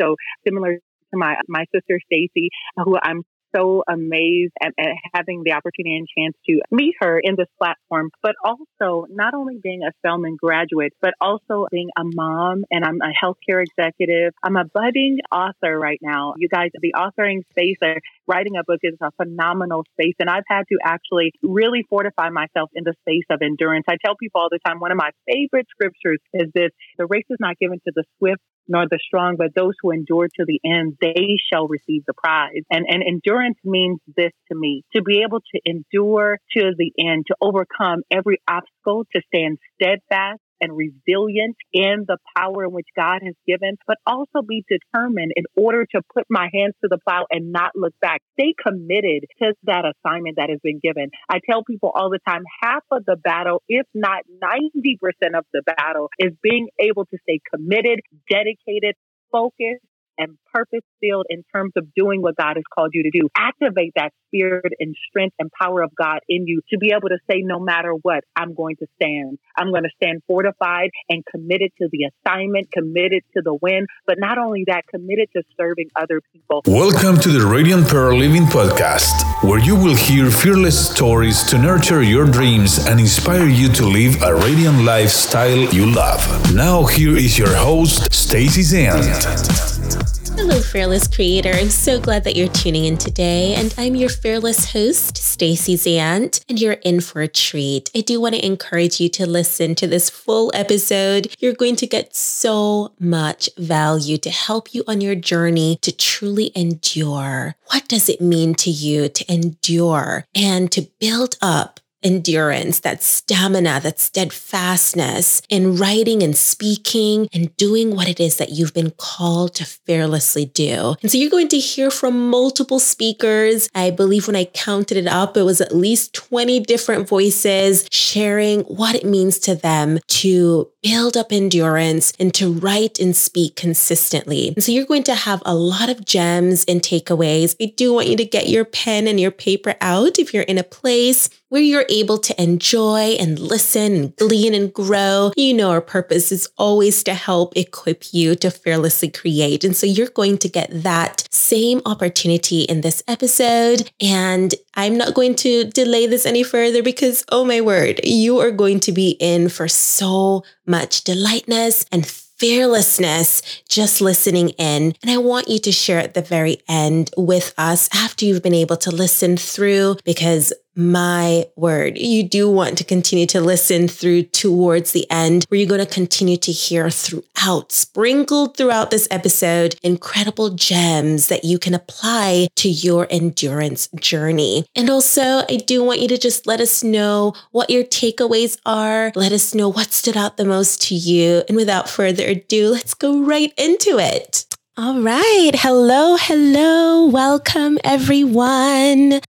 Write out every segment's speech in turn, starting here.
So similar to my my sister Stacy, who I'm so amazed at, at, having the opportunity and chance to meet her in this platform, but also not only being a Spelman graduate, but also being a mom and I'm a healthcare executive. I'm a budding author right now. You guys, the authoring space or writing a book is a phenomenal space. And I've had to actually really fortify myself in the space of endurance. I tell people all the time, one of my favorite scriptures is this, the race is not given to the swift nor the strong, but those who endure to the end, they shall receive the prize. And, and endurance means this to me, to be able to endure to the end, to overcome every obstacle, to stand steadfast, and resilient in the power in which God has given, but also be determined in order to put my hands to the plow and not look back. Stay committed to that assignment that has been given. I tell people all the time, half of the battle, if not 90% of the battle is being able to stay committed, dedicated, focused, and purpose filled in terms of doing what God has called you to do. Activate that spirit and strength and power of God in you to be able to say, no matter what, I'm going to stand. I'm going to stand fortified and committed to the assignment, committed to the win, but not only that, committed to serving other people. Welcome to the Radiant Pearl Living Podcast, where you will hear fearless stories to nurture your dreams and inspire you to live a radiant lifestyle you love. Now, here is your host, Stacy Zant. Hello, fearless creator. I'm so glad that you're tuning in today. And I'm your fearless host, Stacy Zant, and you're in for a treat. I do want to encourage you to listen to this full episode. You're going to get so much value to help you on your journey to truly endure. What does it mean to you to endure and to build up endurance, that stamina, that steadfastness in writing and speaking and doing what it is that you've been called to fearlessly do. And so you're going to hear from multiple speakers. I believe when I counted it up, it was at least 20 different voices sharing what it means to them to build up endurance and to write and speak consistently. And so you're going to have a lot of gems and takeaways. I do want you to get your pen and your paper out if you're in a place where you're able to enjoy and listen and glean and grow. You know, our purpose is always to help equip you to fearlessly create. And so you're going to get that same opportunity in this episode. And I'm not going to delay this any further because, oh my word, you are going to be in for so much delightness and fearlessness just listening in. And I want you to share at the very end with us after you've been able to listen through because my word. You do want to continue to listen through towards the end where you're going to continue to hear throughout, sprinkled throughout this episode, incredible gems that you can apply to your endurance journey. And also, I do want you to just let us know what your takeaways are. Let us know what stood out the most to you. And without further ado, let's go right into it. All right. Hello, hello. Welcome, everyone.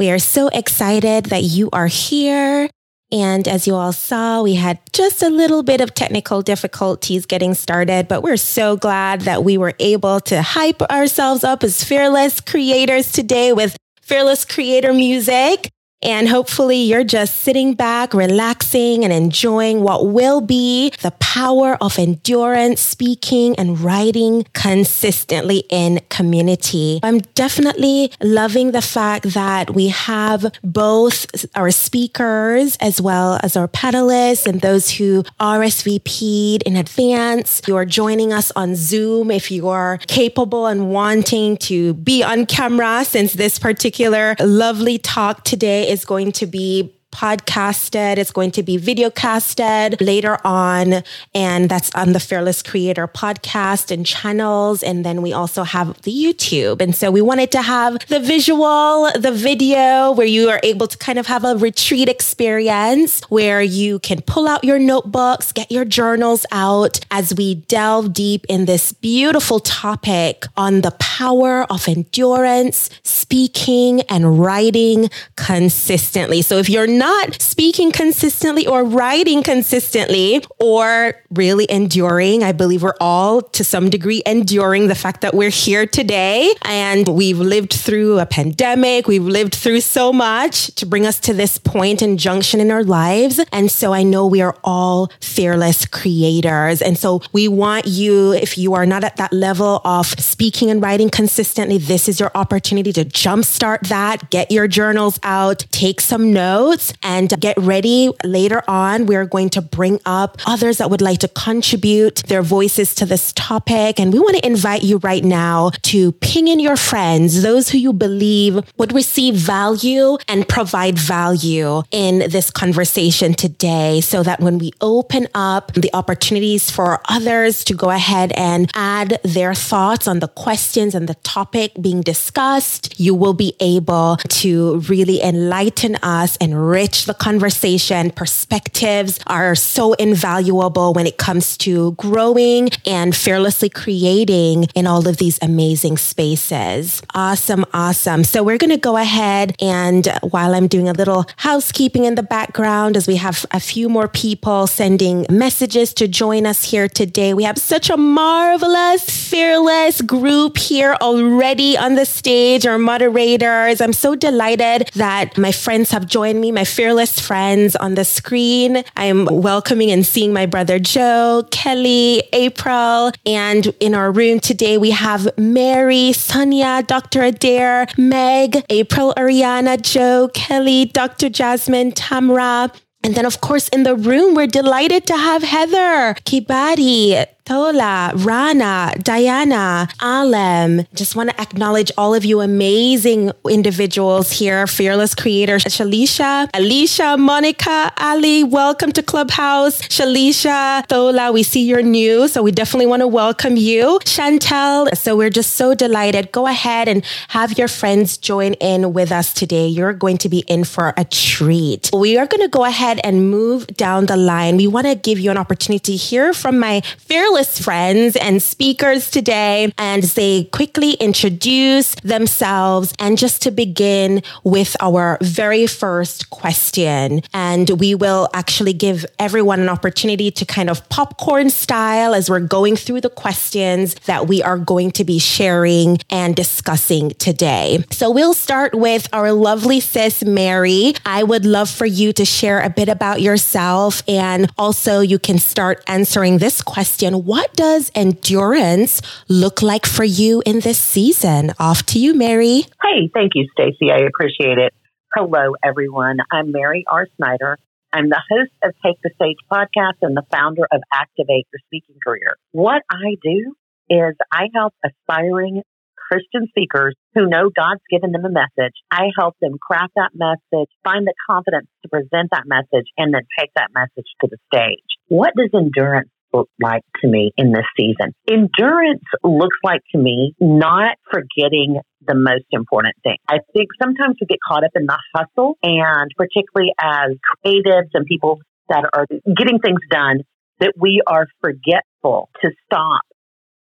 We are so excited that you are here. And as you all saw, we had just a little bit of technical difficulties getting started, but we're so glad that we were able to hype ourselves up as fearless creators today with fearless creator music. And hopefully you're just sitting back, relaxing and enjoying what will be the power of endurance, speaking and writing consistently in community. I'm definitely loving the fact that we have both our speakers as well as our panelists and those who RSVP'd in advance. You are joining us on Zoom if you are capable and wanting to be on camera since this particular lovely talk today is going to be podcasted. It's going to be video casted later on. And that's on the Fearless Creator podcast and channels. And then we also have the YouTube. And so we wanted to have the visual, the video where you are able to kind of have a retreat experience where you can pull out your notebooks, get your journals out as we delve deep in this beautiful topic on the power of endurance, speaking and writing consistently. So if you're not speaking consistently or writing consistently or really enduring. I believe we're all to some degree enduring the fact that we're here today and we've lived through a pandemic. We've lived through so much to bring us to this point and junction in our lives. And so I know we are all fearless creators. And so we want you, if you are not at that level of speaking and writing consistently, this is your opportunity to jumpstart that, get your journals out, take some notes and get ready. Later on, we're going to bring up others that would like to contribute their voices to this topic. And we want to invite you right now to ping in your friends, those who you believe would receive value and provide value in this conversation today so that when we open up the opportunities for others to go ahead and add their thoughts on the questions and the topic being discussed, you will be able to really enlighten us, and enrich the conversation. Perspectives are so invaluable when it comes to growing and fearlessly creating in all of these amazing spaces. Awesome, awesome. So we're going to go ahead and while I'm doing a little housekeeping in the background, as we have a few more people sending messages to join us here today, we have such a marvelous, fearless group here already on the stage, our moderators. I'm so delighted that my friends have joined me, my fearless friends on the screen. I'm welcoming and seeing my brother Joe, Kelly, April, and in our room today we have Mary, Sonia, Dr. Adair, Meg, April, Ariana, Joe, Kelly, Dr. Jasmine, Tamra, and then, of course, in the room, we're delighted to have Heather, Kibati, Tola, Rana, Diana, Alem. Just want to acknowledge all of you amazing individuals here, fearless creators, Shalisha, Alicia, Monica, Ali. Welcome to Clubhouse. Shalisha, Tola, we see you're new, so we definitely want to welcome you. Chantel, so we're just so delighted. Go ahead and have your friends join in with us today. You're going to be in for a treat. We are going to go ahead and move down the line. We want to give you an opportunity to hear from my fearless friends and speakers today and they quickly introduce themselves and just to begin with our very first question. And we will actually give everyone an opportunity to kind of popcorn style as we're going through the questions that we are going to be sharing and discussing today. So we'll start with our lovely sis, Mary. I would love for you to share a bit about yourself and also you can start answering this question what does endurance look like for you in this season? Off to you, Mary. Hey, thank you, Stacy. I appreciate it. Hello, everyone. I'm Mary R. Snyder. I'm the host of Take the Stage podcast and the founder of Activate Your Speaking Career. What I do is I help aspiring Christian speakers who know God's given them a message. I help them craft that message, find the confidence to present that message, and then take that message to the stage. What does endurance look like to me in this season? Endurance looks like to me not forgetting the most important thing. I think sometimes we get caught up in the hustle and particularly as creatives and people that are getting things done that we are forgetful to stop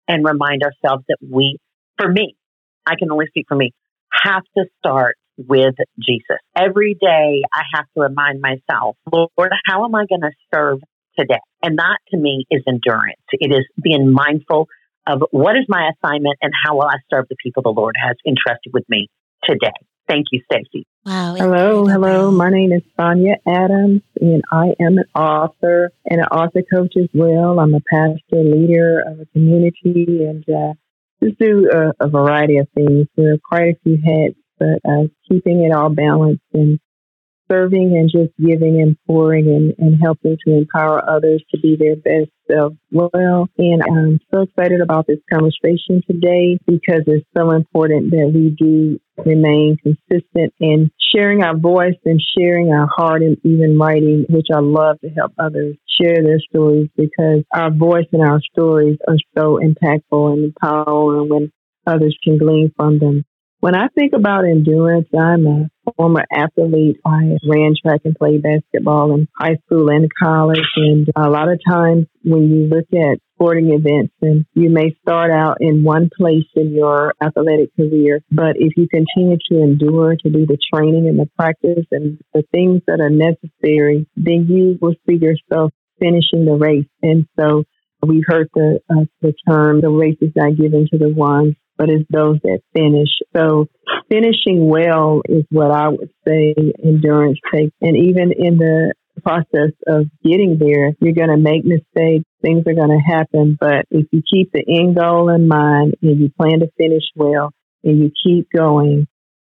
and remind ourselves that we, for me, I can only speak for me, have to start with Jesus. Every day I have to remind myself, Lord, how am I going to serve today. And that to me is endurance. It is being mindful of what is my assignment and how will I serve the people the Lord has entrusted with me today. Thank you, Stacy. Wow. Hello, hello. My name is Sonia Adams, and I am an author and an author coach as well. I'm a pastor, leader of a community, and uh, just do a, a variety of things. There are quite a few hats, but uh, keeping it all balanced and serving and just giving and pouring and, and helping to empower others to be their best self well. And I'm so excited about this conversation today because it's so important that we do remain consistent in sharing our voice and sharing our heart and even writing, which I love to help others share their stories because our voice and our stories are so impactful and empowering when others can glean from them. When I think about endurance, I'm a former athlete. I ran track and played basketball in high school and college. And a lot of times when you look at sporting events and you may start out in one place in your athletic career, but if you continue to endure to do the training and the practice and the things that are necessary, then you will see yourself finishing the race. And so we've heard the, uh, the term, the race is not given to the ones but it's those that finish. So finishing well is what I would say endurance takes. And even in the process of getting there, you're going to make mistakes. Things are going to happen. But if you keep the end goal in mind and you plan to finish well and you keep going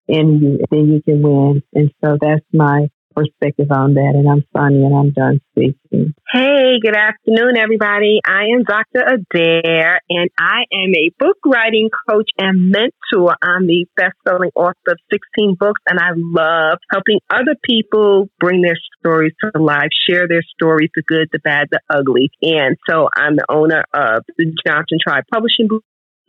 and you, then you can win. And so that's my perspective on that. And I'm Sonia and I'm done speaking. Hey, good afternoon, everybody. I am Dr. Adair and I am a book writing coach and mentor. I'm the best selling author of 16 books and I love helping other people bring their stories to life, share their stories, the good, the bad, the ugly. And so I'm the owner of the Johnson Tribe Publishing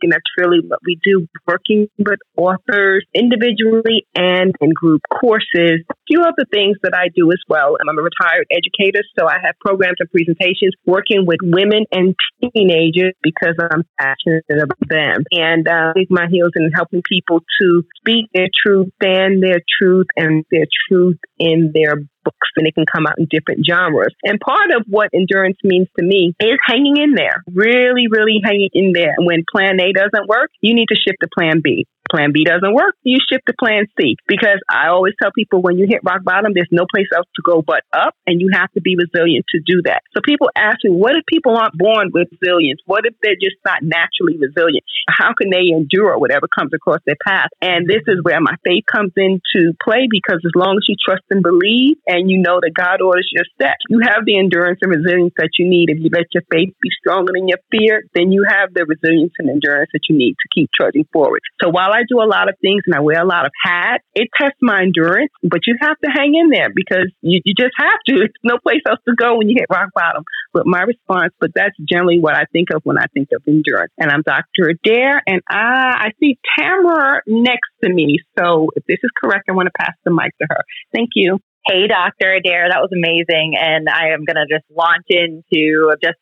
and that's really what we do, working with authors individually and in group courses. A few other things that I do as well. I'm a retired educator, so I have programs and presentations working with women and teenagers because I'm passionate about them. And uh, dig my heels in helping people to speak their truth, stand their truth, and their truth in their books and it can come out in different genres. And part of what endurance means to me is hanging in there, really, really hanging in there. When plan A doesn't work, you need to shift to plan B plan B doesn't work, you shift to plan C. Because I always tell people when you hit rock bottom, there's no place else to go but up, and you have to be resilient to do that. So people ask me, what if people aren't born with resilience? What if they're just not naturally resilient? How can they endure whatever comes across their path? And this is where my faith comes into play because as long as you trust and believe and you know that God orders your steps, you have the endurance and resilience that you need. If you let your faith be stronger than your fear, then you have the resilience and endurance that you need to keep trudging forward. So while I do a lot of things and I wear a lot of hats. It tests my endurance, but you have to hang in there because you, you just have to. There's no place else to go when you hit rock bottom. But my response, but that's generally what I think of when I think of endurance. And I'm Dr. Adair, and I, I see Tamara next to me. So if this is correct, I want to pass the mic to her. Thank you. Hey, Dr. Adair, that was amazing. And I am going to just launch into just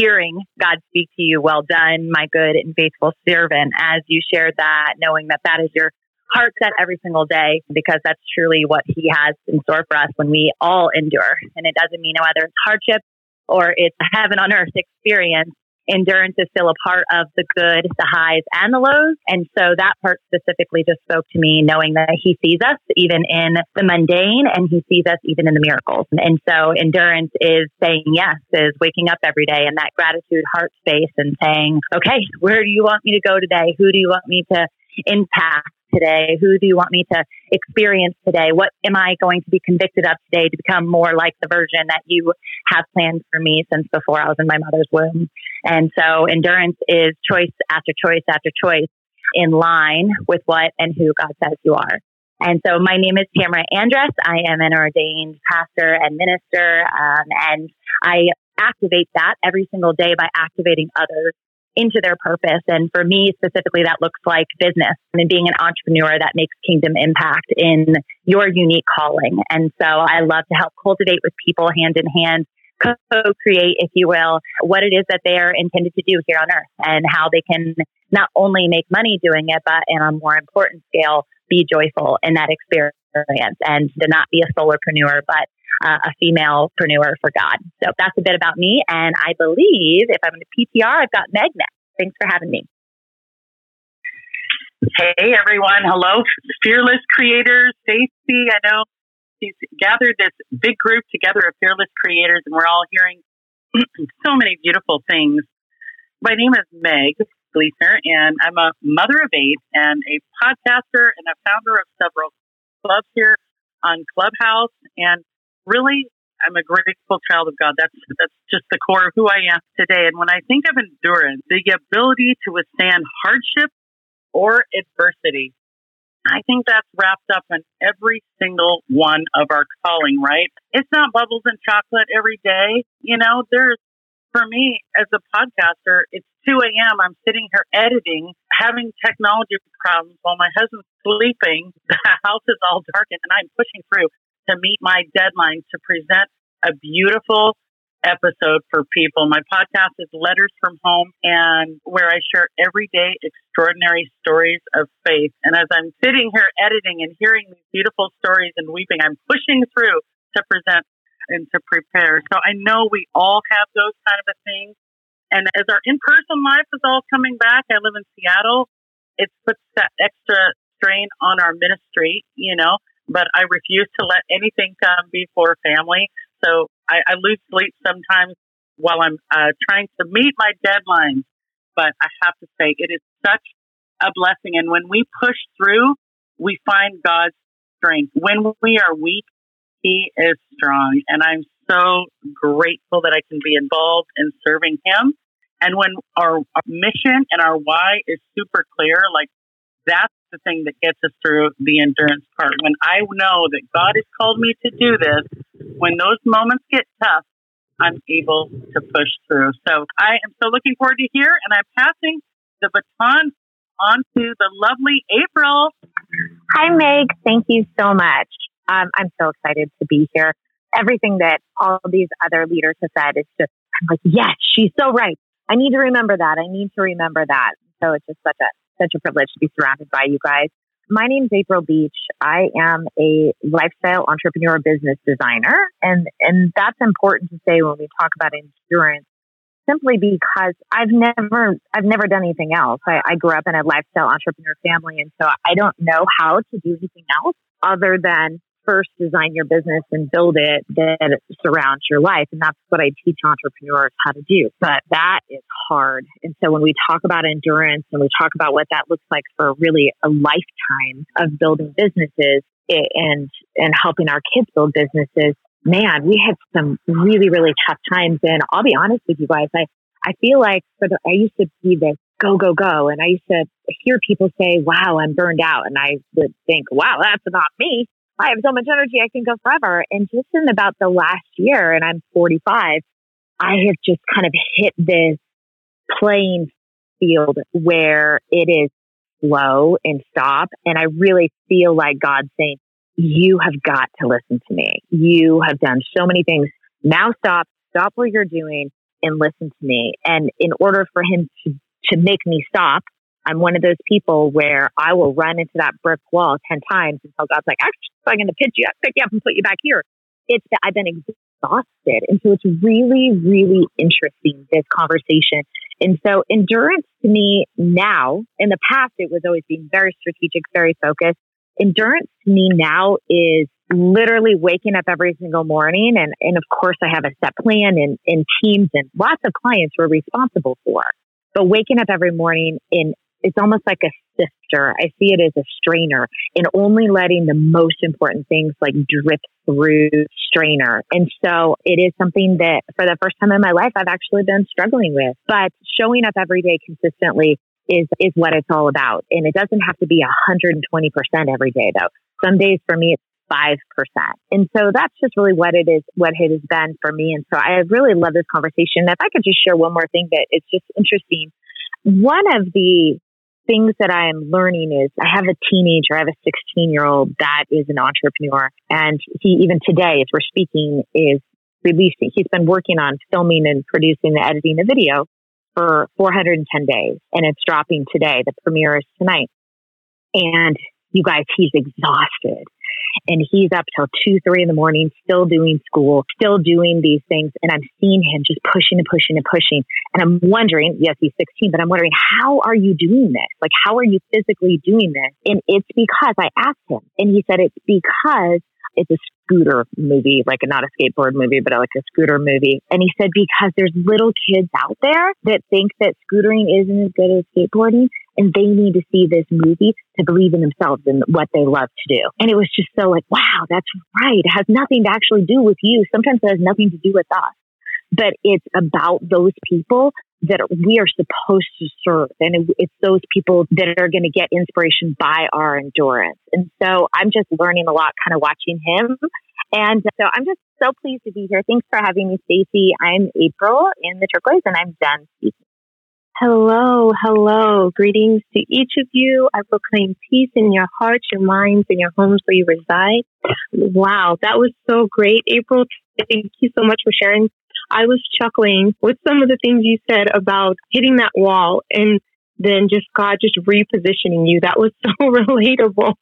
hearing God speak to you, well done, my good and faithful servant, as you shared that, knowing that that is your heart set every single day, because that's truly what He has in store for us when we all endure. And it doesn't mean whether it's hardship or it's a heaven on earth experience endurance is still a part of the good, the highs and the lows. And so that part specifically just spoke to me, knowing that he sees us even in the mundane and he sees us even in the miracles. And so endurance is saying yes, is waking up every day in that gratitude heart space and saying, okay, where do you want me to go today? Who do you want me to impact? Today? Who do you want me to experience today? What am I going to be convicted of today to become more like the version that you have planned for me since before I was in my mother's womb? And so endurance is choice after choice after choice in line with what and who God says you are. And so my name is Tamara Andress. I am an ordained pastor and minister, um, and I activate that every single day by activating others into their purpose. And for me specifically, that looks like business and being an entrepreneur that makes kingdom impact in your unique calling. And so I love to help cultivate with people hand in hand co-create, if you will, what it is that they are intended to do here on earth and how they can not only make money doing it, but in a more important scale, be joyful in that experience and to not be a solopreneur, but uh, a femalepreneur for God. So that's a bit about me. And I believe if I'm in the PTR, I've got Meg next. Thanks for having me. Hey everyone. Hello, fearless creators. Stacy, I know she's gathered this big group together of fearless creators and we're all hearing so many beautiful things. My name is Meg Gleaser and I'm a mother of eight and a podcaster and a founder of several clubs here on Clubhouse. And really, I'm a grateful child of God. That's that's just the core of who I am today. And when I think of endurance, the ability to withstand hardship or adversity, I think that's wrapped up in every single one of our calling, right? It's not bubbles and chocolate every day. You know, there's for me as a podcaster, it's 2 a.m. I'm sitting here editing, having technology problems while my husband's sleeping. The house is all darkened and I'm pushing through to meet my deadline to present a beautiful episode for people. My podcast is Letters from Home and where I share everyday extraordinary stories of faith. And as I'm sitting here editing and hearing these beautiful stories and weeping, I'm pushing through to present and to prepare. So I know we all have those kind of a things. And as our in-person life is all coming back, I live in Seattle. It puts that extra strain on our ministry, you know, but I refuse to let anything come before family. So I, I lose sleep sometimes while I'm uh, trying to meet my deadlines. But I have to say, it is such a blessing. And when we push through, we find God's strength. When we are weak, He is strong. And I'm so grateful that I can be involved in serving Him. And when our, our mission and our why is super clear, like that's the thing that gets us through the endurance part. When I know that God has called me to do this, when those moments get tough, I'm able to push through. So I am so looking forward to here, and I'm passing the baton on to the lovely April. Hi, Meg. Thank you so much. Um, I'm so excited to be here. Everything that all these other leaders have said is just, I'm like, yes, she's so right. I need to remember that. I need to remember that. So it's just such a such a privilege to be surrounded by you guys. My name is April Beach. I am a lifestyle entrepreneur business designer. And, and that's important to say when we talk about endurance simply because I've never, I've never done anything else. I, I grew up in a lifestyle entrepreneur family. And so I don't know how to do anything else other than first design your business and build it that surrounds your life. And that's what I teach entrepreneurs how to do. But that is hard. And so when we talk about endurance and we talk about what that looks like for really a lifetime of building businesses and, and helping our kids build businesses, man, we had some really, really tough times. And I'll be honest with you guys, I, I feel like for the, I used to be this go, go, go. And I used to hear people say, wow, I'm burned out. And I would think, wow, that's not me. I have so much energy, I can go forever. And just in about the last year, and I'm 45, I have just kind of hit this playing field where it is slow and stop. And I really feel like God saying, you have got to listen to me. You have done so many things. Now stop, stop what you're doing and listen to me. And in order for him to, to make me stop, I'm one of those people where I will run into that brick wall 10 times until God's like, actually, I'm going to pitch you up, pick you up and put you back here. It's that I've been exhausted. And so it's really, really interesting, this conversation. And so endurance to me now, in the past, it was always being very strategic, very focused. Endurance to me now is literally waking up every single morning. And, and of course, I have a set plan and, and teams and lots of clients we're responsible for. But waking up every morning in it's almost like a sifter. I see it as a strainer and only letting the most important things like drip through strainer. And so it is something that for the first time in my life, I've actually been struggling with, but showing up every day consistently is, is what it's all about. And it doesn't have to be 120% every day though. Some days for me, it's 5%. And so that's just really what it is, what it has been for me. And so I really love this conversation. If I could just share one more thing that it's just interesting. One of the things that I am learning is I have a teenager, I have a 16 year old that is an entrepreneur. And he, even today, as we're speaking, is releasing, he's been working on filming and producing the editing the video for 410 days. And it's dropping today. The premiere is tonight. And you guys, he's exhausted and he's up till two, three in the morning, still doing school, still doing these things. And I'm seeing him just pushing and pushing and pushing. And I'm wondering, yes, he's 16, but I'm wondering, how are you doing this? Like, how are you physically doing this? And it's because I asked him and he said, it's because it's a scooter movie, like not a skateboard movie, but like a scooter movie. And he said, because there's little kids out there that think that scootering isn't as good as skateboarding and they need to see this movie to believe in themselves and what they love to do. And it was just so like, wow, that's right. It has nothing to actually do with you. Sometimes it has nothing to do with us, but it's about those people that we are supposed to serve. And it's those people that are going to get inspiration by our endurance. And so I'm just learning a lot kind of watching him. And so I'm just so pleased to be here. Thanks for having me, Stacy. I'm April in the turquoise and I'm done speaking. Hello, hello. Greetings to each of you. I proclaim peace in your hearts, your minds, and your homes where you reside. Wow, that was so great. April, thank you so much for sharing. I was chuckling with some of the things you said about hitting that wall and then just God just repositioning you. That was so relatable.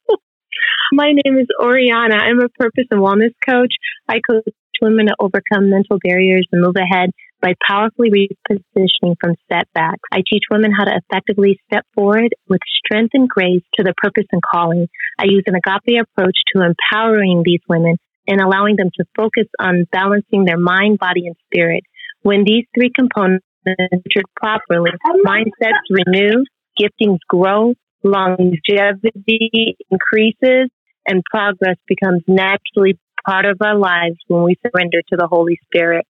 My name is Oriana. I'm a purpose and wellness coach. I coach women to overcome mental barriers and move ahead by powerfully repositioning from setbacks. I teach women how to effectively step forward with strength and grace to their purpose and calling. I use an agape approach to empowering these women and allowing them to focus on balancing their mind, body, and spirit. When these three components are nurtured properly, mindsets renew, giftings grow, longevity increases, and progress becomes naturally part of our lives when we surrender to the Holy Spirit.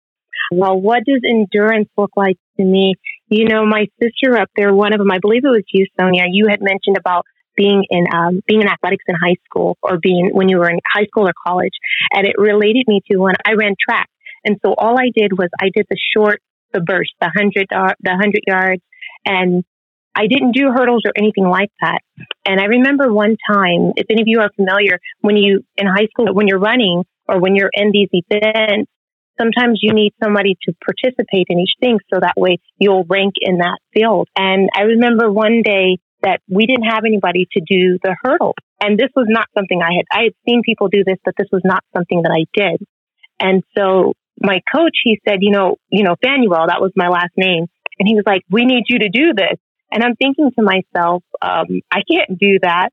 Well, what does endurance look like to me? You know, my sister up there, one of them, I believe it was you, Sonia, you had mentioned about being in um, being in athletics in high school or being when you were in high school or college, and it related me to when I ran track. And so all I did was I did the short, the burst, the hundred, uh, the hundred yards, and I didn't do hurdles or anything like that. And I remember one time, if any of you are familiar, when you in high school, when you're running or when you're in these events, sometimes you need somebody to participate in each thing so that way you'll rank in that field. And I remember one day that we didn't have anybody to do the hurdle. And this was not something I had, I had seen people do this, but this was not something that I did. And so my coach, he said, you know, you know, Fanuel, that was my last name. And he was like, we need you to do this. And I'm thinking to myself, um, I can't do that.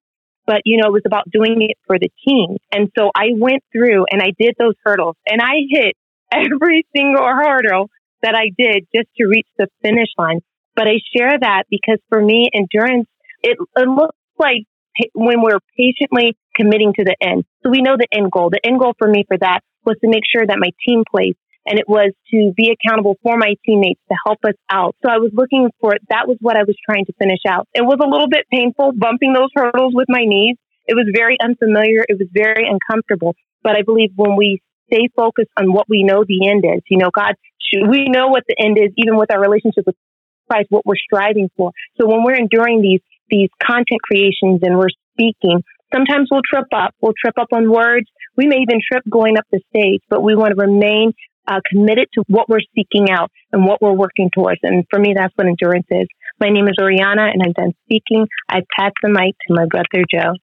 But, you know, it was about doing it for the team. And so I went through and I did those hurdles and I hit every single hurdle that I did just to reach the finish line. But I share that because for me, endurance, it, it looks like when we're patiently committing to the end. So we know the end goal. The end goal for me for that was to make sure that my team plays and it was to be accountable for my teammates to help us out. So I was looking for it. That was what I was trying to finish out. It was a little bit painful bumping those hurdles with my knees. It was very unfamiliar. It was very uncomfortable. But I believe when we stay focused on what we know the end is. You know, God, we know what the end is, even with our relationship with Christ, what we're striving for. So when we're enduring these, these content creations and we're speaking, sometimes we'll trip up. We'll trip up on words. We may even trip going up the stage, but we want to remain uh, committed to what we're seeking out and what we're working towards. And for me, that's what endurance is. My name is Oriana and I'm done speaking. I pass the mic to my brother Joe.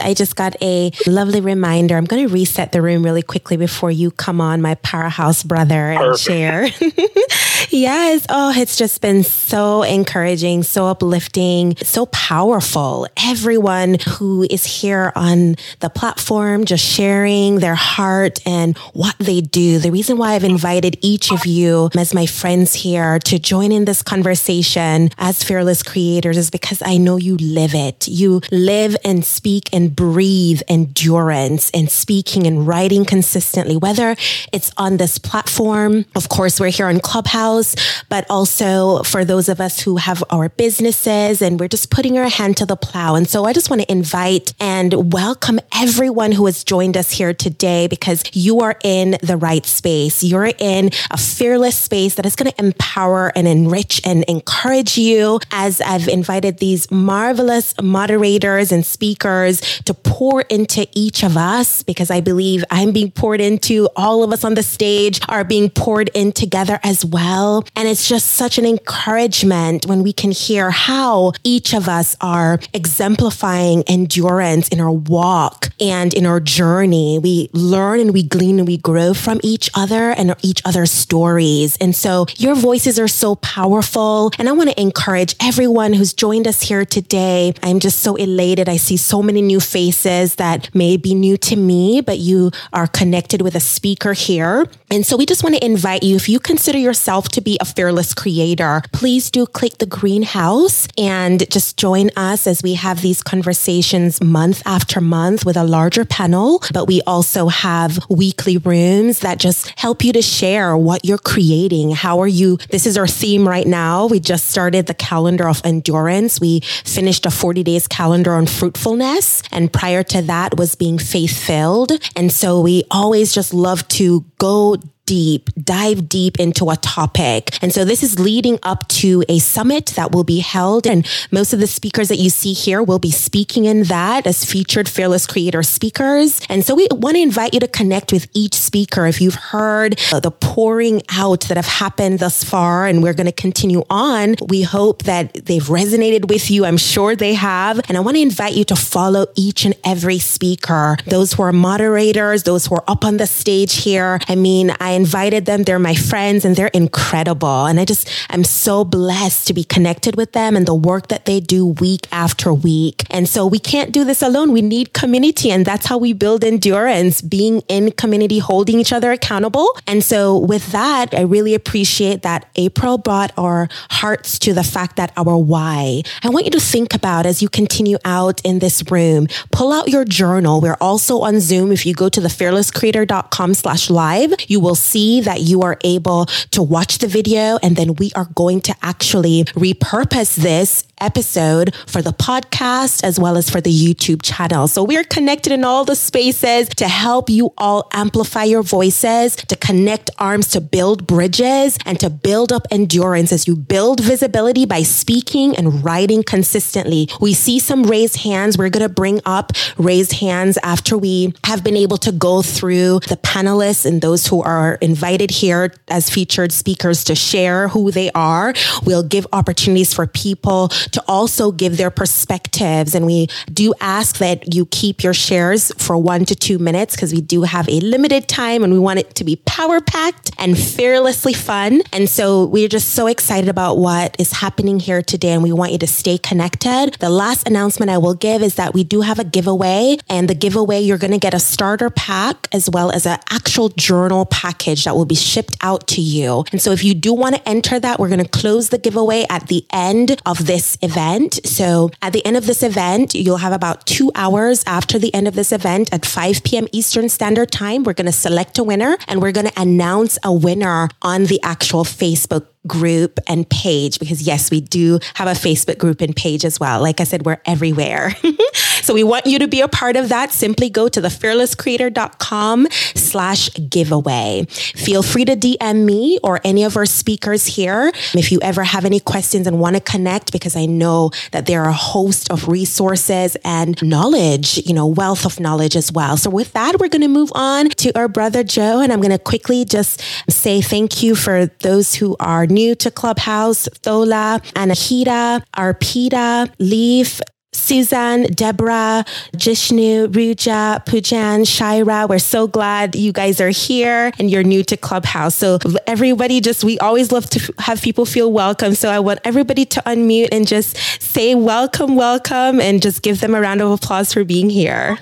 I just got a lovely reminder. I'm going to reset the room really quickly before you come on, my powerhouse brother, and Perfect. share. yes. Oh, it's just been so encouraging, so uplifting, so powerful. Everyone who is here on the platform, just sharing their heart and what they do. The reason why I've invited each of you as my friends here to join in this conversation as fearless creators is because I know you live it. You live and speak and breathe endurance and speaking and writing consistently, whether it's on this platform. Of course, we're here on Clubhouse, but also for those of us who have our businesses and we're just putting our hand to the plow. And so I just want to invite and welcome everyone who has joined us here today because you are in the right space. You're in a fearless space that is going to empower and enrich and encourage you as I've invited these marvelous moderators and speakers to pour into each of us because I believe I'm being poured into. All of us on the stage are being poured in together as well. And it's just such an encouragement when we can hear how each of us are exemplifying endurance in our walk and in our journey. We learn and we glean and we grow from each other and each other's stories. And so your voices are so powerful. And I want to encourage everyone who's joined us here today. I'm just so elated. I see so many new faces that may be new to me, but you are connected with a speaker here. And so we just want to invite you, if you consider yourself to be a fearless creator, please do click the greenhouse and just join us as we have these conversations month after month with a larger panel. But we also have weekly rooms that just help you to share what you're creating. How are you? This is our theme right now. We just started the calendar of endurance. We finished a 40 days calendar on fruitfulness. And prior to that was being faith filled. And so we always just love to go deep, dive deep into a topic. And so this is leading up to a summit that will be held. And most of the speakers that you see here will be speaking in that as featured Fearless Creator speakers. And so we want to invite you to connect with each speaker. If you've heard the pouring out that have happened thus far, and we're going to continue on, we hope that they've resonated with you. I'm sure they have. And I want to invite you to follow each and every speaker, those who are moderators, those who are up on the stage here. I mean, I invited them. They're my friends and they're incredible. And I just, I'm so blessed to be connected with them and the work that they do week after week. And so we can't do this alone. We need community. And that's how we build endurance, being in community, holding each other accountable. And so with that, I really appreciate that April brought our hearts to the fact that our why. I want you to think about as you continue out in this room, pull out your journal. We're also on Zoom. If you go to the fearlesscreator.com slash live, you will see that you are able to watch the video and then we are going to actually repurpose this episode for the podcast as well as for the YouTube channel. So we're connected in all the spaces to help you all amplify your voices, to connect arms, to build bridges and to build up endurance as you build visibility by speaking and writing consistently. We see some raised hands. We're going to bring up raised hands after we have been able to go through the panelists and those who are invited here as featured speakers to share who they are. We'll give opportunities for people to also give their perspectives. And we do ask that you keep your shares for one to two minutes because we do have a limited time and we want it to be power packed and fearlessly fun. And so we're just so excited about what is happening here today and we want you to stay connected. The last announcement I will give is that we do have a giveaway and the giveaway, you're going to get a starter pack as well as an actual journal package that will be shipped out to you. And so if you do want to enter that, we're going to close the giveaway at the end of this event. So at the end of this event, you'll have about two hours after the end of this event at 5 p.m. Eastern Standard Time. We're going to select a winner and we're going to announce a winner on the actual Facebook group and page because yes, we do have a Facebook group and page as well. Like I said, we're everywhere. so we want you to be a part of that. Simply go to the fearlesscreator.com slash giveaway. Feel free to DM me or any of our speakers here if you ever have any questions and want to connect because I know that there are a host of resources and knowledge, you know, wealth of knowledge as well. So with that, we're going to move on to our brother Joe and I'm going to quickly just say thank you for those who are new to Clubhouse, Thola, Anahita, Arpita, Leaf, Suzanne, Deborah, Jishnu, Ruja, Pujan, Shaira. We're so glad you guys are here and you're new to Clubhouse. So everybody just, we always love to have people feel welcome. So I want everybody to unmute and just say welcome, welcome, and just give them a round of applause for being here.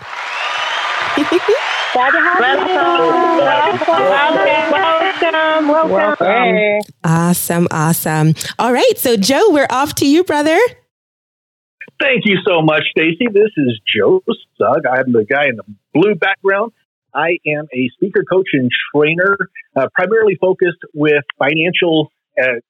Welcome, welcome, welcome. Awesome, awesome. All right, so Joe, we're off to you, brother. Thank you so much, Stacy. This is Joe Sugg. I'm the guy in the blue background. I am a speaker, coach, and trainer, uh, primarily focused with financial uh,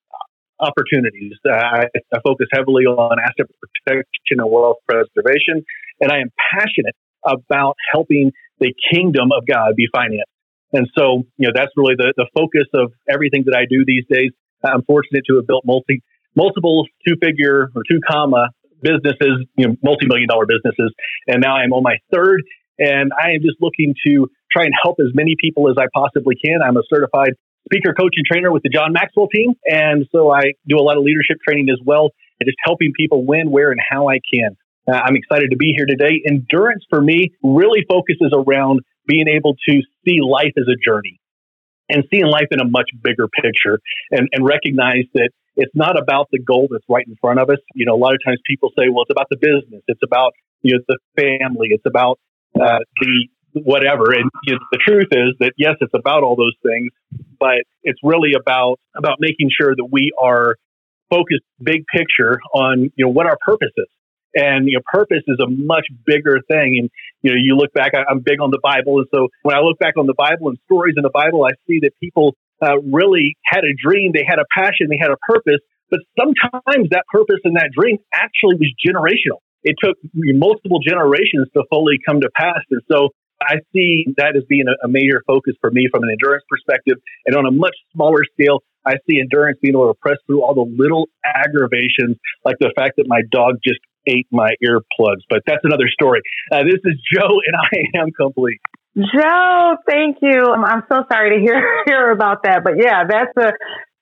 opportunities. Uh, I, I focus heavily on asset protection and wealth preservation, and I am passionate about helping the kingdom of God be financed. And so, you know, that's really the, the focus of everything that I do these days. I'm fortunate to have built multi, multiple two figure or two comma businesses, you know, multi million dollar businesses. And now I'm on my third and I am just looking to try and help as many people as I possibly can. I'm a certified speaker, coach, and trainer with the John Maxwell team. And so I do a lot of leadership training as well and just helping people when, where, and how I can. Uh, I'm excited to be here today. Endurance for me really focuses around being able to see life as a journey and seeing life in a much bigger picture and, and recognize that it's not about the goal that's right in front of us. You know, a lot of times people say, well, it's about the business. It's about, you know, the family. It's about uh, the whatever. And you know, the truth is that yes, it's about all those things, but it's really about, about making sure that we are focused big picture on, you know, what our purpose is. And you know, purpose is a much bigger thing. And you know, you look back. I, am big on the Bible, and so when I look back on the Bible and stories in the Bible, I see that people uh, really had a dream, they had a passion, they had a purpose. But sometimes that purpose and that dream actually was generational. It took multiple generations to fully come to pass. And so I see that as being a, a major focus for me from an endurance perspective. And on a much smaller scale, I see endurance being able to press through all the little aggravations, like the fact that my dog just ate my earplugs. But that's another story. Uh, this is Joe, and I am complete. Joe, thank you. I'm so sorry to hear hear about that, but yeah, that's a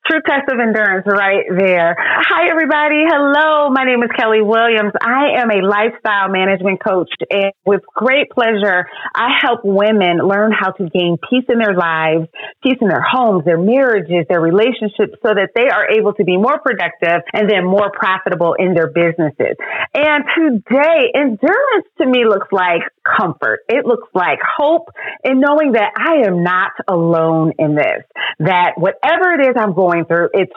True test of endurance right there. Hi, everybody. Hello. My name is Kelly Williams. I am a lifestyle management coach and with great pleasure, I help women learn how to gain peace in their lives, peace in their homes, their marriages, their relationships so that they are able to be more productive and then more profitable in their businesses. And today, endurance to me looks like comfort. It looks like hope in knowing that I am not alone in this, that whatever it is I'm going going through. It's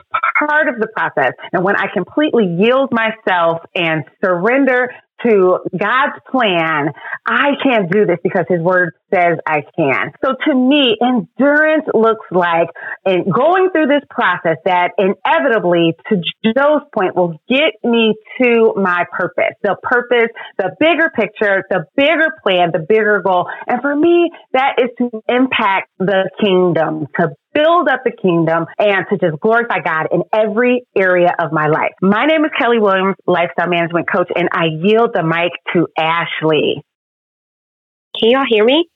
part of the process. And when I completely yield myself and surrender to God's plan, I can't do this because his word says I can. So to me, endurance looks like in going through this process that inevitably, to Joe's point, will get me to my purpose, the purpose, the bigger picture, the bigger plan, the bigger goal. And for me, that is to impact the kingdom, to build up the kingdom and to just glorify God in every area of my life. My name is Kelly Williams, lifestyle management coach, and I yield the mic to Ashley. Can y'all hear me?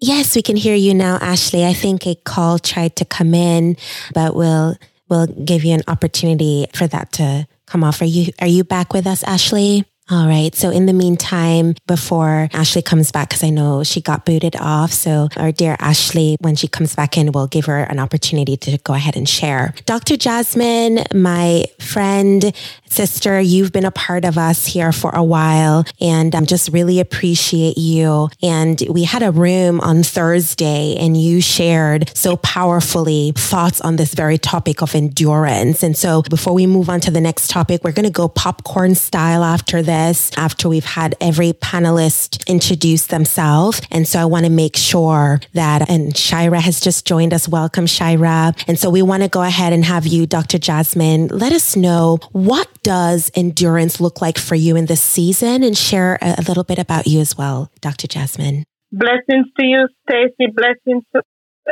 Yes, we can hear you now, Ashley. I think a call tried to come in, but we'll we'll give you an opportunity for that to come off. Are you are you back with us, Ashley? All right. So in the meantime, before Ashley comes back, because I know she got booted off. So our dear Ashley, when she comes back in, we'll give her an opportunity to go ahead and share. Dr. Jasmine, my friend, sister, you've been a part of us here for a while and I um, just really appreciate you. And we had a room on Thursday and you shared so powerfully thoughts on this very topic of endurance. And so before we move on to the next topic, we're going to go popcorn style after this this after we've had every panelist introduce themselves. And so I want to make sure that, and Shira has just joined us. Welcome, Shira. And so we want to go ahead and have you, Dr. Jasmine, let us know what does endurance look like for you in this season and share a, little bit about you as well, Dr. Jasmine. Blessings to you, Stacy. Blessings to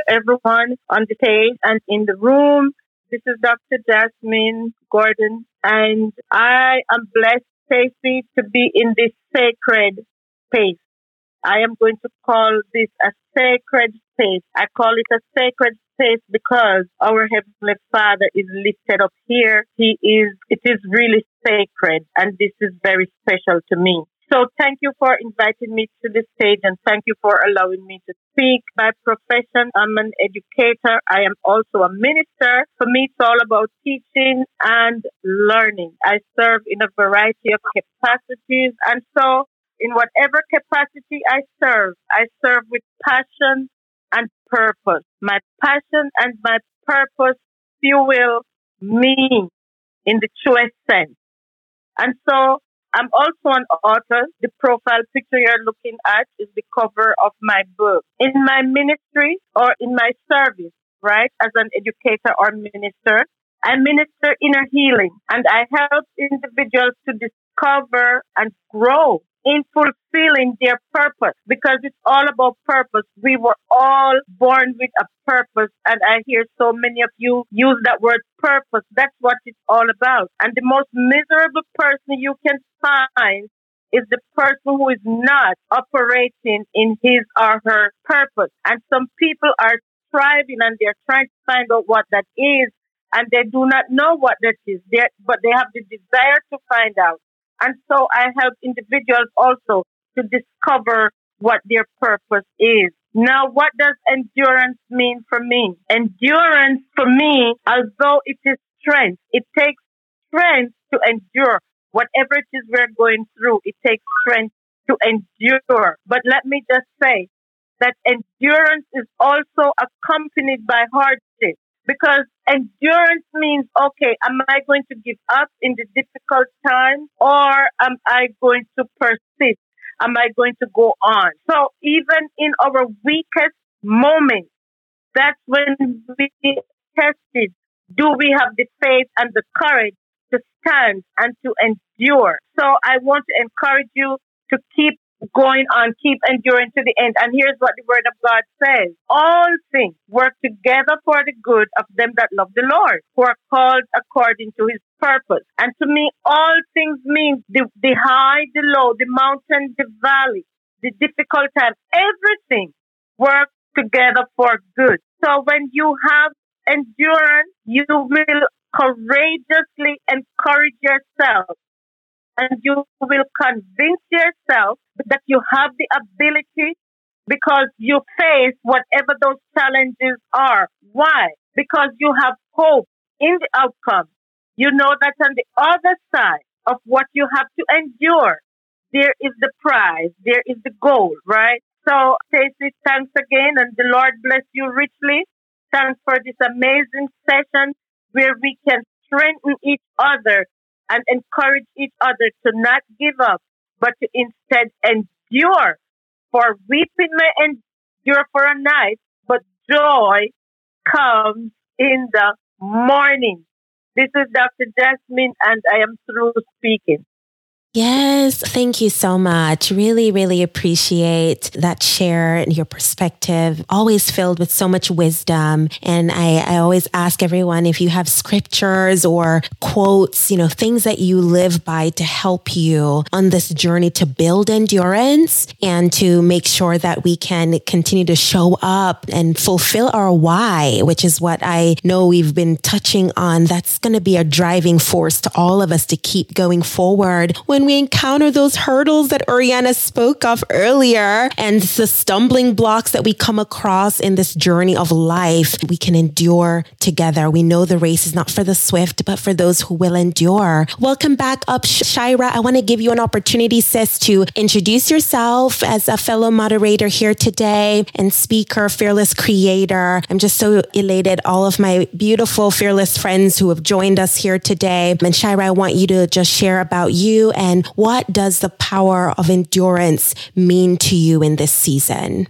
everyone on the stage and in the room. This is Dr. Jasmine Gordon, and I am blessed Stacy, to be in this sacred space. I am going to call this a sacred space. I call it a sacred space because our Heavenly Father is lifted up here. He is, it is really sacred and this is very special to me. So thank you for inviting me to the stage and thank you for allowing me to speak. By profession, I'm an educator. I am also a minister. For me, it's all about teaching and learning. I serve in a variety of capacities. And so in whatever capacity I serve, I serve with passion and purpose. My passion and my purpose fuel me in the truest sense. And so I'm also an author. The profile picture you're looking at is the cover of my book. In my ministry or in my service, right, as an educator or minister, I minister inner healing and I help individuals to discover and grow in fulfilling their purpose because it's all about purpose. We were all born with a purpose and I hear so many of you use that word purpose. That's what it's all about. And the most miserable person you can find is the person who is not operating in his or her purpose. And some people are striving and they're trying to find out what that is and they do not know what that is, they're, but they have the desire to find out. And so I help individuals also to discover what their purpose is. Now, what does endurance mean for me? Endurance for me, although it is strength, it takes strength to endure whatever it is we're going through. It takes strength to endure. But let me just say that endurance is also accompanied by hardship because endurance means, okay, am I going to give up in the difficult time or am I going to persist? Am I going to go on? So even in our weakest moments, that's when we tested. Do we have the faith and the courage to stand and to endure? So I want to encourage you to keep going on, keep enduring to the end. And here's what the word of God says. All things work together for the good of them that love the Lord, who are called according to his purpose. And to me, all things means the, the high, the low, the mountain, the valley, the difficult time, everything works together for good. So when you have endurance, you will courageously encourage yourself and you will convince yourself that you have the ability because you face whatever those challenges are. Why? Because you have hope in the outcome. You know that on the other side of what you have to endure, there is the prize, there is the goal, right? So, Stacey, thanks again, and the Lord bless you richly. Thanks for this amazing session where we can strengthen each other and encourage each other to not give up, but to instead endure. For weeping may endure for a night, but joy comes in the morning. This is Dr. Jasmine, and I am through speaking. Yes, thank you so much. Really, really appreciate that share and your perspective, always filled with so much wisdom. And I, I always ask everyone if you have scriptures or quotes, you know, things that you live by to help you on this journey to build endurance and to make sure that we can continue to show up and fulfill our why, which is what I know we've been touching on. That's going to be a driving force to all of us to keep going forward when when we encounter those hurdles that Oriana spoke of earlier and the stumbling blocks that we come across in this journey of life, we can endure together. We know the race is not for the swift, but for those who will endure. Welcome back up, Shira. I want to give you an opportunity, sis, to introduce yourself as a fellow moderator here today and speaker, fearless creator. I'm just so elated. All of my beautiful, fearless friends who have joined us here today. And Shira, I want you to just share about you and and what does the power of endurance mean to you in this season?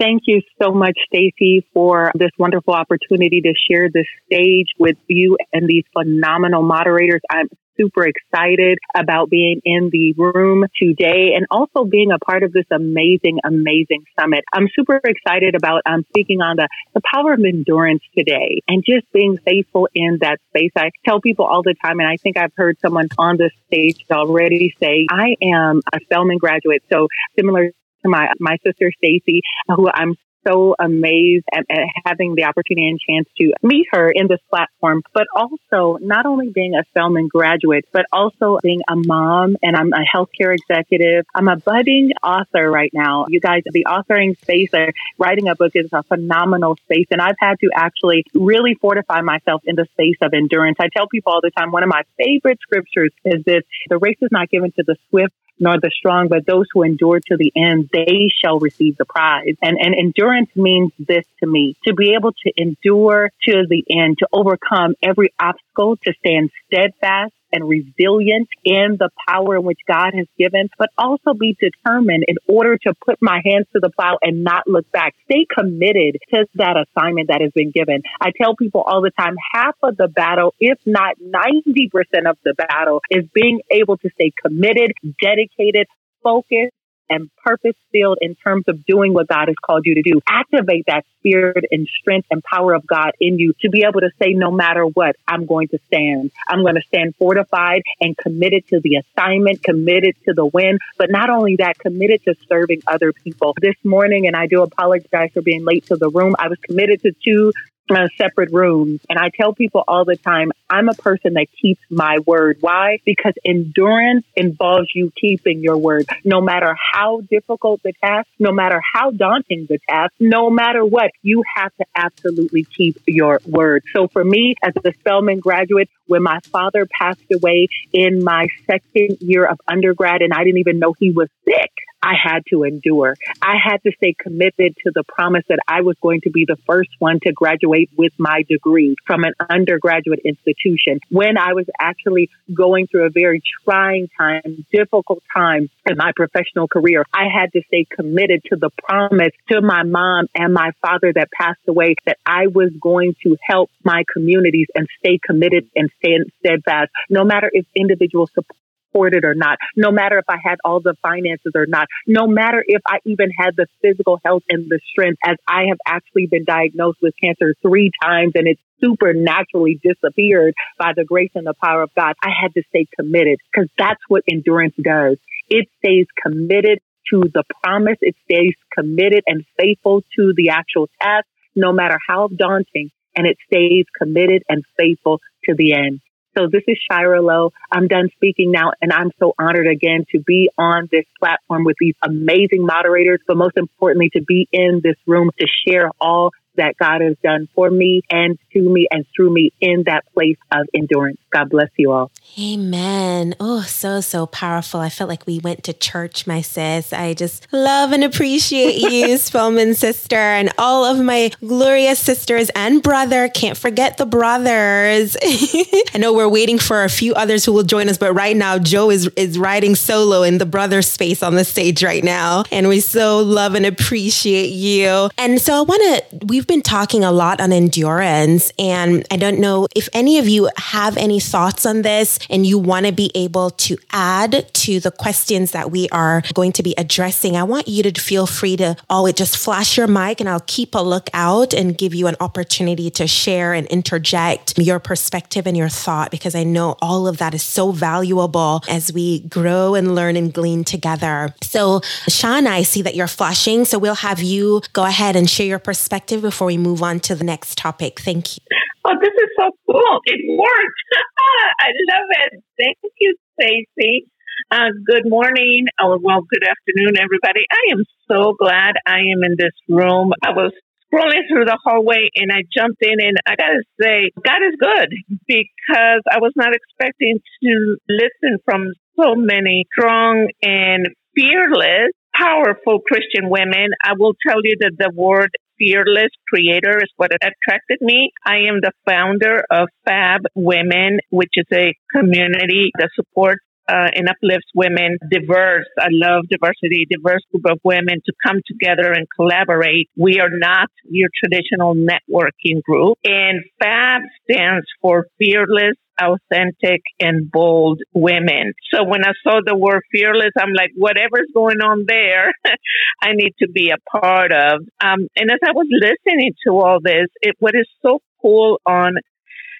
Thank you so much, Stacey, for this wonderful opportunity to share this stage with you and these phenomenal moderators. I'm super excited about being in the room today and also being a part of this amazing, amazing summit. I'm super excited about um, speaking on the, the power of endurance today and just being faithful in that space. I tell people all the time, and I think I've heard someone on this stage already say, I am a Spelman graduate. So similar to my my sister Stacy, who I'm so amazed at, at, having the opportunity and chance to meet her in this platform, but also not only being a Spelman graduate, but also being a mom and I'm a healthcare executive. I'm a budding author right now. You guys, the authoring space, or writing a book is a phenomenal space. And I've had to actually really fortify myself in the space of endurance. I tell people all the time, one of my favorite scriptures is this, the race is not given to the swift nor the strong, but those who endure to the end, they shall receive the prize. And, and endurance means this to me, to be able to endure to the end, to overcome every obstacle, to stand steadfast and resilient in the power in which God has given, but also be determined in order to put my hands to the plow and not look back. Stay committed to that assignment that has been given. I tell people all the time, half of the battle, if not 90% of the battle is being able to stay committed, dedicated, focused, and purpose filled in terms of doing what God has called you to do. Activate that spirit and strength and power of God in you to be able to say, no matter what, I'm going to stand. I'm going to stand fortified and committed to the assignment, committed to the win, but not only that, committed to serving other people. This morning, and I do apologize for being late to the room, I was committed to two uh, separate rooms. And I tell people all the time, I'm a person that keeps my word. Why? Because endurance involves you keeping your word. No matter how difficult the task, no matter how daunting the task, no matter what, you have to absolutely keep your word. So for me, as a Spelman graduate, when my father passed away in my second year of undergrad and I didn't even know he was sick, I had to endure. I had to stay committed to the promise that I was going to be the first one to graduate with my degree from an undergraduate institution. When I was actually going through a very trying time, difficult time in my professional career, I had to stay committed to the promise to my mom and my father that passed away that I was going to help my communities and stay committed and stand steadfast, no matter if individual support afford it or not, no matter if I had all the finances or not, no matter if I even had the physical health and the strength, as I have actually been diagnosed with cancer three times and it's supernaturally disappeared by the grace and the power of God. I had to stay committed because that's what endurance does. It stays committed to the promise. It stays committed and faithful to the actual task, no matter how daunting, and it stays committed and faithful to the end. So this is Shira Lowe. I'm done speaking now, and I'm so honored again to be on this platform with these amazing moderators, but most importantly, to be in this room to share all that God has done for me and to me and through me in that place of endurance. God bless you all. Amen. Oh, so, so powerful. I felt like we went to church, my sis. I just love and appreciate you, Spelman sister, and all of my glorious sisters and brother. Can't forget the brothers. I know we're waiting for a few others who will join us, but right now, Joe is, is riding solo in the brother space on the stage right now. And we so love and appreciate you. And so I want to, we've been talking a lot on endurance, and I don't know if any of you have any thoughts on this and you want to be able to add to the questions that we are going to be addressing. I want you to feel free to always just flash your mic and I'll keep a lookout and give you an opportunity to share and interject your perspective and your thought because I know all of that is so valuable as we grow and learn and glean together. So, Sean, I see that you're flashing. So, we'll have you go ahead and share your perspective before we move on to the next topic. Thank you. Oh, this is so cool. It worked. I love it. Thank you, Stacy. Uh, good morning. Oh, well, good afternoon, everybody. I am so glad I am in this room. I was scrolling through the hallway and I jumped in and I gotta say, God is good because I was not expecting to listen from so many strong and fearless, powerful Christian women. I will tell you that the word fearless creator is what attracted me. I am the founder of Fab Women, which is a community that supports uh, and uplifts women, diverse. I love diversity, diverse group of women to come together and collaborate. We are not your traditional networking group. And FAB stands for Fearless authentic and bold women. So when I saw the word fearless, I'm like, whatever's going on there, I need to be a part of. Um, and as I was listening to all this, it, what is so cool on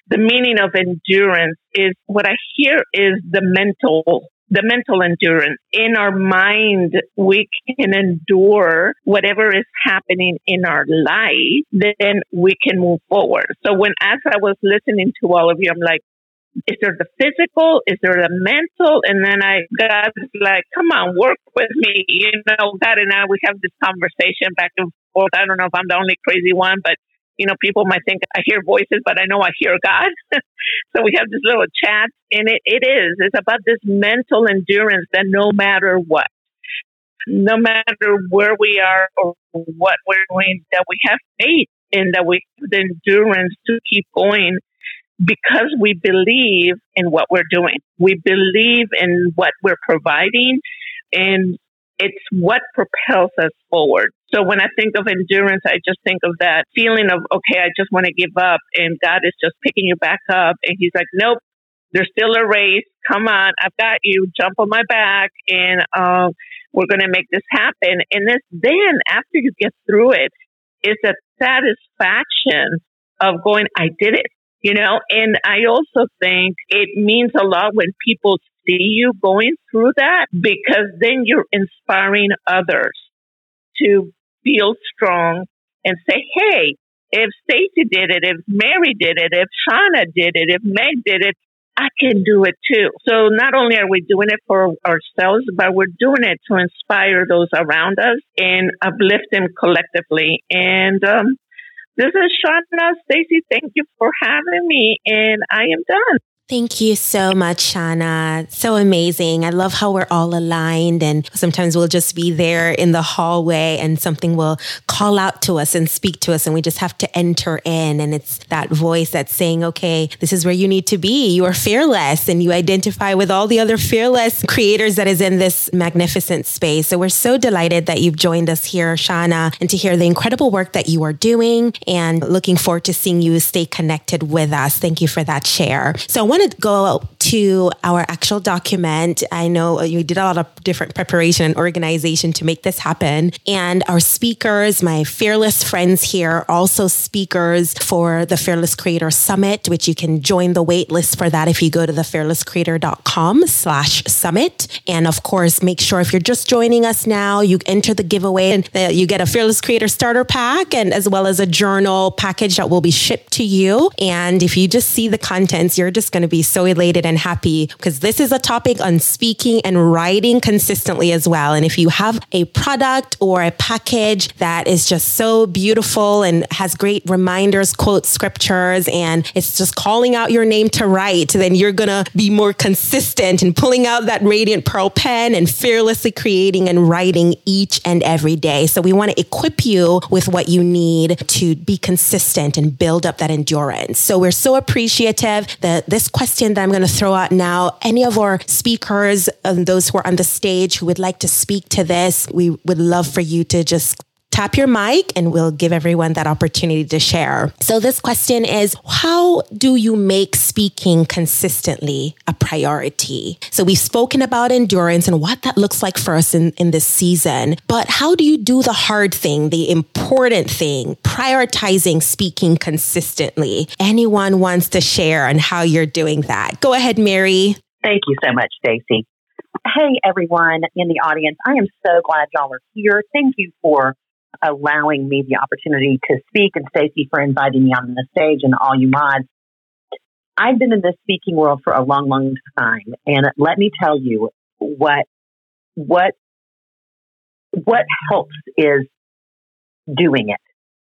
the meaning of endurance is what I hear is the mental the mental endurance. In our mind, we can endure whatever is happening in our life, then we can move forward. So when, as I was listening to all of you, I'm like, is there the physical? Is there the mental? And then I, God's like, come on, work with me. You know, God and I, we have this conversation back and forth. I don't know if I'm the only crazy one, but you know, people might think I hear voices, but I know I hear God. so we have this little chat and it, it is, it's about this mental endurance that no matter what, no matter where we are or what we're doing, that we have faith and that we have the endurance to keep going because we believe in what we're doing. We believe in what we're providing and it's what propels us forward. So when I think of endurance, I just think of that feeling of, okay, I just want to give up and God is just picking you back up. And he's like, nope, there's still a race. Come on. I've got you. Jump on my back and, um, we're going to make this happen. And this, then after you get through it, it, is a satisfaction of going, I did it you know, and I also think it means a lot when people see you going through that because then you're inspiring others to feel strong and say, Hey, if Stacy did it, if Mary did it, if Shauna did it, if Meg did it, I can do it too. So not only are we doing it for ourselves, but we're doing it to inspire those around us and uplift them collectively. And um, this is Shauna Stacy. Thank you for having me, and I am done. Thank you so much, Shana. So amazing. I love how we're all aligned and sometimes we'll just be there in the hallway and something will call out to us and speak to us and we just have to enter in. And it's that voice that's saying, okay, this is where you need to be. You are fearless and you identify with all the other fearless creators that is in this magnificent space. So we're so delighted that you've joined us here, Shana, and to hear the incredible work that you are doing and looking forward to seeing you stay connected with us. Thank you for that share. So I want to go to our actual document. I know uh, you did a lot of different preparation and organization to make this happen. And our speakers, my fearless friends here, also speakers for the Fearless Creator Summit, which you can join the wait list for that if you go to the fearlesscreator.com slash summit. And of course, make sure if you're just joining us now, you enter the giveaway and uh, you get a Fearless Creator starter pack and as well as a journal package that will be shipped to you. And if you just see the contents, you're just going to be so elated and happy because this is a topic on speaking and writing consistently as well. And if you have a product or a package that is just so beautiful and has great reminders, quotes, scriptures, and it's just calling out your name to write, then you're going to be more consistent in pulling out that radiant pearl pen and fearlessly creating and writing each and every day. So we want to equip you with what you need to be consistent and build up that endurance. So we're so appreciative that this question that I'm going to throw out now, any of our speakers and those who are on the stage who would like to speak to this, we would love for you to just tap your mic and we'll give everyone that opportunity to share. So this question is, how do you make speaking consistently a priority? So we've spoken about endurance and what that looks like for us in, in this season, but how do you do the hard thing, the important thing, prioritizing speaking consistently? Anyone wants to share on how you're doing that? Go ahead, Mary. Thank you so much, Stacy. Hey, everyone in the audience. I am so glad y'all are here. Thank you for allowing me the opportunity to speak and Stacy for inviting me on the stage and all you mods. I've been in the speaking world for a long, long time. And let me tell you what, what, what helps is doing it.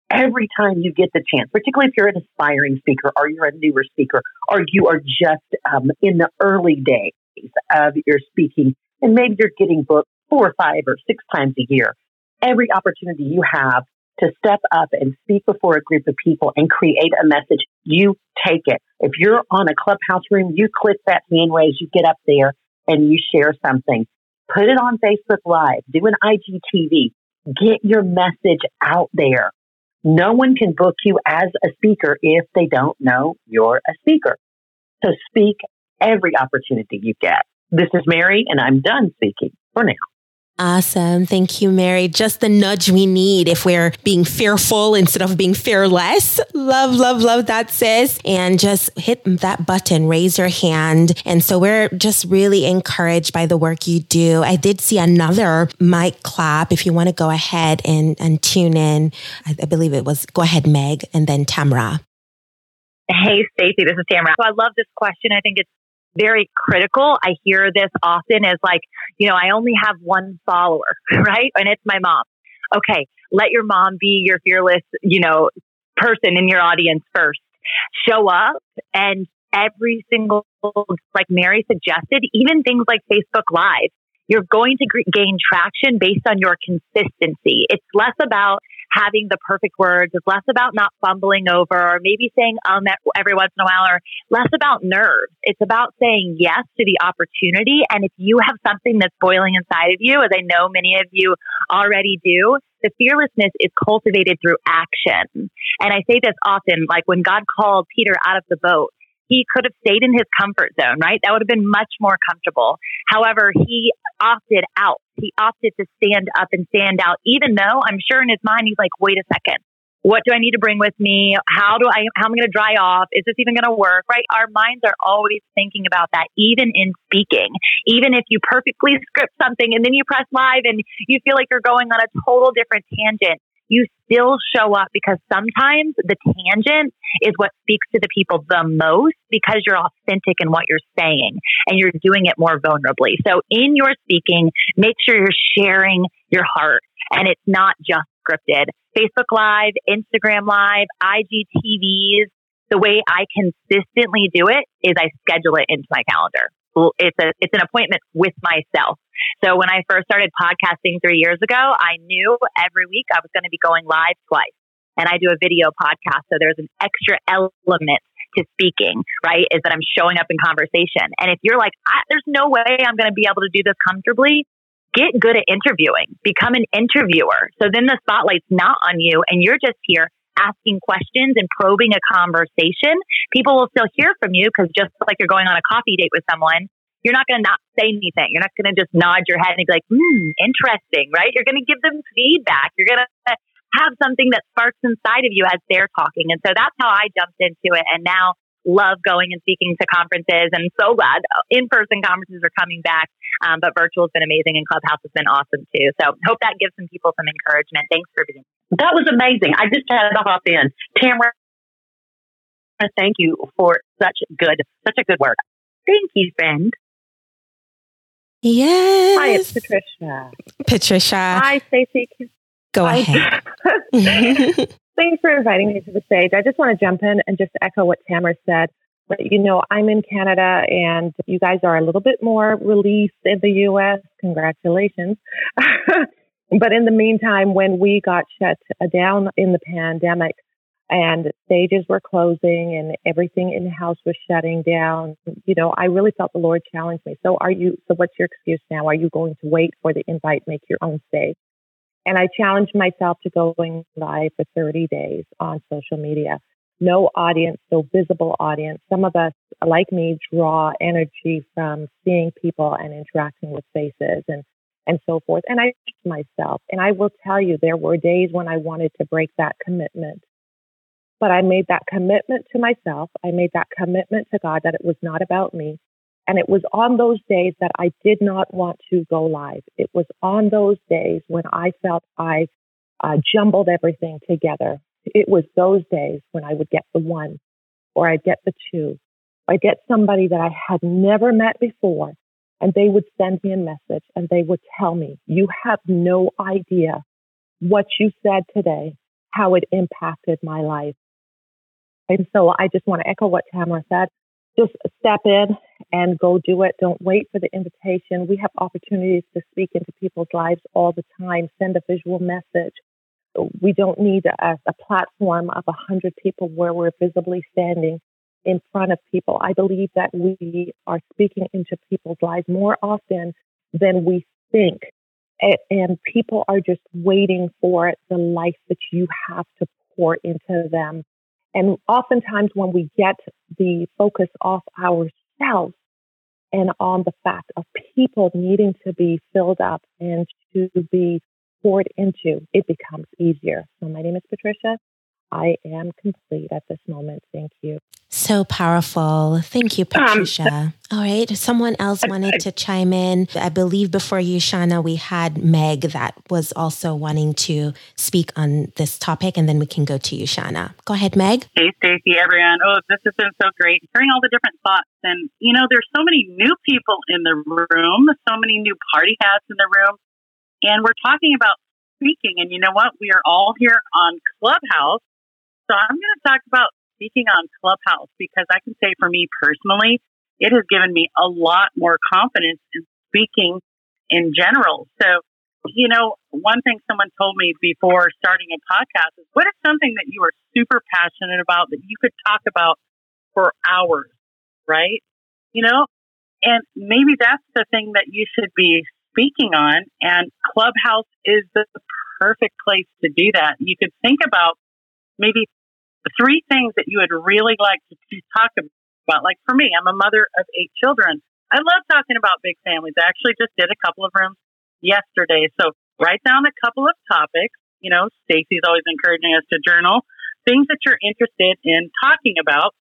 Every time you get the chance, particularly if you're an aspiring speaker or you're a newer speaker or you are just um, in the early days of your speaking and maybe you're getting booked four or five or six times a year every opportunity you have to step up and speak before a group of people and create a message, you take it. If you're on a clubhouse room, you click that hand raise, you get up there and you share something. Put it on Facebook Live, do an IGTV, get your message out there. No one can book you as a speaker if they don't know you're a speaker. So speak every opportunity you get. This is Mary and I'm done speaking for now. Awesome. Thank you, Mary. Just the nudge we need if we're being fearful instead of being fearless. Love, love, love that, sis. And just hit that button, raise your hand. And so we're just really encouraged by the work you do. I did see another mic clap. If you want to go ahead and, and tune in, I, I believe it was go ahead, Meg, and then Tamra. Hey, Stacy, this is Tamra. So I love this question. I think it's very critical. I hear this often as like, you know, I only have one follower, right? And it's my mom. Okay, let your mom be your fearless, you know, person in your audience first. Show up and every single, like Mary suggested, even things like Facebook Live, you're going to gain traction based on your consistency. It's less about having the perfect words. It's less about not fumbling over or maybe saying um every once in a while or less about nerves. It's about saying yes to the opportunity. And if you have something that's boiling inside of you, as I know many of you already do, the fearlessness is cultivated through action. And I say this often, like when God called Peter out of the boat, he could have stayed in his comfort zone, right? That would have been much more comfortable. However, he opted out. He opted to stand up and stand out, even though I'm sure in his mind, he's like, wait a second. What do I need to bring with me? How do I, how am I going to dry off? Is this even going to work? Right? Our minds are always thinking about that, even in speaking. Even if you perfectly script something and then you press live and you feel like you're going on a total different tangent, you still show up because sometimes the tangent is what speaks to the people the most because you're authentic in what you're saying and you're doing it more vulnerably. So in your speaking, make sure you're sharing your heart and it's not just scripted. Facebook Live, Instagram Live, IGTVs, the way I consistently do it is I schedule it into my calendar. It's a it's an appointment with myself. So when I first started podcasting three years ago, I knew every week I was going to be going live twice, and I do a video podcast. So there's an extra element to speaking, right? Is that I'm showing up in conversation. And if you're like, there's no way I'm going to be able to do this comfortably, get good at interviewing, become an interviewer. So then the spotlight's not on you and you're just here asking questions and probing a conversation. People will still hear from you because just like you're going on a coffee date with someone, you're not going to not say anything. You're not going to just nod your head and be like, hmm, interesting, right? You're going to give them feedback. You're going to have something that sparks inside of you as they're talking. And so that's how I jumped into it. And now love going and speaking to conferences and so glad in person conferences are coming back. Um, but virtual has been amazing and Clubhouse has been awesome too. So hope that gives some people some encouragement. Thanks for being. That was amazing. I just had to hop in. Tamara, thank you for such good, such a good work. Thank you, friend. Yes. Hi, it's Patricia. Patricia. Hi, Stacey. Go ahead. Thanks for inviting me to the stage. I just want to jump in and just echo what Tamara said. But, you know, I'm in Canada and you guys are a little bit more released in the US. Congratulations. but in the meantime, when we got shut down in the pandemic and stages were closing and everything in the house was shutting down, you know, I really felt the Lord challenge me. So are you, so what's your excuse now? Are you going to wait for the invite, make your own stage? And I challenged myself to going live for 30 days on social media. No audience, no visible audience. Some of us, like me, draw energy from seeing people and interacting with faces and, and so forth. And I myself, and I will tell you, there were days when I wanted to break that commitment. But I made that commitment to myself. I made that commitment to God that it was not about me. And it was on those days that I did not want to go live. It was on those days when I felt I uh, jumbled everything together. It was those days when I would get the one or I'd get the two. I'd get somebody that I had never met before and they would send me a message and they would tell me, you have no idea what you said today, how it impacted my life. And so I just want to echo what Tamara said just step in and go do it. Don't wait for the invitation. We have opportunities to speak into people's lives all the time. Send a visual message. We don't need a, a platform of a hundred people where we're visibly standing in front of people. I believe that we are speaking into people's lives more often than we think. And people are just waiting for the life that you have to pour into them. And oftentimes when we get the focus off and on the fact of people needing to be filled up and to be poured into, it becomes easier. So my name is Patricia. I am complete at this moment. Thank you. So powerful. Thank you, um, Patricia. Um, All right. Someone else wanted to chime in. I believe before you, Shauna, we had Meg that was also wanting to speak on this topic, and then we can go to you, Shauna. Go ahead, Meg. Hey, Stacey, everyone. Oh, this has been so great. Hearing all the different thoughts. And, you know, there's so many new people in the room, so many new party hats in the room. And we're talking about speaking. And you know what? We are all here on Clubhouse so I'm going to talk about speaking on Clubhouse because I can say for me personally, it has given me a lot more confidence in speaking in general. So, you know, one thing someone told me before starting a podcast is what is something that you are super passionate about that you could talk about for hours, right? You know, and maybe that's the thing that you should be speaking on. And Clubhouse is the perfect place to do that. You could think about maybe three things that you would really like to, to talk about. Like for me, I'm a mother of eight children. I love talking about big families. I actually just did a couple of rooms yesterday. So write down a couple of topics. You know, Stacy's always encouraging us to journal things that you're interested in talking about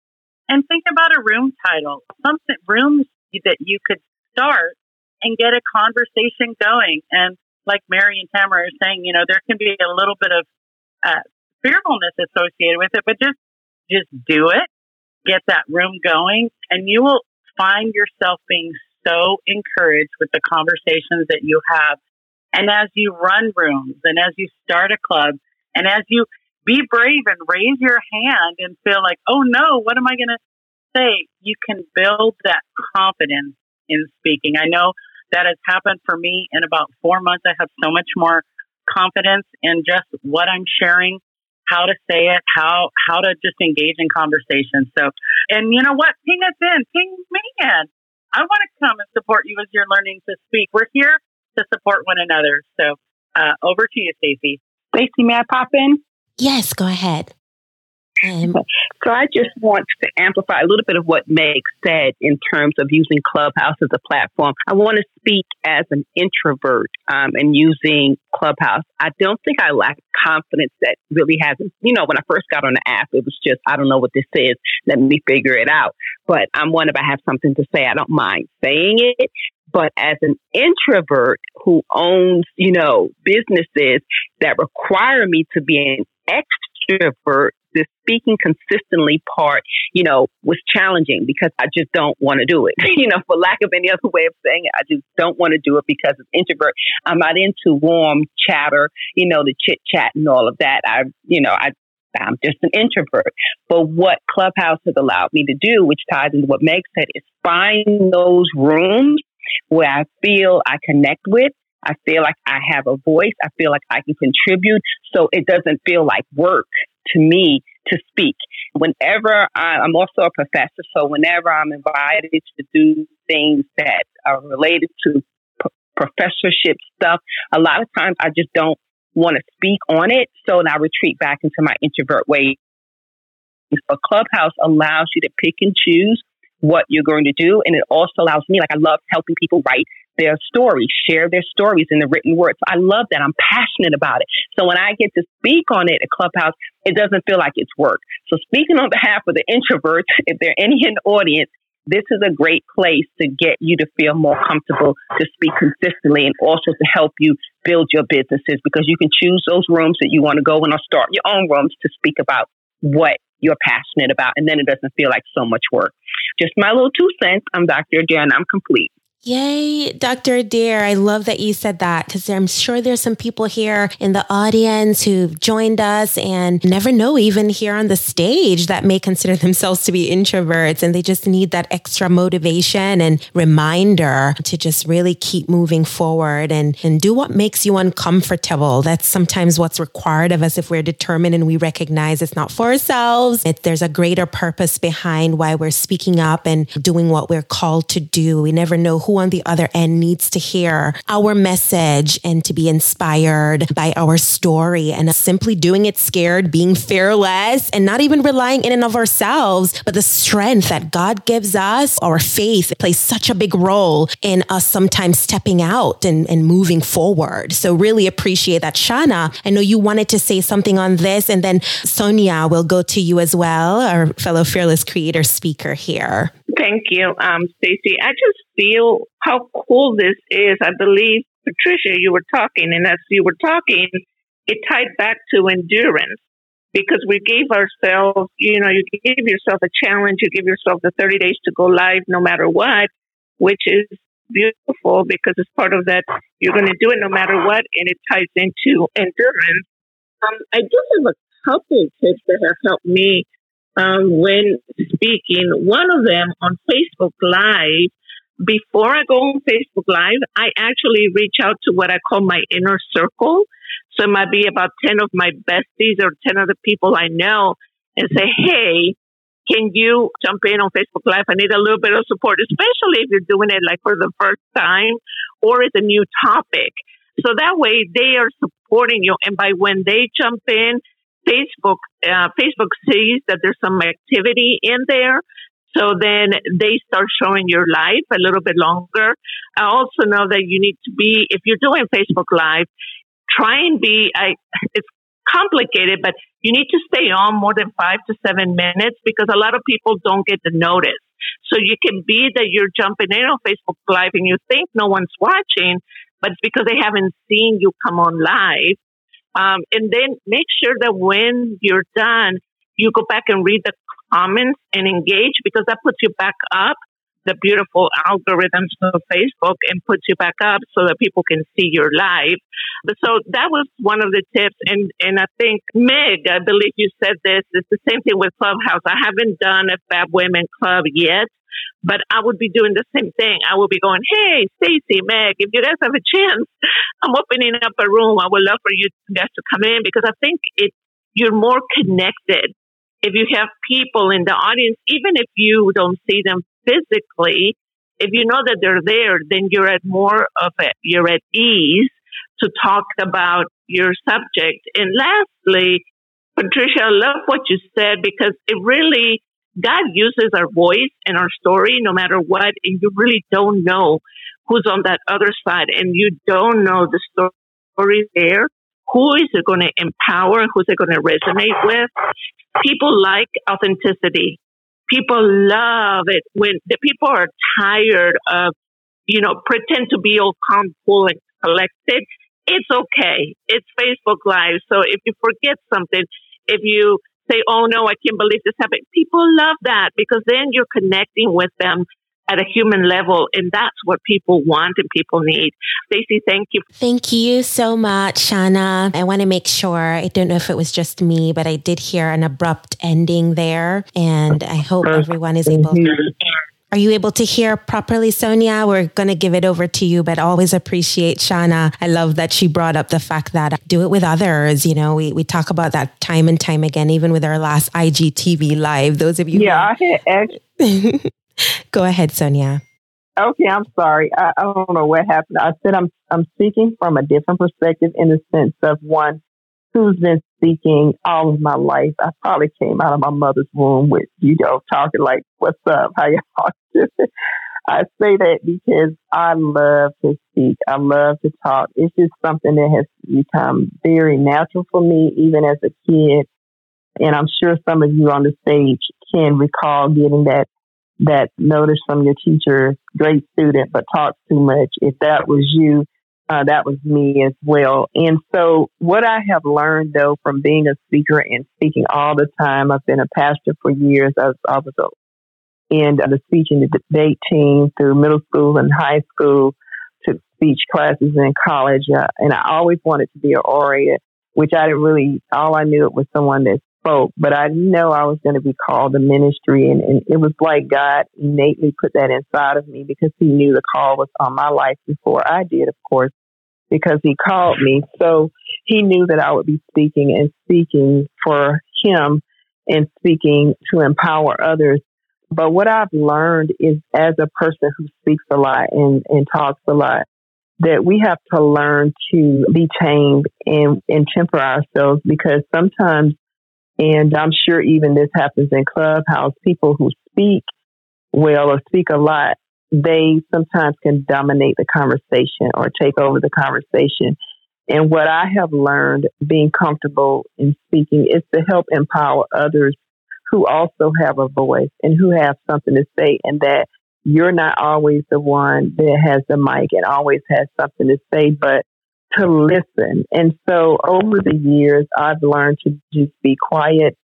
and think about a room title, something rooms that you could start and get a conversation going. And like Mary and Tamara are saying, you know, there can be a little bit of uh, fearfulness associated with it, but just just do it, get that room going, and you will find yourself being so encouraged with the conversations that you have. And as you run rooms and as you start a club and as you be brave and raise your hand and feel like, oh no, what am I going to say? You can build that confidence in speaking. I know that has happened for me in about four months. I have so much more confidence in just what I'm sharing, how to say it, how how to just engage in conversation. So, and you know what? Ping us in, ping me in. I want to come and support you as you're learning to speak. We're here to support one another. So, uh, over to you, Stacy. Stacy, may I pop in? Yes, go ahead. Um, so I just want to amplify a little bit of what Meg said in terms of using Clubhouse as a platform. I want to speak as an introvert um, and using Clubhouse. I don't think I lack confidence that really hasn't, you know, when I first got on the app, it was just, I don't know what this is. Let me figure it out. But I'm one, if I have something to say, I don't mind saying it. But as an introvert who owns, you know, businesses that require me to be an extrovert, the speaking consistently part, you know, was challenging because I just don't want to do it. you know, for lack of any other way of saying it, I just don't want to do it because as introvert, I'm not into warm chatter, you know, the chit chat and all of that. I, you know, I I'm just an introvert. But what Clubhouse has allowed me to do, which ties into what Meg said, is find those rooms where I feel I connect with. I feel like I have a voice. I feel like I can contribute. So it doesn't feel like work to me to speak. Whenever I, I'm also a professor, so whenever I'm invited to do things that are related to p- professorship stuff, a lot of times I just don't want to speak on it. So I retreat back into my introvert way. A clubhouse allows you to pick and choose what you're going to do. And it also allows me, like, I love helping people write their stories, share their stories in the written word. So I love that. I'm passionate about it. So when I get to speak on it at Clubhouse, it doesn't feel like it's work. So speaking on behalf of the introverts, if there are any in the audience, this is a great place to get you to feel more comfortable to speak consistently and also to help you build your businesses because you can choose those rooms that you want to go in or start your own rooms to speak about what you're passionate about. And then it doesn't feel like so much work. Just my little two cents. I'm Dr. Jen. I'm complete. Yay, Dr. Adair. I love that you said that because I'm sure there's some people here in the audience who've joined us and never know, even here on the stage, that may consider themselves to be introverts and they just need that extra motivation and reminder to just really keep moving forward and, and do what makes you uncomfortable. That's sometimes what's required of us if we're determined and we recognize it's not for ourselves. If there's a greater purpose behind why we're speaking up and doing what we're called to do. We never know who on the other end needs to hear our message and to be inspired by our story and simply doing it scared, being fearless and not even relying in and of ourselves, but the strength that God gives us, our faith plays such a big role in us sometimes stepping out and, and moving forward. So really appreciate that. Shana, I know you wanted to say something on this and then Sonia will go to you as well, our fellow fearless creator speaker here. Thank you, um, Stacy. I just feel how cool this is. I believe, Patricia, you were talking, and as you were talking, it tied back to endurance because we gave ourselves, you know, you give yourself a challenge, you give yourself the 30 days to go live no matter what, which is beautiful because it's part of that. You're going to do it no matter what, and it ties into endurance. Um, I do have a couple tips that have helped me um, when speaking. One of them on Facebook Live, before I go on Facebook Live, I actually reach out to what I call my inner circle. So it might be about 10 of my besties or 10 of the people I know and say, Hey, can you jump in on Facebook Live? I need a little bit of support, especially if you're doing it like for the first time or it's a new topic. So that way they are supporting you. And by when they jump in, Facebook, uh, Facebook sees that there's some activity in there. So then they start showing your life a little bit longer. I also know that you need to be, if you're doing Facebook Live, try and be, I, it's complicated, but you need to stay on more than five to seven minutes because a lot of people don't get the notice. So you can be that you're jumping in on Facebook Live and you think no one's watching, but it's because they haven't seen you come on live. Um, and then make sure that when you're done, you go back and read the comments and engage because that puts you back up the beautiful algorithms of Facebook and puts you back up so that people can see your live. So that was one of the tips. And, and I think Meg, I believe you said this, it's the same thing with Clubhouse. I haven't done a Fab Women Club yet, but I would be doing the same thing. I would be going, Hey, Stacy, Meg, if you guys have a chance, I'm opening up a room. I would love for you guys to come in because I think it, you're more connected if you have people in the audience, even if you don't see them physically, if you know that they're there, then you're at more of it. You're at ease to talk about your subject. And lastly, Patricia, I love what you said because it really, God uses our voice and our story no matter what, and you really don't know who's on that other side, and you don't know the story there. Who is it going to empower? Who's it going to resonate with? People like authenticity. People love it when the people are tired of, you know, pretend to be all calm, cool, and collected. It's okay. It's Facebook Live. So if you forget something, if you say, oh no, I can't believe this happened, people love that because then you're connecting with them at a human level. And that's what people want and people need. Stacy, thank you. Thank you so much, Shana. I want to make sure, I don't know if it was just me, but I did hear an abrupt ending there. And I hope everyone is able to. Are you able to hear properly, Sonia? We're going to give it over to you, but always appreciate Shana. I love that she brought up the fact that do it with others. You know, we, we talk about that time and time again, even with our last IGTV live. Those of you. Yeah, who- I had. Go ahead, Sonia. Okay, I'm sorry. I, I, don't know what happened. I said I'm I'm speaking from a different perspective in the sense of one who's been speaking all of my life. I probably came out of my mother's womb with you know talking like, "What's up? How y'all doing?" I say that because I love to speak. I love to talk. It's just something that has become very natural for me, even as a kid. And I'm sure some of you on the stage can recall getting that that notice from your teacher, great student, but talks too much. If that was you, uh, that was me as well. And so what I have learned though from being a speaker and speaking all the time, I've been a pastor for years. I was, I was and the speech and the debate team through middle school and high school to speech classes in college. Uh, and I always wanted to be an orator, which I didn't really, all I knew it was someone that spoke, but I know I was going to be called to ministry. And, and it was like God innately put that inside of me because he knew the call was on my life before I did, of course, because he called me. So he knew that I would be speaking and speaking for him and speaking to empower others. But what I've learned is as a person who speaks a lot and, and talks a lot, that we have to learn to be tamed and, and temper ourselves because sometimes and I'm sure even this happens in Clubhouse. People who speak well or speak a lot, they sometimes can dominate the conversation or take over the conversation. And what I have learned being comfortable in speaking is to help empower others who also have a voice and who have something to say and that you're not always the one that has the mic and always has something to say, but to listen. And so over the years, I've learned to just be quiet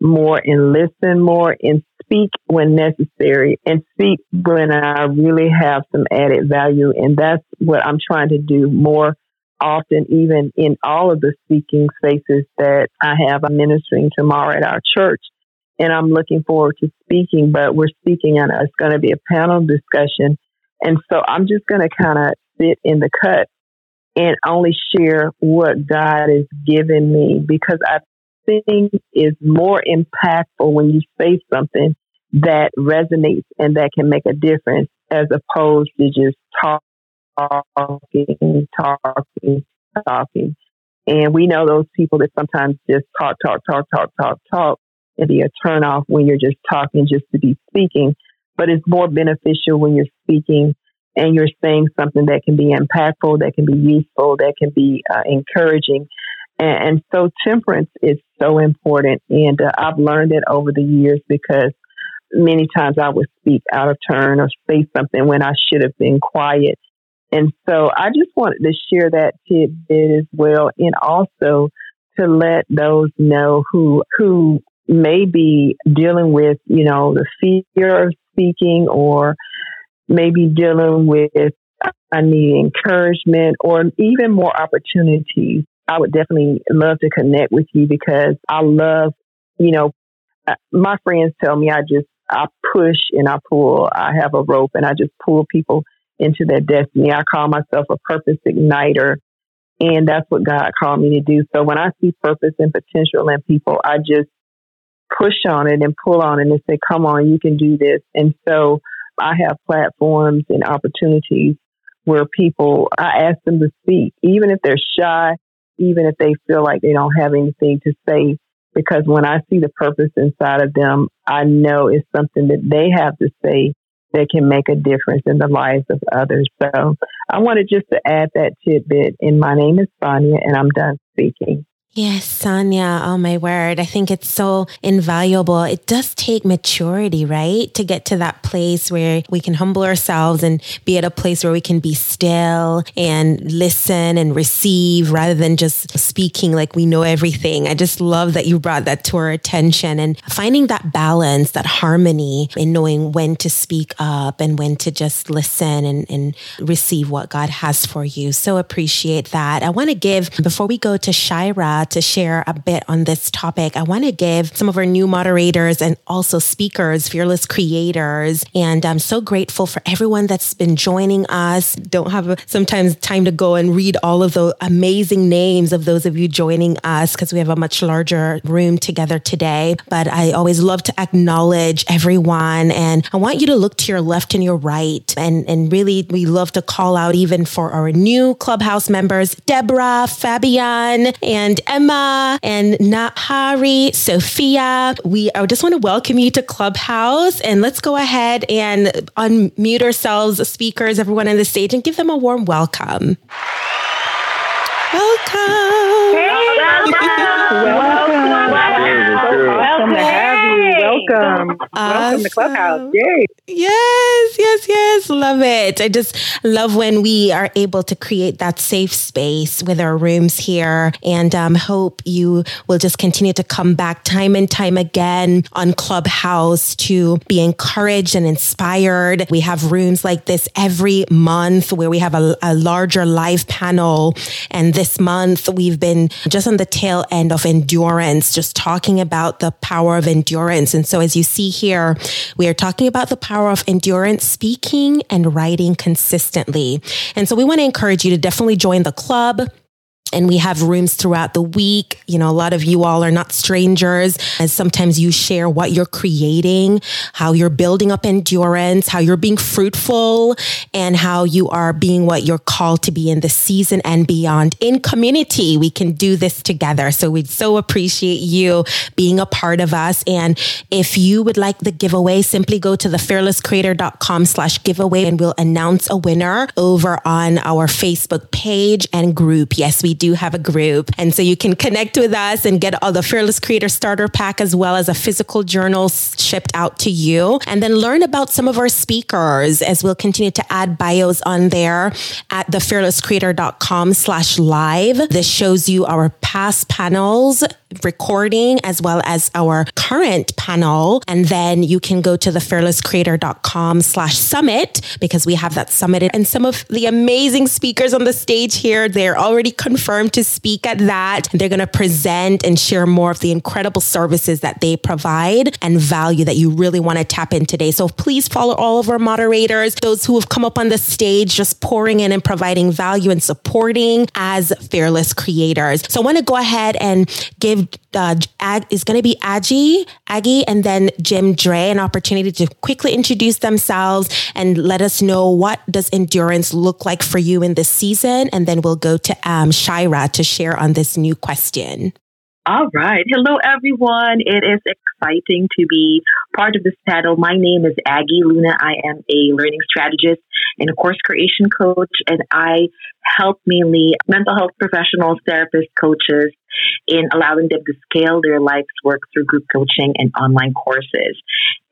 more and listen more and speak when necessary and speak when I really have some added value. And that's what I'm trying to do more often, even in all of the speaking spaces that I have. I'm ministering tomorrow at our church and I'm looking forward to speaking, but we're speaking on it's going to be a panel discussion. And so I'm just going to kind of sit in the cut and only share what God has given me because I think is more impactful when you say something that resonates and that can make a difference as opposed to just talking, talking, talking. And we know those people that sometimes just talk, talk, talk, talk, talk, talk, and be a turn off when you're just talking just to be speaking. But it's more beneficial when you're speaking and you're saying something that can be impactful, that can be useful, that can be uh, encouraging. And, and, so temperance is so important. And uh, I've learned it over the years because many times I would speak out of turn or say something when I should have been quiet. And so I just wanted to share that tidbit as well. And also to let those know who, who may be dealing with, you know, the fear of speaking or maybe dealing with I need encouragement or even more opportunities, I would definitely love to connect with you because I love, you know, uh, my friends tell me I just, I push and I pull. I have a rope and I just pull people into their destiny. I call myself a purpose igniter. And that's what God called me to do. So when I see purpose and potential in people, I just push on it and pull on it and say, come on, you can do this. And so I have platforms and opportunities where people, I ask them to speak, even if they're shy, even if they feel like they don't have anything to say. Because when I see the purpose inside of them, I know it's something that they have to say that can make a difference in the lives of others. So I wanted just to add that tidbit. And my name is Sonia, and I'm done speaking. Yes, Sonia. Oh my word. I think it's so invaluable. It does take maturity, right? To get to that place where we can humble ourselves and be at a place where we can be still and listen and receive rather than just speaking like we know everything. I just love that you brought that to our attention and finding that balance, that harmony in knowing when to speak up and when to just listen and, and receive what God has for you. So appreciate that. I want to give, before we go to Shira, Uh, to share a bit on this topic, I want to give some of our new moderators and also speakers, fearless creators. And I'm so grateful for everyone that's been joining us. Don't have sometimes time to go and read all of the amazing names of those of you joining us because we have a much larger room together today. But I always love to acknowledge everyone. And I want you to look to your left and your right. And, and really, we love to call out even for our new clubhouse members, Deborah, Fabian, and Emma and Nahari, Sophia. We I just want to welcome you to Clubhouse and let's go ahead and unmute ourselves, speakers, everyone on the stage, and give them a warm welcome. Welcome. Hey, welcome. welcome. welcome. Welcome. Awesome. Welcome to Clubhouse. Yay. Yes, yes, yes. Love it. I just love when we are able to create that safe space with our rooms here and um, hope you will just continue to come back time and time again on Clubhouse to be encouraged and inspired. We have rooms like this every month where we have a, a larger live panel. And this month we've been just on the tail end of endurance, just talking about the power of endurance. And so as you see here, we are talking about the power of endurance, speaking and writing consistently. And so we want to encourage you to definitely join the club and we have rooms throughout the week. You know, a lot of you all are not strangers and sometimes you share what you're creating, how you're building up endurance, how you're being fruitful and how you are being what you're called to be in the season and beyond in community. We can do this together. So we'd so appreciate you being a part of us. And if you would like the giveaway, simply go to thefearlesscreator.com slash giveaway and we'll announce a winner over on our Facebook page and group. Yes, we do have a group. And so you can connect with us and get all the Fearless Creator Starter Pack as well as a physical journal shipped out to you. And then learn about some of our speakers as we'll continue to add bios on there at thefearlesscreator.com slash live. This shows you our past panels recording as well as our current panel. And then you can go to thefearlesscreator.com slash summit because we have that summit and some of the amazing speakers on the stage here. They're already confirmed to speak at that. They're going to present and share more of the incredible services that they provide and value that you really want to tap in today. So please follow all of our moderators, those who have come up on the stage, just pouring in and providing value and supporting as fearless creators. So I want to go ahead and give uh, Ag- is going to be Aggie, Aggie, and then Jim Dre an opportunity to quickly introduce themselves and let us know what does endurance look like for you in this season, and then we'll go to um, Shira to share on this new question. All right. Hello, everyone. It is exciting to be part of this panel. My name is Aggie Luna. I am a learning strategist and a course creation coach, and I help mainly mental health professionals, therapists, coaches in allowing them to scale their life's work through group coaching and online courses.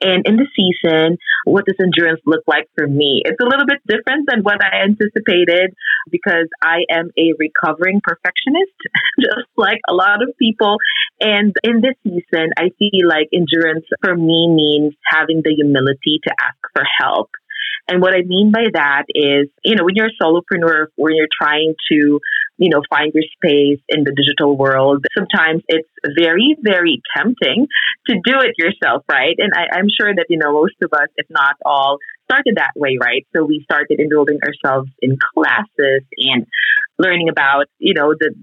And in the season, what does endurance look like for me? It's a little bit different than what I anticipated because I am a recovering perfectionist, just like a lot of people. And in this season, I feel like endurance for me means having the humility to ask for help And what I mean by that is, you know, when you're a solopreneur, when you're trying to, you know, find your space in the digital world, sometimes it's very, very tempting to do it yourself, right? And I, I'm sure that, you know, most of us, if not all, started that way, right? So we started enrolling ourselves in classes and learning about, you know, the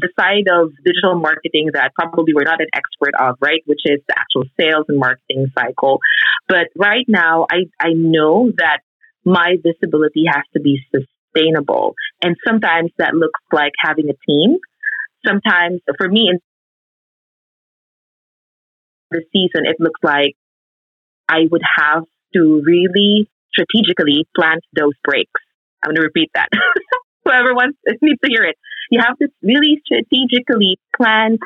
the side of digital marketing that probably we're not an expert of, right? Which is the actual sales and marketing cycle. But right now, I, I know that my visibility has to be sustainable. And sometimes that looks like having a team. Sometimes for me in the season, it looks like I would have to really strategically plant those breaks. I'm going to repeat that. Whoever wants needs to hear it. You have to really strategically plan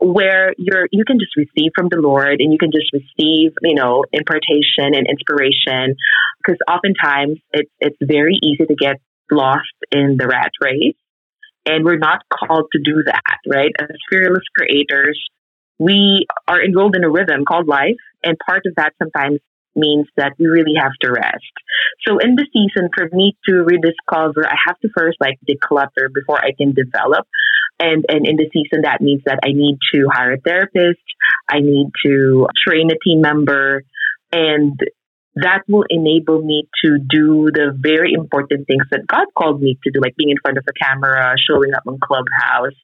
where you're you can just receive from the Lord and you can just receive, you know, impartation and inspiration. Because oftentimes it's it's very easy to get lost in the rat race. And we're not called to do that, right? As fearless creators, we are enrolled in a rhythm called life. And part of that sometimes means that we really have to rest. So in the season, for me to rediscover, I have to first like declutter before I can develop. And, and in the season, that means that I need to hire a therapist. I need to train a team member and that will enable me to do the very important things that God called me to do, like being in front of a camera, showing up on Clubhouse.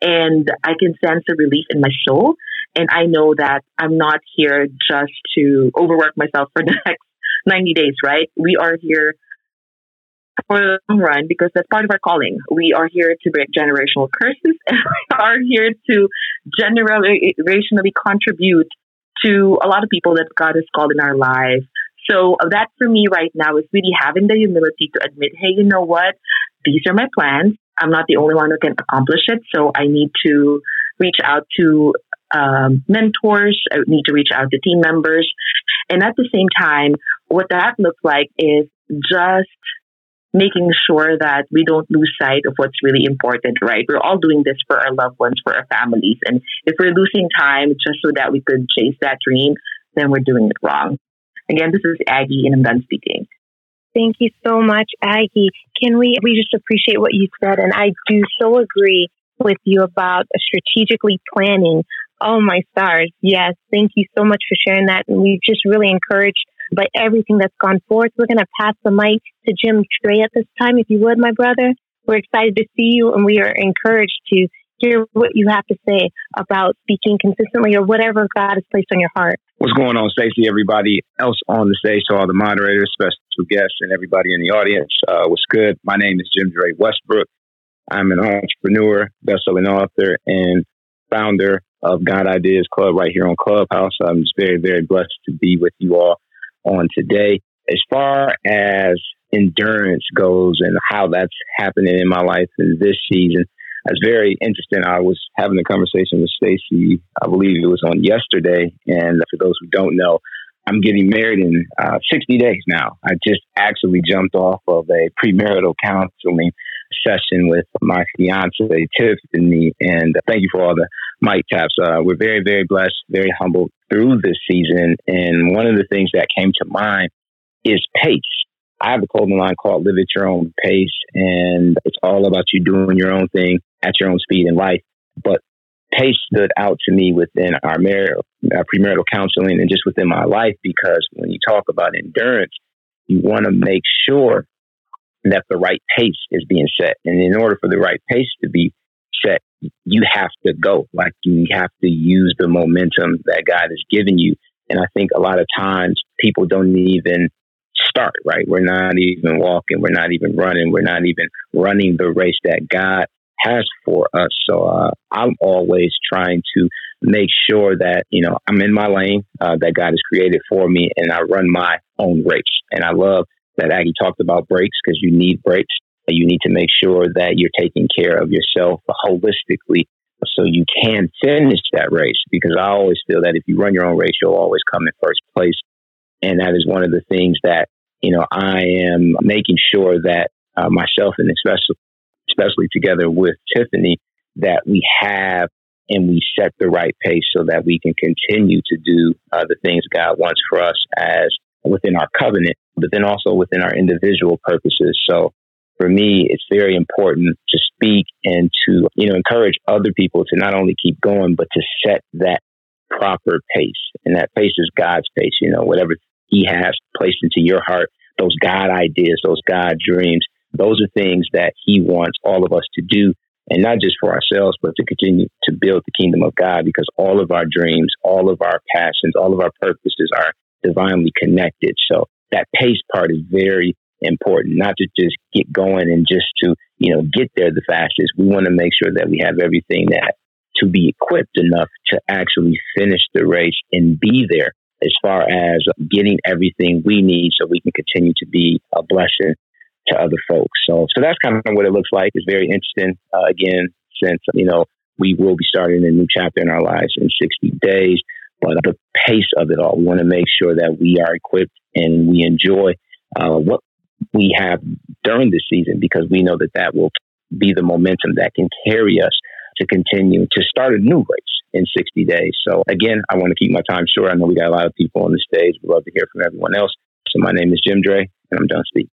And I can sense a relief in my soul. And I know that I'm not here just to overwork myself for the next 90 days, right? We are here for the long run because that's part of our calling. We are here to break generational curses and we are here to generationally eh, eh, contribute to a lot of people that God has called in our lives. So that for me right now is really having the humility to admit, hey, you know what? These are my plans. I'm not the only one who can accomplish it. So I need to reach out to um, mentors. I need to reach out to team members. And at the same time, what that looks like is just making sure that we don't lose sight of what's really important, right? We're all doing this for our loved ones, for our families. And if we're losing time just so that we could chase that dream, then we're doing it wrong. Again, this is Aggie and I'm done speaking. Thank you so much, Aggie. Can we, we just appreciate what you said. And I do so agree with you about strategically planning. Oh, my stars. Yes. Thank you so much for sharing that. And we just really encouraged by everything that's gone forth. We're going to pass the mic to Jim Trey at this time, if you would, my brother. We're excited to see you and we are encouraged to hear what you have to say about speaking consistently or whatever God has placed on your heart. What's going on, Stacey? Everybody else on the stage, to all the moderators, special guests, and everybody in the audience. Uh, what's good? My name is Jim Dre Westbrook. I'm an entrepreneur, best-selling author, and founder of God Ideas Club right here on Clubhouse. I'm just very, very blessed to be with you all on today. As far as endurance goes and how that's happening in my life in this season, it's very interesting. I was having a conversation with Stacy, I believe it was on yesterday. And for those who don't know, I'm getting married in uh, 60 days now. I just actually jumped off of a premarital counseling session with my fiance, Tiffany. And thank you for all the mic taps. Uh, we're very, very blessed, very humbled through this season. And one of the things that came to mind is pace. I have a clothing line called Live at Your Own Pace, and it's all about you doing your own thing at your own speed in life. But pace stood out to me within our, mar- our premarital counseling and just within my life because when you talk about endurance, you want to make sure that the right pace is being set. And in order for the right pace to be set, you have to go. Like you have to use the momentum that God has given you. And I think a lot of times people don't even start, right? We're not even walking. We're not even running. We're not even running the race that God has for us. So uh, I'm always trying to make sure that, you know, I'm in my lane uh, that God has created for me and I run my own race. And I love that Aggie talked about breaks because you need breaks. You need to make sure that you're taking care of yourself holistically so you can finish that race because I always feel that if you run your own race, you'll always come in first place. And that is one of the things that, you know, I am making sure that uh, myself and especially, especially together with Tiffany, that we have and we set the right pace so that we can continue to do uh, the things God wants for us as within our covenant, but then also within our individual purposes. So for me, it's very important to speak and to, you know, encourage other people to not only keep going, but to set that proper pace. And that pace is God's pace, you know, whatever He has placed into your heart, those God ideas, those God dreams, those are things that He wants all of us to do. And not just for ourselves, but to continue to build the kingdom of God because all of our dreams, all of our passions, all of our purposes are divinely connected. So that pace part is very important, not to just get going and just to, you know, get there the fastest. We want to make sure that we have everything that to be equipped enough to actually finish the race and be there as far as getting everything we need so we can continue to be a blessing to other folks. So, so that's kind of what it looks like. It's very interesting. Uh, again, since, you know, we will be starting a new chapter in our lives in 60 days, but the pace of it all, we want to make sure that we are equipped and we enjoy uh, what we have during the season because we know that that will be the momentum that can carry us to continue to start a new race in 60 days. So again, I want to keep my time short. I know we got a lot of people on the stage. We'd love to hear from everyone else. So my name is Jim Dre and I'm done speaking.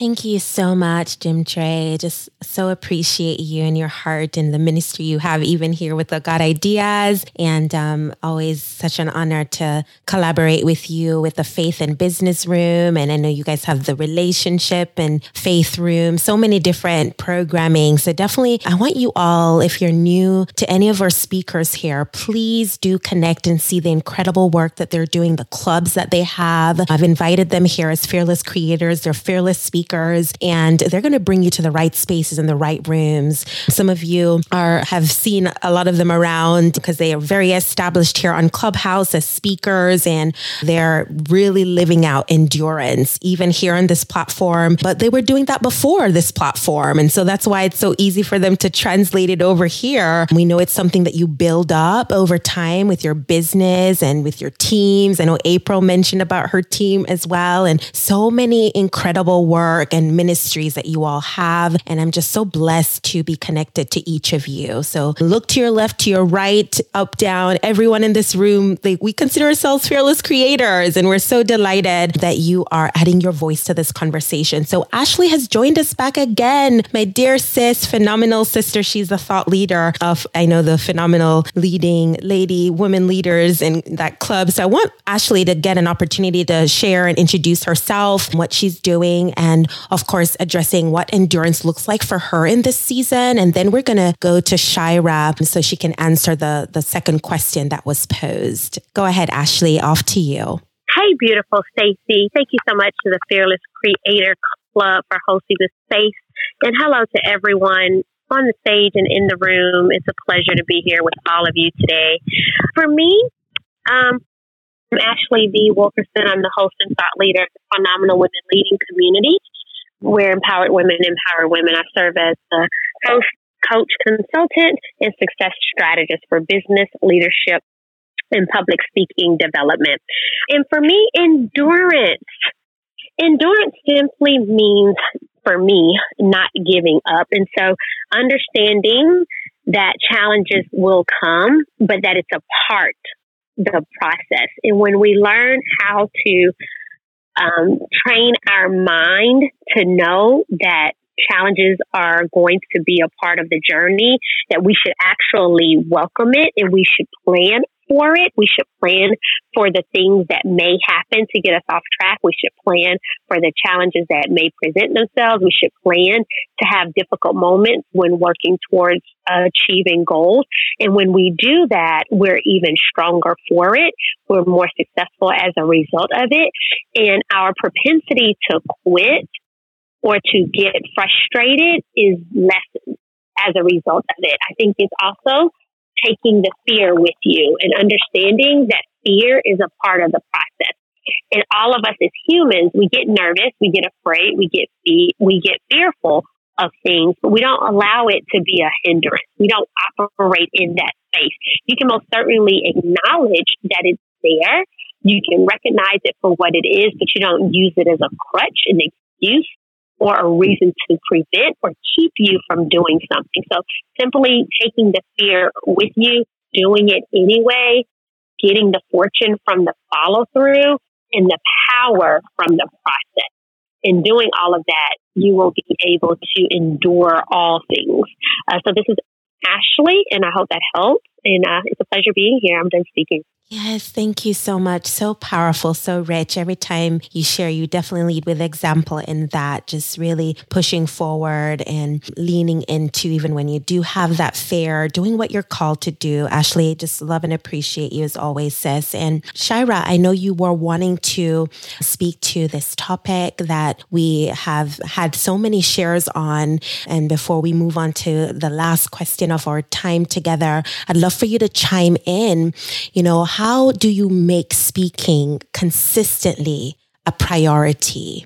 Thank you so much, Jim Trey. Just so appreciate you and your heart and the ministry you have, even here with the God Ideas. And um, always such an honor to collaborate with you with the Faith and Business Room. And I know you guys have the Relationship and Faith Room, so many different programming. So definitely, I want you all, if you're new to any of our speakers here, please do connect and see the incredible work that they're doing, the clubs that they have. I've invited them here as fearless creators, they're fearless speakers speakers and they're going to bring you to the right spaces and the right rooms. Some of you are have seen a lot of them around because they are very established here on Clubhouse as speakers and they're really living out endurance even here on this platform, but they were doing that before this platform. And so that's why it's so easy for them to translate it over here. We know it's something that you build up over time with your business and with your teams. I know April mentioned about her team as well and so many incredible work work and ministries that you all have. And I'm just so blessed to be connected to each of you. So look to your left, to your right, up, down, everyone in this room. Like, we consider ourselves fearless creators. And we're so delighted that you are adding your voice to this conversation. So Ashley has joined us back again. My dear sis, phenomenal sister. She's the thought leader of, I know, the phenomenal leading lady, women leaders in that club. So I want Ashley to get an opportunity to share and introduce herself, what she's doing, and of course, addressing what endurance looks like for her in this season. And then we're going to go to Shira so she can answer the, the second question that was posed. Go ahead, Ashley, off to you. Hey, beautiful Stacy. Thank you so much to the Fearless Creator Club for hosting this space. And hello to everyone on the stage and in the room. It's a pleasure to be here with all of you today. For me, um, I'm Ashley B. Wilkerson. I'm the host and thought leader of the Phenomenal Women Leading Community where Empowered Women Empower Women. I serve as the host, coach, consultant, and success strategist for business leadership and public speaking development. And for me, endurance. Endurance simply means, for me, not giving up. And so understanding that challenges will come, but that it's a part the process. And when we learn how to um, train our mind to know that challenges are going to be a part of the journey, that we should actually welcome it and we should plan for it. We should plan for the things that may happen to get us off track. We should plan for the challenges that may present themselves. We should plan to have difficult moments when working towards achieving goals. And when we do that, we're even stronger for it. We're more successful as a result of it. And our propensity to quit or to get frustrated is lessened as a result of it. I think it's also taking the fear with you and understanding that fear is a part of the process. And all of us as humans, we get nervous, we get afraid, we get fe- we get fearful of things, but we don't allow it to be a hindrance. We don't operate in that space. You can most certainly acknowledge that it's there. You can recognize it for what it is, but you don't use it as a crutch, an excuse or a reason to prevent or keep you from doing something. So simply taking the fear with you, doing it anyway, getting the fortune from the follow through and the power from the process. In doing all of that, you will be able to endure all things. Uh, so this is Ashley, and I hope that helps. And uh, it's a pleasure being here. I'm done speaking. Yes, thank you so much. So powerful, so rich. Every time you share, you definitely lead with example in that, just really pushing forward and leaning into even when you do have that fear, doing what you're called to do. Ashley, just love and appreciate you as always, sis. And Shira, I know you were wanting to speak to this topic that we have had so many shares on. And before we move on to the last question of our time together, I'd love for you to chime in. You know, how do you make speaking consistently a priority?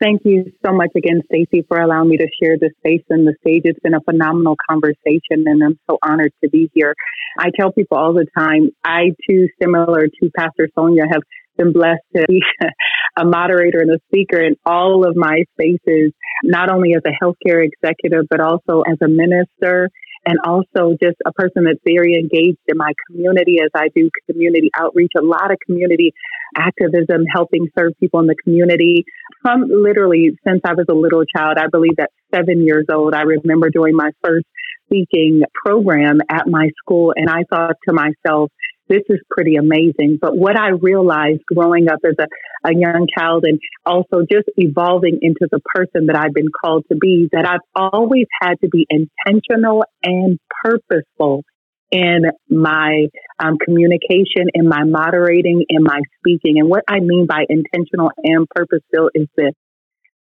Thank you so much again, Stacy, for allowing me to share this space and the stage. It's been a phenomenal conversation, and I'm so honored to be here. I tell people all the time, I too, similar to Pastor Sonia, have been blessed to be a moderator and a speaker in all of my spaces, not only as a healthcare executive, but also as a minister and also just a person that's very engaged in my community as I do community outreach, a lot of community activism, helping serve people in the community. From literally since I was a little child, I believe that seven years old, I remember doing my first speaking program at my school, and I thought to myself, this is pretty amazing. But what I realized growing up as a, a young child and also just evolving into the person that I've been called to be, that I've always had to be intentional and purposeful in my um, communication, in my moderating, in my speaking. And what I mean by intentional and purposeful is this.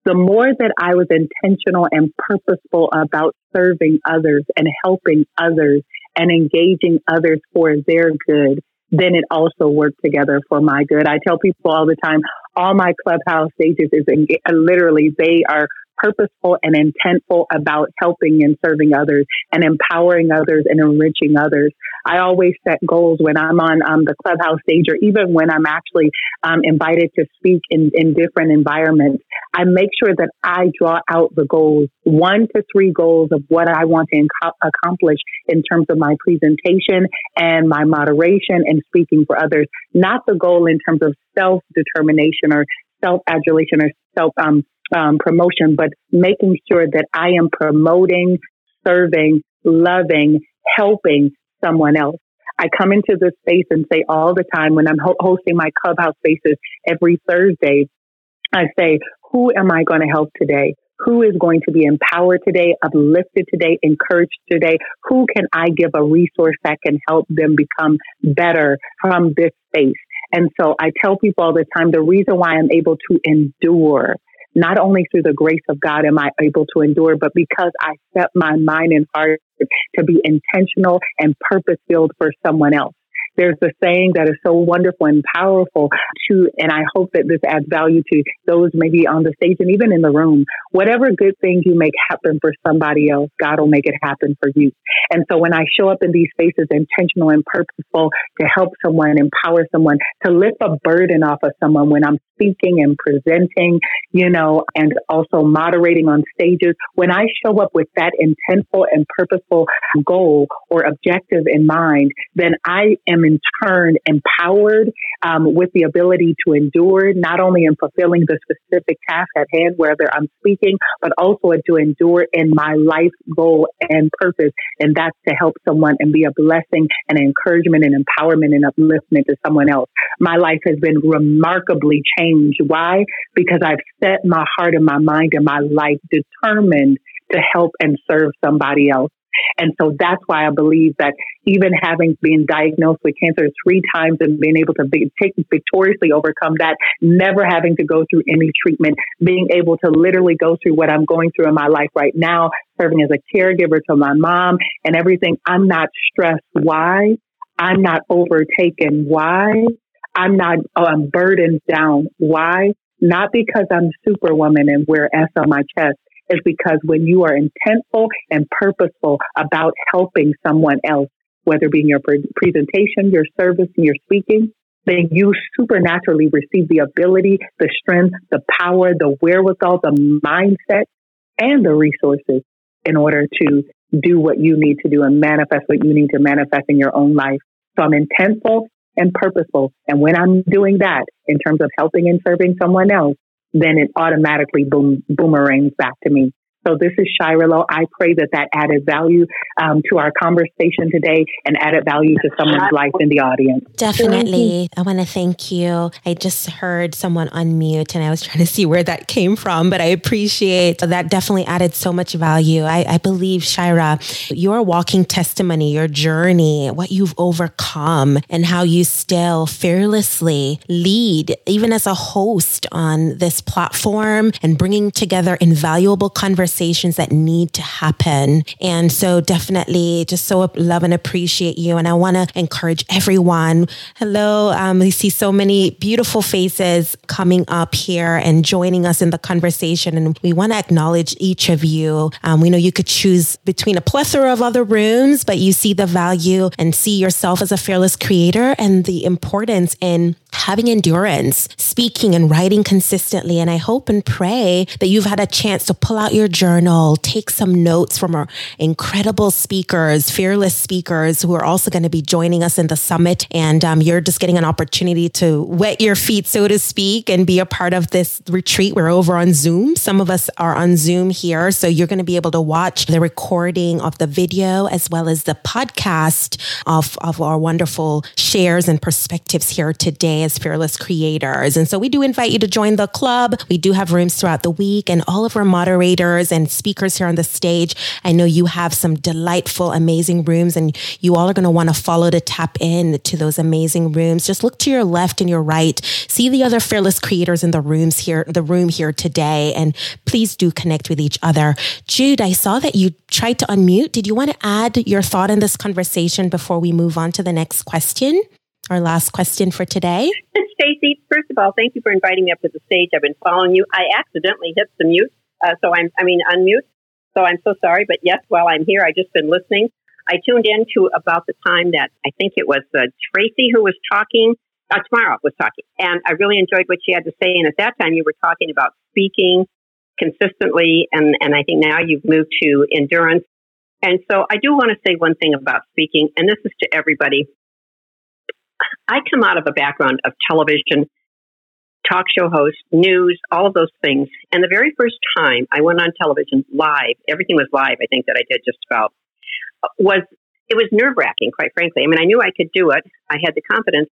The more that I was intentional and purposeful about serving others and helping others and engaging others for their good, then it also worked together for my good. I tell people all the time, all my clubhouse stages is literally they are purposeful and intentful about helping and serving others and empowering others and enriching others. I always set goals when I'm on um, the clubhouse stage or even when I'm actually um, invited to speak in, in different environments. I make sure that I draw out the goals, one to three goals of what I want to inco- accomplish in terms of my presentation and my moderation and speaking for others, not the goal in terms of self determination or self adulation or self um, um, promotion, but making sure that I am promoting, serving, loving, helping someone else. I come into this space and say all the time when I'm ho- hosting my clubhouse spaces every Thursday, I say, who am I going to help today? Who is going to be empowered today, uplifted today, encouraged today? Who can I give a resource that can help them become better from this space? And so I tell people all the time the reason why I'm able to endure not only through the grace of God am I able to endure, but because I set my mind and heart to be intentional and purpose filled for someone else. There's a saying that is so wonderful and powerful to, and I hope that this adds value to those maybe on the stage and even in the room. Whatever good thing you make happen for somebody else, God will make it happen for you. And so when I show up in these spaces intentional and purposeful to help someone, empower someone, to lift a burden off of someone when I'm speaking and presenting, you know, and also moderating on stages, when I show up with that intentful and purposeful goal or objective in mind, then I am in turn empowered um, with the ability to endure, not only in fulfilling the specific task at hand, whether I'm speaking, but also to endure in my life goal and purpose. And that's to help someone and be a blessing and encouragement and empowerment and upliftment to someone else. My life has been remarkably changed. Why? Because I've set my heart and my mind and my life determined to help and serve somebody else. And so that's why I believe that even having been diagnosed with cancer three times and being able to be, take, victoriously overcome that, never having to go through any treatment, being able to literally go through what I'm going through in my life right now, serving as a caregiver to my mom and everything, I'm not stressed. Why? I'm not overtaken. Why? I'm not oh, I'm burdened down. Why? Not because I'm superwoman and wear S on my chest is because when you are intentful and purposeful about helping someone else, whether being your presentation, your service, and your speaking, then you supernaturally receive the ability, the strength, the power, the wherewithal, the mindset, and the resources in order to do what you need to do and manifest what you need to manifest in your own life. So I'm intentful and purposeful. And when I'm doing that in terms of helping and serving someone else, then it automatically boom, boomerangs back to me. So this is Shira Lowe. I pray that that added value um, to our conversation today and added value to someone's life in the audience. Definitely. I want to thank you. I just heard someone unmute and I was trying to see where that came from, but I appreciate that definitely added so much value. I, I believe, Shira, your walking testimony, your journey, what you've overcome and how you still fearlessly lead, even as a host on this platform and bringing together invaluable conversations conversations that need to happen. And so definitely just so love and appreciate you. And I want to encourage everyone. Hello. Um, we see so many beautiful faces coming up here and joining us in the conversation. And we want to acknowledge each of you. Um, we know you could choose between a plethora of other rooms, but you see the value and see yourself as a fearless creator and the importance in having endurance, speaking and writing consistently. And I hope and pray that you've had a chance to pull out your journal, take some notes from our incredible speakers, fearless speakers who are also going to be joining us in the summit. And um, you're just getting an opportunity to wet your feet, so to speak, and be a part of this retreat. We're over on Zoom. Some of us are on Zoom here. So you're going to be able to watch the recording of the video as well as the podcast of, of our wonderful shares and perspectives here today as fearless creators. And so we do invite you to join the club. We do have rooms throughout the week and all of our moderators and speakers here on the stage. I know you have some delightful, amazing rooms and you all are going to want to follow to tap in to those amazing rooms. Just look to your left and your right. See the other fearless creators in the rooms here, the room here today. And please do connect with each other. Jude, I saw that you tried to unmute. Did you want to add your thought in this conversation before we move on to the next question? Our last question for today. Stacy, first of all, thank you for inviting me up to the stage. I've been following you. I accidentally hit the mute, uh, so I'm, I mean, unmute. So I'm so sorry, but yes, while I'm here, I've just been listening. I tuned in to about the time that I think it was uh, Tracy who was talking. Uh, Tamara was talking, and I really enjoyed what she had to say. And at that time, you were talking about speaking consistently, and and I think now you've moved to endurance. And so I do want to say one thing about speaking, and this is to everybody. I come out of a background of television, talk show host, news, all of those things. And the very first time I went on television live, everything was live, I think that I did just about, was it was nerve wracking, quite frankly. I mean, I knew I could do it. I had the confidence.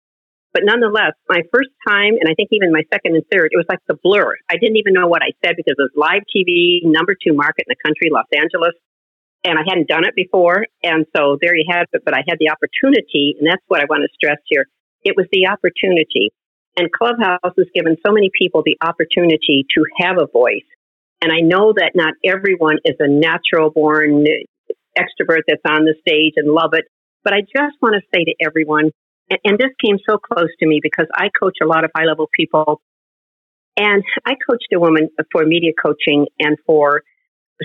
But nonetheless, my first time, and I think even my second and third, it was like the blur. I didn't even know what I said because it was live TV, number two market in the country, Los Angeles and I hadn't done it before. And so there you have it. But I had the opportunity, and that's what I want to stress here. It was the opportunity. And Clubhouse has given so many people the opportunity to have a voice. And I know that not everyone is a natural born extrovert that's on the stage and love it. But I just want to say to everyone, and, and this came so close to me because I coach a lot of high level people. And I coached a woman for media coaching and for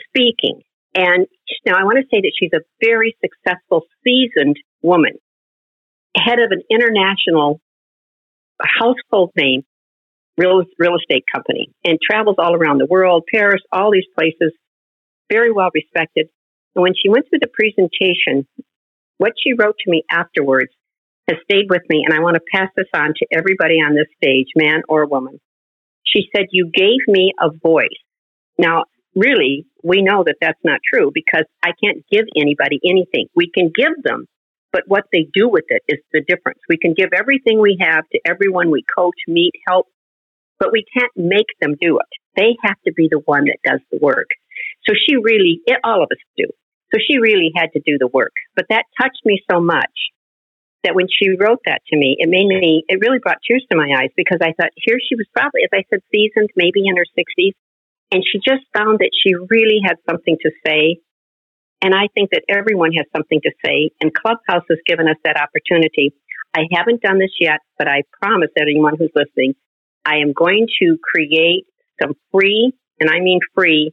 speaking. And now I want to say that she's a very successful, seasoned woman, head of an international household name real, real estate company and travels all around the world, Paris, all these places, very well respected. And when she went through the presentation, what she wrote to me afterwards has stayed with me. And I want to pass this on to everybody on this stage, man or woman. She said, You gave me a voice. Now, really, we know that that's not true because I can't give anybody anything. We can give them, but what they do with it is the difference. We can give everything we have to everyone we coach, meet, help, but we can't make them do it. They have to be the one that does the work. So she really, it, all of us do. So she really had to do the work. But that touched me so much that when she wrote that to me, it made me, it really brought tears to my eyes because I thought here she was probably, as I said, seasoned, maybe in her 60s, and she just found that she really had something to say. And I think that everyone has something to say. And Clubhouse has given us that opportunity. I haven't done this yet, but I promise anyone who's listening, I am going to create some free, and I mean free,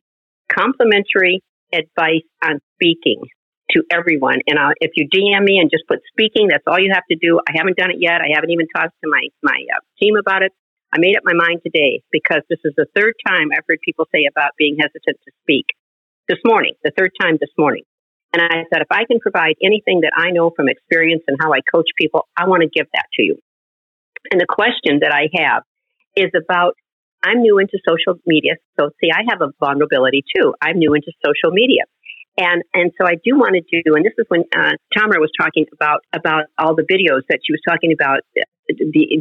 complimentary advice on speaking to everyone. And I'll, if you DM me and just put speaking, that's all you have to do. I haven't done it yet. I haven't even talked to my my uh, team about it. I made up my mind today because this is the third time I've heard people say about being hesitant to speak. This morning, the third time this morning. And I said, if I can provide anything that I know from experience and how I coach people, I want to give that to you. And the question that I have is about I'm new into social media. So see, I have a vulnerability too. I'm new into social media. And and so I do want to do, and this is when uh, Tamara was talking about about all the videos that she was talking about the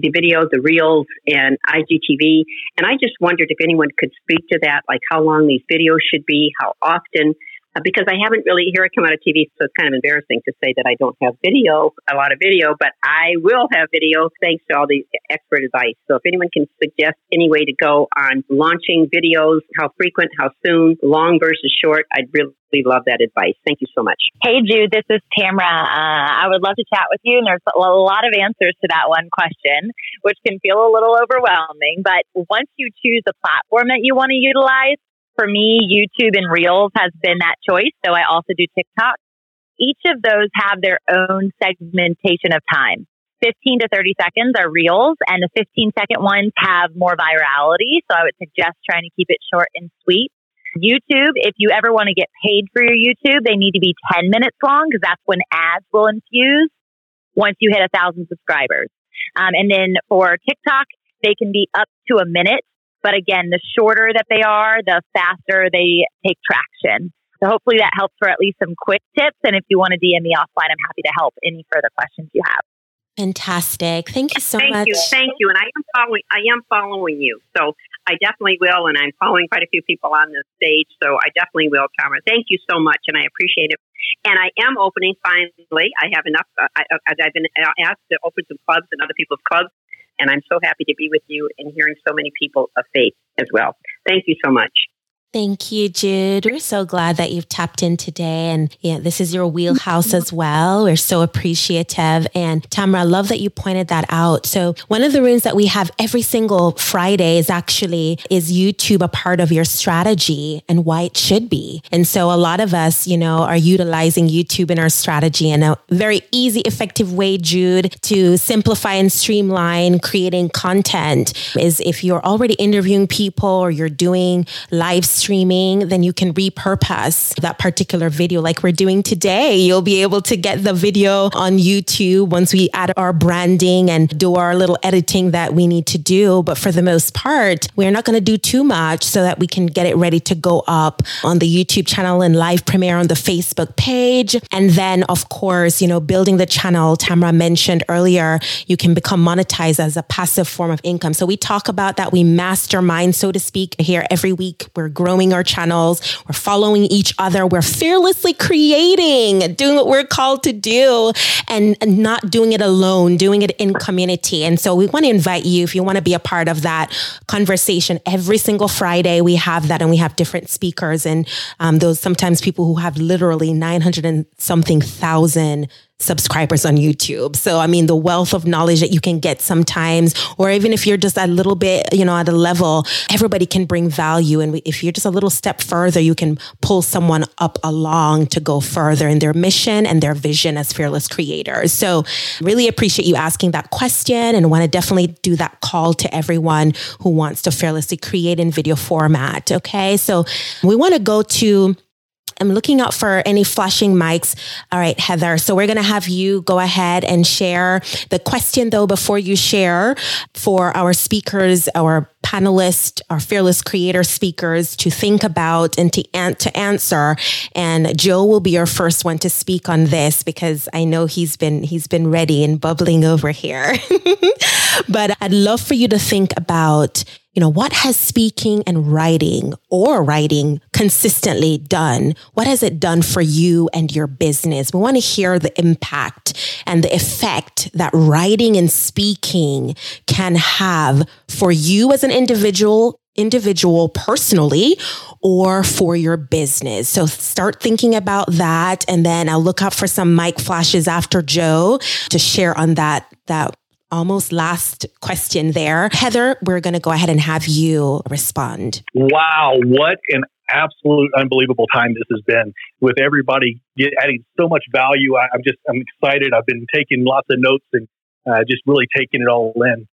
the videos, the reels, and IGTV. And I just wondered if anyone could speak to that, like how long these videos should be, how often, uh, because I haven't really here I come out of TV, so it's kind of embarrassing to say that I don't have video, a lot of video, but I will have video thanks to all the expert advice. So if anyone can suggest any way to go on launching videos, how frequent, how soon, long versus short, I'd really love that advice. Thank you so much. Hey, Jude, this is Tamara. Uh, I would love to chat with you, and there's a lot of answers to that one question, which can feel a little overwhelming. But once you choose a platform that you want to utilize, for me, YouTube and Reels has been that choice. So I also do TikTok. Each of those have their own segmentation of time. 15 to 30 seconds are Reels, and the 15 second ones have more virality. So I would suggest trying to keep it short and sweet. YouTube, if you ever want to get paid for your YouTube, they need to be 10 minutes long because that's when ads will infuse once you hit a thousand subscribers. Um, and then for TikTok, they can be up to a minute but again, the shorter that they are, the faster they take traction. So hopefully that helps for at least some quick tips. And if you want to DM me offline, I'm happy to help any further questions you have. Fantastic. Thank you so Thank much. you. Thank you. And I am following I am following you. So I definitely will and I'm following quite a few people on this stage. So I definitely will, Tamara. Thank you so much and I appreciate it. And I am opening finally. I have enough uh, I, have been asked to open some clubs and other people's clubs and I'm so happy to be with you and hearing so many people of faith as well. Thank you so much. Thank you, Jude. We're so glad that you've tapped in today. And yeah, this is your wheelhouse as well. We're so appreciative. And Tamara, I love that you pointed that out. So one of the rooms that we have every single Friday is actually, is YouTube a part of your strategy and why it should be? And so a lot of us, you know, are utilizing YouTube in our strategy in a very easy, effective way, Jude, to simplify and streamline creating content is if you're already interviewing people or you're doing live streaming, then you can repurpose that particular video like we're doing today. You'll be able to get the video on YouTube once we add our branding and do our little editing that we need to do. But for the most part, we're not going to do too much so that we can get it ready to go up on the YouTube channel and live premiere on the Facebook page. And then, of course, you know, building the channel, Tamara mentioned earlier, you can become monetized as a passive form of income. So we talk about that. We mastermind, so to speak, here every week. We're growing growing our channels. We're following each other. We're fearlessly creating, doing what we're called to do and, not doing it alone, doing it in community. And so we want to invite you if you want to be a part of that conversation every single Friday. We have that and we have different speakers and um, those sometimes people who have literally 900 and something thousand subscribers on YouTube. So, I mean, the wealth of knowledge that you can get sometimes, or even if you're just a little bit, you know, at a level, everybody can bring value. And if you're just a little step further, you can pull someone up along to go further in their mission and their vision as fearless creators. So, really appreciate you asking that question and want to definitely do that call to everyone who wants to fearlessly create in video format. Okay. So, we want to go to I'm looking out for any flashing mics. All right, Heather. So we're going to have you go ahead and share the question though before you share for our speakers, our panelists, our fearless creator speakers to think about and to, an- to answer. And Joe will be your first one to speak on this because I know he's been he's been ready and bubbling over here. but I'd love for you to think about you know, what has speaking and writing or writing consistently done? What has it done for you and your business? We want to hear the impact and the effect that writing and speaking can have for you as an individual individual personally or for your business. So start thinking about that and then I'll look out for some mic flashes after Joe to share on that that almost last question there. Heather, we're going to go ahead and have you respond. Wow, what an absolute unbelievable time this has been with everybody get, adding so much value. I, am just I'm excited. I've been taking lots of notes and uh, just really taking it all in.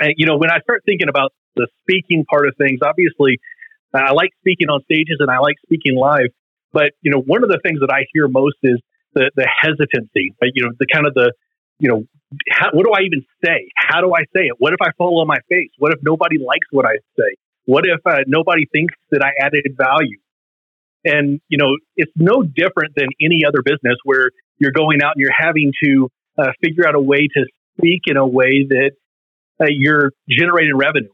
And, you know, when I start thinking about the speaking part of things, obviously, I like speaking on stages and I like speaking live. But, you know, one of the things that I hear most is the, the hesitancy, you know, the kind of the, you know, how, what do I even say? How do I say it? What if I fall on my face? What if nobody likes what I say? What if uh, nobody thinks that I added value? And, you know, it's no different than any other business where you're going out and you're having to uh, figure out a way to speak in a way that uh, you're generating revenue.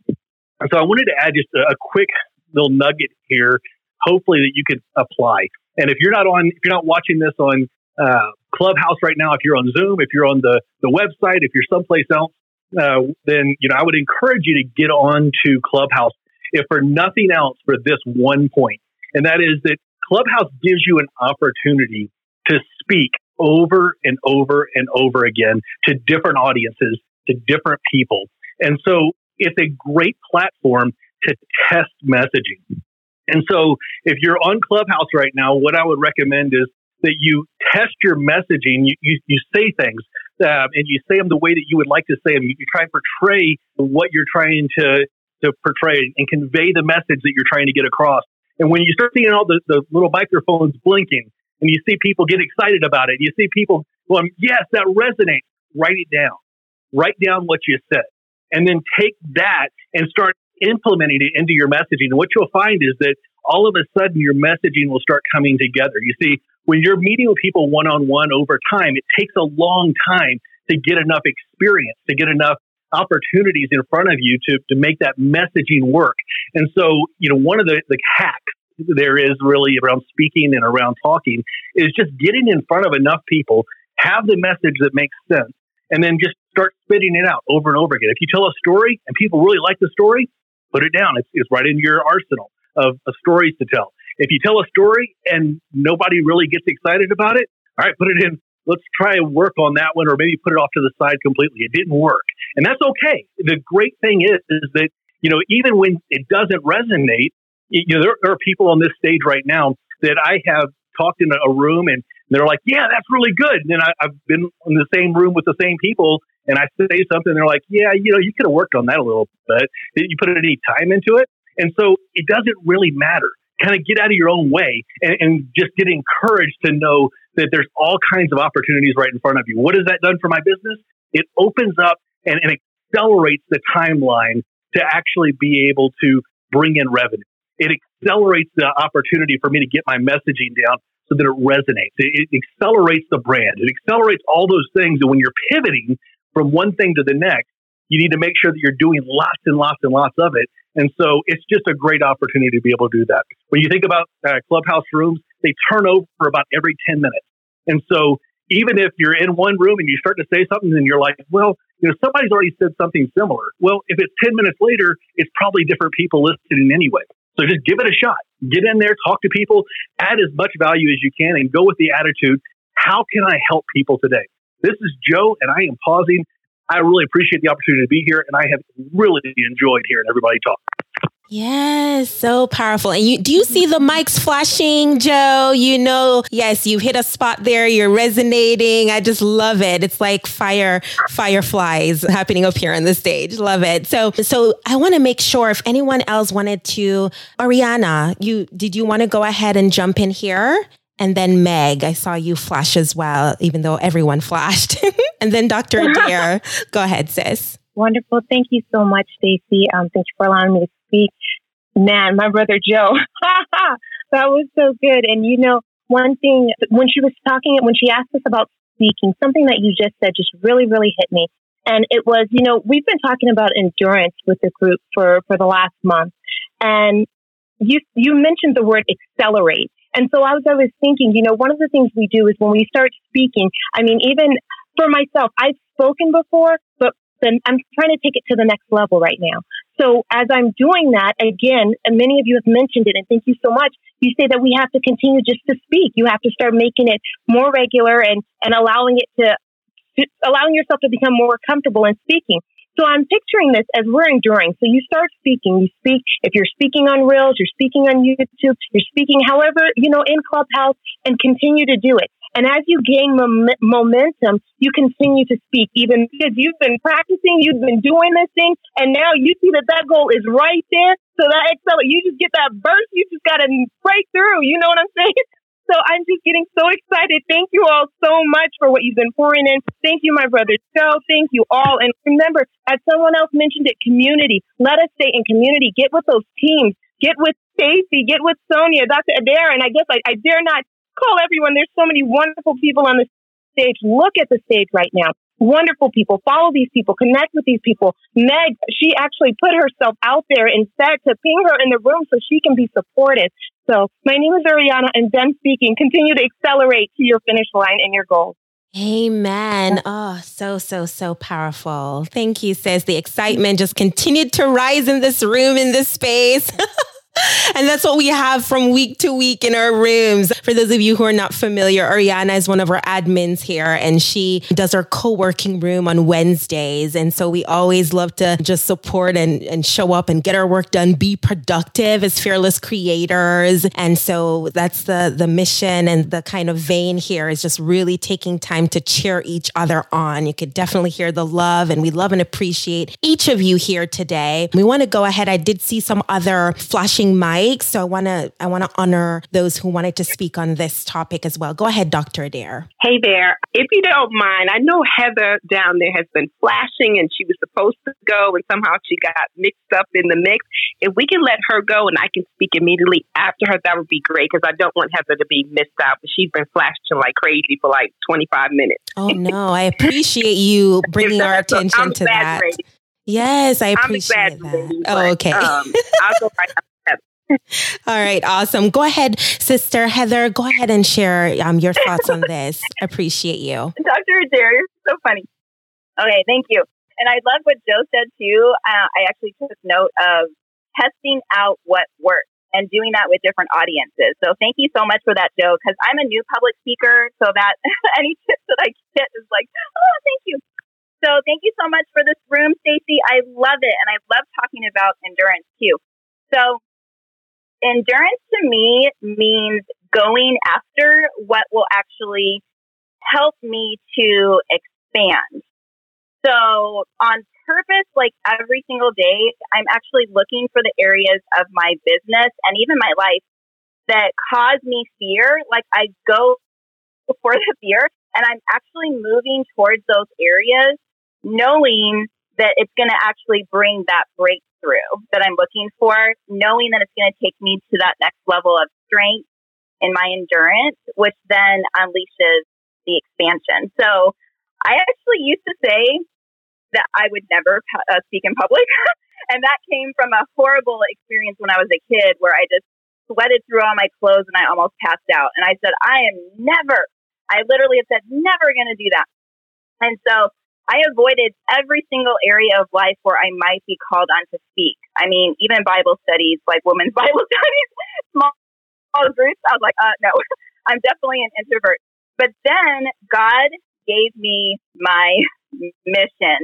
And so I wanted to add just a, a quick little nugget here, hopefully that you could apply. And if you're not on, if you're not watching this on uh, Clubhouse right now, if you're on Zoom, if you're on the, the website, if you're someplace else, uh, then you know I would encourage you to get on to Clubhouse, if for nothing else, for this one point, and that is that Clubhouse gives you an opportunity to speak over and over and over again to different audiences, to different people, and so it's a great platform to test messaging. And so if you're on Clubhouse right now, what I would recommend is that you test your messaging. You, you, you say things uh, and you say them the way that you would like to say them. You, you try and portray what you're trying to, to portray and convey the message that you're trying to get across. And when you start seeing all the, the little microphones blinking and you see people get excited about it, you see people going, yes, that resonates, write it down. Write down what you said and then take that and start implementing it into your messaging. And what you'll find is that all of a sudden your messaging will start coming together. You see, when you're meeting with people one on one over time, it takes a long time to get enough experience, to get enough opportunities in front of you to, to make that messaging work. And so, you know, one of the, the hacks there is really around speaking and around talking is just getting in front of enough people, have the message that makes sense, and then just start spitting it out over and over again. If you tell a story and people really like the story, put it down. It's, it's right in your arsenal of, of stories to tell. If you tell a story and nobody really gets excited about it, all right, put it in. Let's try and work on that one, or maybe put it off to the side completely. It didn't work, and that's okay. The great thing is, is that you know even when it doesn't resonate, you know there, there are people on this stage right now that I have talked in a room and they're like, "Yeah, that's really good." And then I, have been in the same room with the same people, and I say something, they're like, "Yeah, you know, you could have worked on that a little bit. Did you put any time into it?" And so it doesn't really matter kind of get out of your own way and, and, just get encouraged to know that there's all kinds of opportunities right in front of you. What has that done for my business? It opens up and, and accelerates the timeline to actually be able to bring in revenue. It accelerates the opportunity for me to get my messaging down so that it resonates. It, it accelerates the brand. It accelerates all those things. And when you're pivoting from one thing to the next, you need to make sure that you're doing lots and lots and lots of it and so it's just a great opportunity to be able to do that. When you think about uh, clubhouse rooms, they turn over for about every 10 minutes. And so even if you're in one room and you start to say something and you're like, well, you know, somebody's already said something similar. Well, if it's 10 minutes later, it's probably different people listening anyway. So just give it a shot. Get in there, talk to people, add as much value as you can, and go with the attitude how can I help people today? This is Joe, and I am pausing I really appreciate the opportunity to be here, and I have really enjoyed hearing everybody talk. Yes, so powerful. And you do you see the mics flashing, Joe? You know, yes, you hit a spot there. You're resonating. I just love it. It's like fire fireflies happening up here on the stage. Love it. So so I want to make sure if anyone else wanted to Ariana, you did you want to go ahead and jump in here? And then Meg, I saw you flash as well, even though everyone flashed. and then Dr. Adair, go ahead, sis. Wonderful. Thank you so much, Stacy. Um, you for allowing me to speak. Man, my brother Joe, that was so good. And you know, one thing when she was talking, when she asked us about speaking, something that you just said just really, really hit me. And it was, you know, we've been talking about endurance with the group for, for the last month. And you, you mentioned the word accelerate. And so as I was thinking, you know, one of the things we do is when we start speaking, I mean, even for myself, I've spoken before, but then I'm trying to take it to the next level right now. So as I'm doing that, again, many of you have mentioned it, and thank you so much. You say that we have to continue just to speak. You have to start making it more regular and, and allowing it to, allowing yourself to become more comfortable in speaking. So I'm picturing this as we're enduring. So you start speaking, you speak, if you're speaking on Reels, you're speaking on YouTube, you're speaking however, you know, in Clubhouse and continue to do it. And as you gain mom- momentum, you continue to speak, even because you've been practicing, you've been doing this thing, and now you see that that goal is right there. So that excel, you just get that burst, you just got to break through. You know what I'm saying? So I'm just getting so excited. Thank you all so much for what you've been pouring in. Thank you, my brother Joe. Thank you all. And remember, as someone else mentioned it, community. Let us stay in community. Get with those teams. Get with Stacy. Get with Sonia, Dr. Adair. And I guess I, I dare not call everyone. There's so many wonderful people on the stage. Look at the stage right now wonderful people. Follow these people, connect with these people. Meg, she actually put herself out there and said to ping her in the room so she can be supported. So my name is Ariana and then speaking. Continue to accelerate to your finish line and your goals. Amen. Oh, so, so, so powerful. Thank you, says The excitement just continued to rise in this room, in this space. and that's what we have from week to week in our rooms. For those of you who are not familiar, Ariana is one of our admins here and she does our co-working room on Wednesdays. And so we always love to just support and, and show up and get our work done, be productive as fearless creators. And so that's the, the mission and the kind of vein here is just really taking time to cheer each other on. You could definitely hear the love and we love and appreciate each of you here today. We want to go ahead. I did see some other flashing mics. So I want to I want to honor those who wanted to speak on this topic as well. Go ahead, Dr. Adair. Hey there. If you don't mind, I know Heather down there has been flashing and she was supposed to go and somehow she got mixed up in the mix. If we can let her go and I can speak immediately after her, that would be great because I don't want Heather to be missed out. But she's been flashing like crazy for like 25 minutes. Oh, no. I appreciate you bringing our attention to that. Yes, I appreciate that. oh, okay. Um, I'll go right all right, awesome. Go ahead, Sister Heather. Go ahead and share um, your thoughts on this. Appreciate you. Dr. Adair, you're so funny. Okay, thank you. And I love what Joe said too. Uh, I actually took note of testing out what works and doing that with different audiences. So thank you so much for that, Joe, because I'm a new public speaker. So that any tips that I get is like, oh, thank you. So thank you so much for this room, Stacy. I love it. And I love talking about endurance too. So endurance to me means going after what will actually help me to expand. So on purpose, like every single day, I'm actually looking for the areas of my business and even my life that cause me fear. Like I go for the fear and I'm actually moving towards those areas knowing that it's going to actually bring that break through that I'm looking for, knowing that it's going to take me to that next level of strength in my endurance, which then unleashes the expansion. So I actually used to say that I would never uh, speak in public. and that came from a horrible experience when I was a kid where I just sweated through all my clothes and I almost passed out. And I said, I am never, I literally have said, never going to do that. And so I avoided every single area of life where I might be called on to speak. I mean, even Bible studies, like women's Bible studies, small, small groups. I was like, uh, no, I'm definitely an introvert. But then God gave me my mission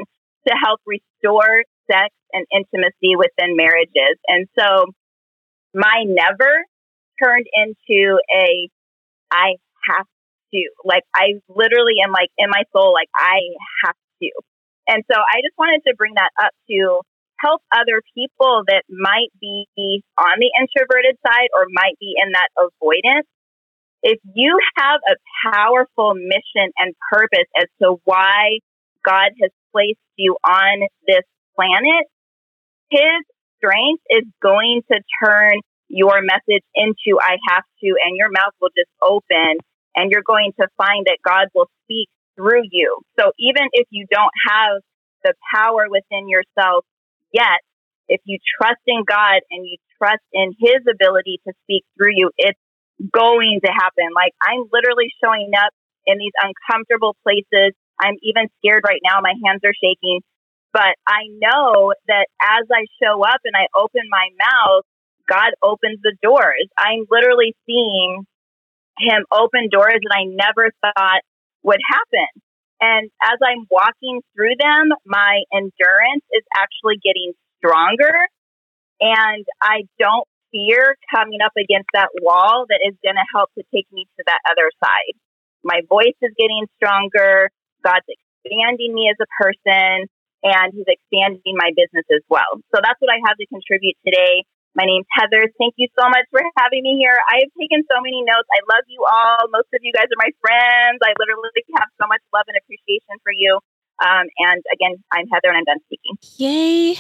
to help restore sex and intimacy within marriages. And so my never turned into a I have to. Like I literally am like in my soul, like I have And so I just wanted to bring that up to help other people that might be on the introverted side or might be in that avoidance. If you have a powerful mission and purpose as to why God has placed you on this planet, His strength is going to turn your message into I have to, and your mouth will just open, and you're going to find that God will speak through you. So even if you don't have the power within yourself yet, if you trust in God and you trust in His ability to speak through you, it's going to happen. Like I'm literally showing up in these uncomfortable places. I'm even scared right now. My hands are shaking. But I know that as I show up and I open my mouth, God opens the doors. I'm literally seeing Him open doors that I never thought would happen. And as I'm walking through them, my endurance is actually getting stronger. And I don't fear coming up against that wall that is going to help to take me to that other side. My voice is getting stronger. God's expanding me as a person and he's expanding my business as well. So that's what I have to contribute today. My name's Heather. Thank you so much for having me here. I have taken so many notes. I love you all. Most of you guys are my friends. I literally have so much love and appreciation for you. Um, and again, I'm Heather and I'm done speaking. Yay.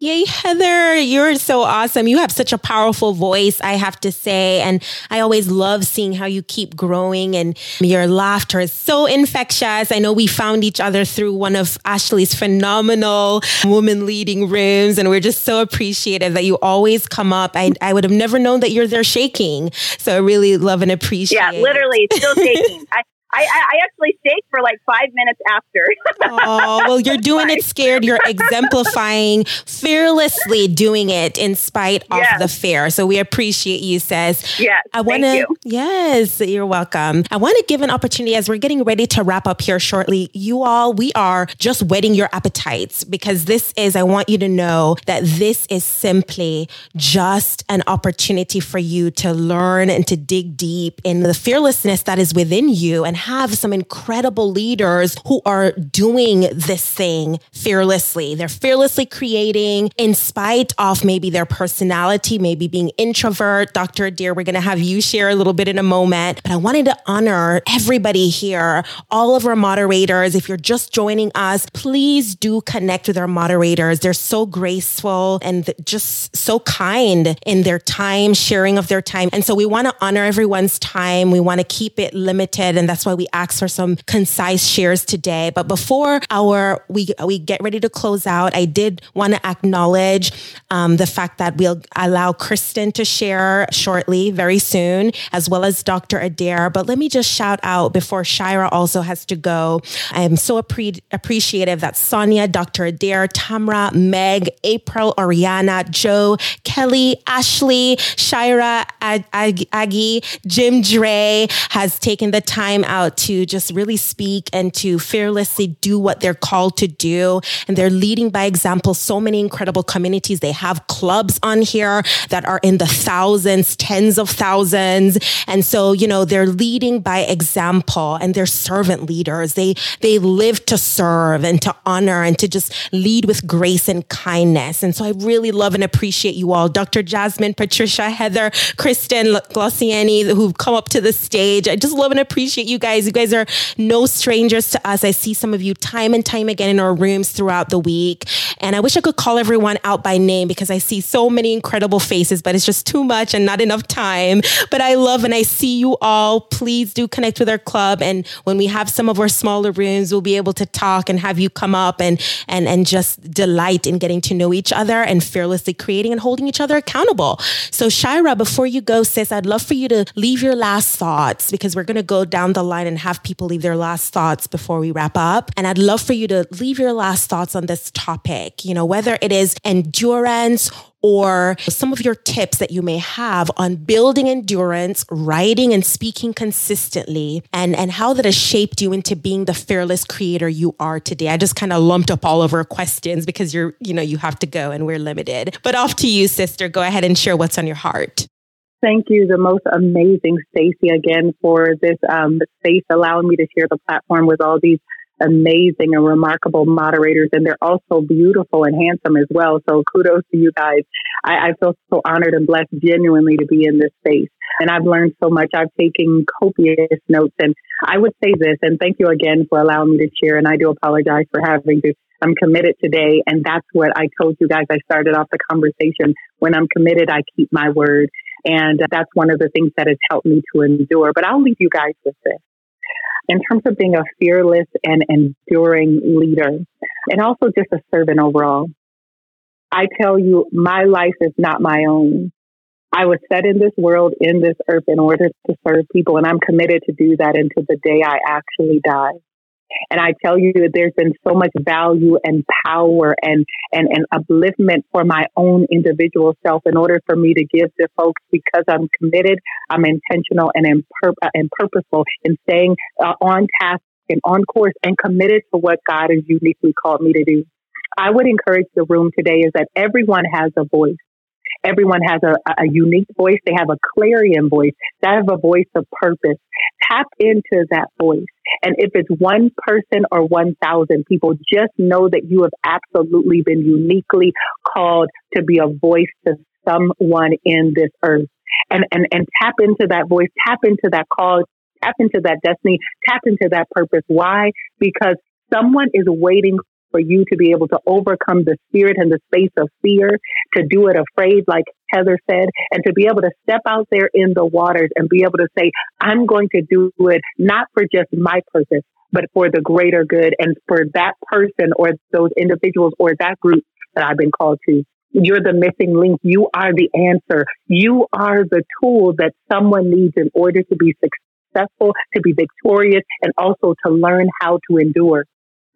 Yay, Heather. You're so awesome. You have such a powerful voice, I have to say. And I always love seeing how you keep growing and your laughter is so infectious. I know we found each other through one of Ashley's phenomenal woman leading rooms. And we're just so appreciative that you always come up. I, I would have never known that you're there shaking. So I really love and appreciate Yeah, literally still shaking. I, I, I actually shake for like five minutes after. oh, well, you're doing it scared. You're exemplifying fearlessly doing it in spite of the fear. So we appreciate you, sis. Yes. I want to, yes, you're welcome. I want to give an opportunity as we're getting ready to wrap up here shortly. You all, we are just whetting your appetites because this is, I want you to know that this is simply just an opportunity for you to learn and to dig deep in the fearlessness that is within you and have some incredible leaders who are doing this thing fearlessly. They're fearlessly creating in spite of maybe their personality, maybe being introvert. Dr. Adair, we're going to have you share a little bit in a moment, but I wanted to honor everybody here, all of our moderators. If you're just joining us, please do connect with our moderators. They're so graceful and just so kind in their time, sharing of their time. And so we want to honor everyone's time. We want to keep it limited. And that's why we ask for some concise shares today. But before our we we get ready to close out, I did want to acknowledge um, the fact that we'll allow Kristen to share shortly, very soon, as well as Dr. Adair. But let me just shout out before Shira also has to go. I am so appre- appreciative that Sonia, Dr. Adair, Tamra, Meg, April, Oriana, Joe, Kelly, Ashley, Shira, Ag- Ag- Aggie, Jim Dre has taken the time out to just really speak and to fearlessly do what they're called to do. And they're leading by example so many incredible communities. They have clubs on here that are in the thousands, tens of thousands. And so, you know, they're leading by example and they're servant leaders. They, they live to serve and to honor and to just lead with grace and kindness. And so I really love and appreciate you all. Dr. Jasmine, Patricia, Heather, Kristen, Glossiani, who've come up to the stage. I just love and appreciate you guys guys. You guys are no strangers to us. I see some of you time and time again in our rooms throughout the week. And I wish I could call everyone out by name because I see so many incredible faces, but it's just too much and not enough time. But I love and I see you all. Please do connect with our club. And when we have some of our smaller rooms, we'll be able to talk and have you come up and and and just delight in getting to know each other and fearlessly creating and holding each other accountable. So Shira, before you go, sis, I'd love for you to leave your last thoughts because we're gonna go down the line line and have people leave their last thoughts before we wrap up. And I'd love for you to leave your last thoughts on this topic, you know, whether it is endurance or some of your tips that you may have on building endurance, writing and speaking consistently, and, and how that has shaped you into being the fearless creator you are today. I just kind of lumped up all of our questions because you're, you know, you have to go and we're limited. But off to you, sister. Go ahead and share what's on your heart. Thank you, the most amazing Stacy, again for this um, space, allowing me to share the platform with all these amazing and remarkable moderators, and they're also beautiful and handsome as well. So kudos to you guys. I, I feel so honored and blessed, genuinely, to be in this space. And I've learned so much. I've taken copious notes, and I would say this, and thank you again for allowing me to share. And I do apologize for having to I'm committed today. And that's what I told you guys. I started off the conversation. When I'm committed, I keep my word. And that's one of the things that has helped me to endure. But I'll leave you guys with this. In terms of being a fearless and enduring leader, and also just a servant overall, I tell you, my life is not my own. I was set in this world, in this earth, in order to serve people, and I'm committed to do that until the day I actually die. And I tell you that there's been so much value and power and, and, and upliftment for my own individual self in order for me to give to folks because I'm committed, I'm intentional and, in uh, and purposeful in staying uh, on task and on course and committed to what God has uniquely called me to do. I would encourage the room today is that everyone has a voice. Everyone has a, a unique voice. They have a clarion voice. They have a voice of purpose. Tap into that voice. And if it's one person or 1,000 people, just know that you have absolutely been uniquely called to be a voice to someone in this earth. And, and, and tap into that voice, tap into that call, tap into that destiny, tap into that purpose. Why? Because someone is waiting for you to be able to overcome the spirit and the space of fear, to do it afraid, like Heather said, and to be able to step out there in the waters and be able to say, I'm going to do it not for just my purpose, but for the greater good and for that person or those individuals or that group that I've been called to. You're the missing link. You are the answer. You are the tool that someone needs in order to be successful, to be victorious, and also to learn how to endure.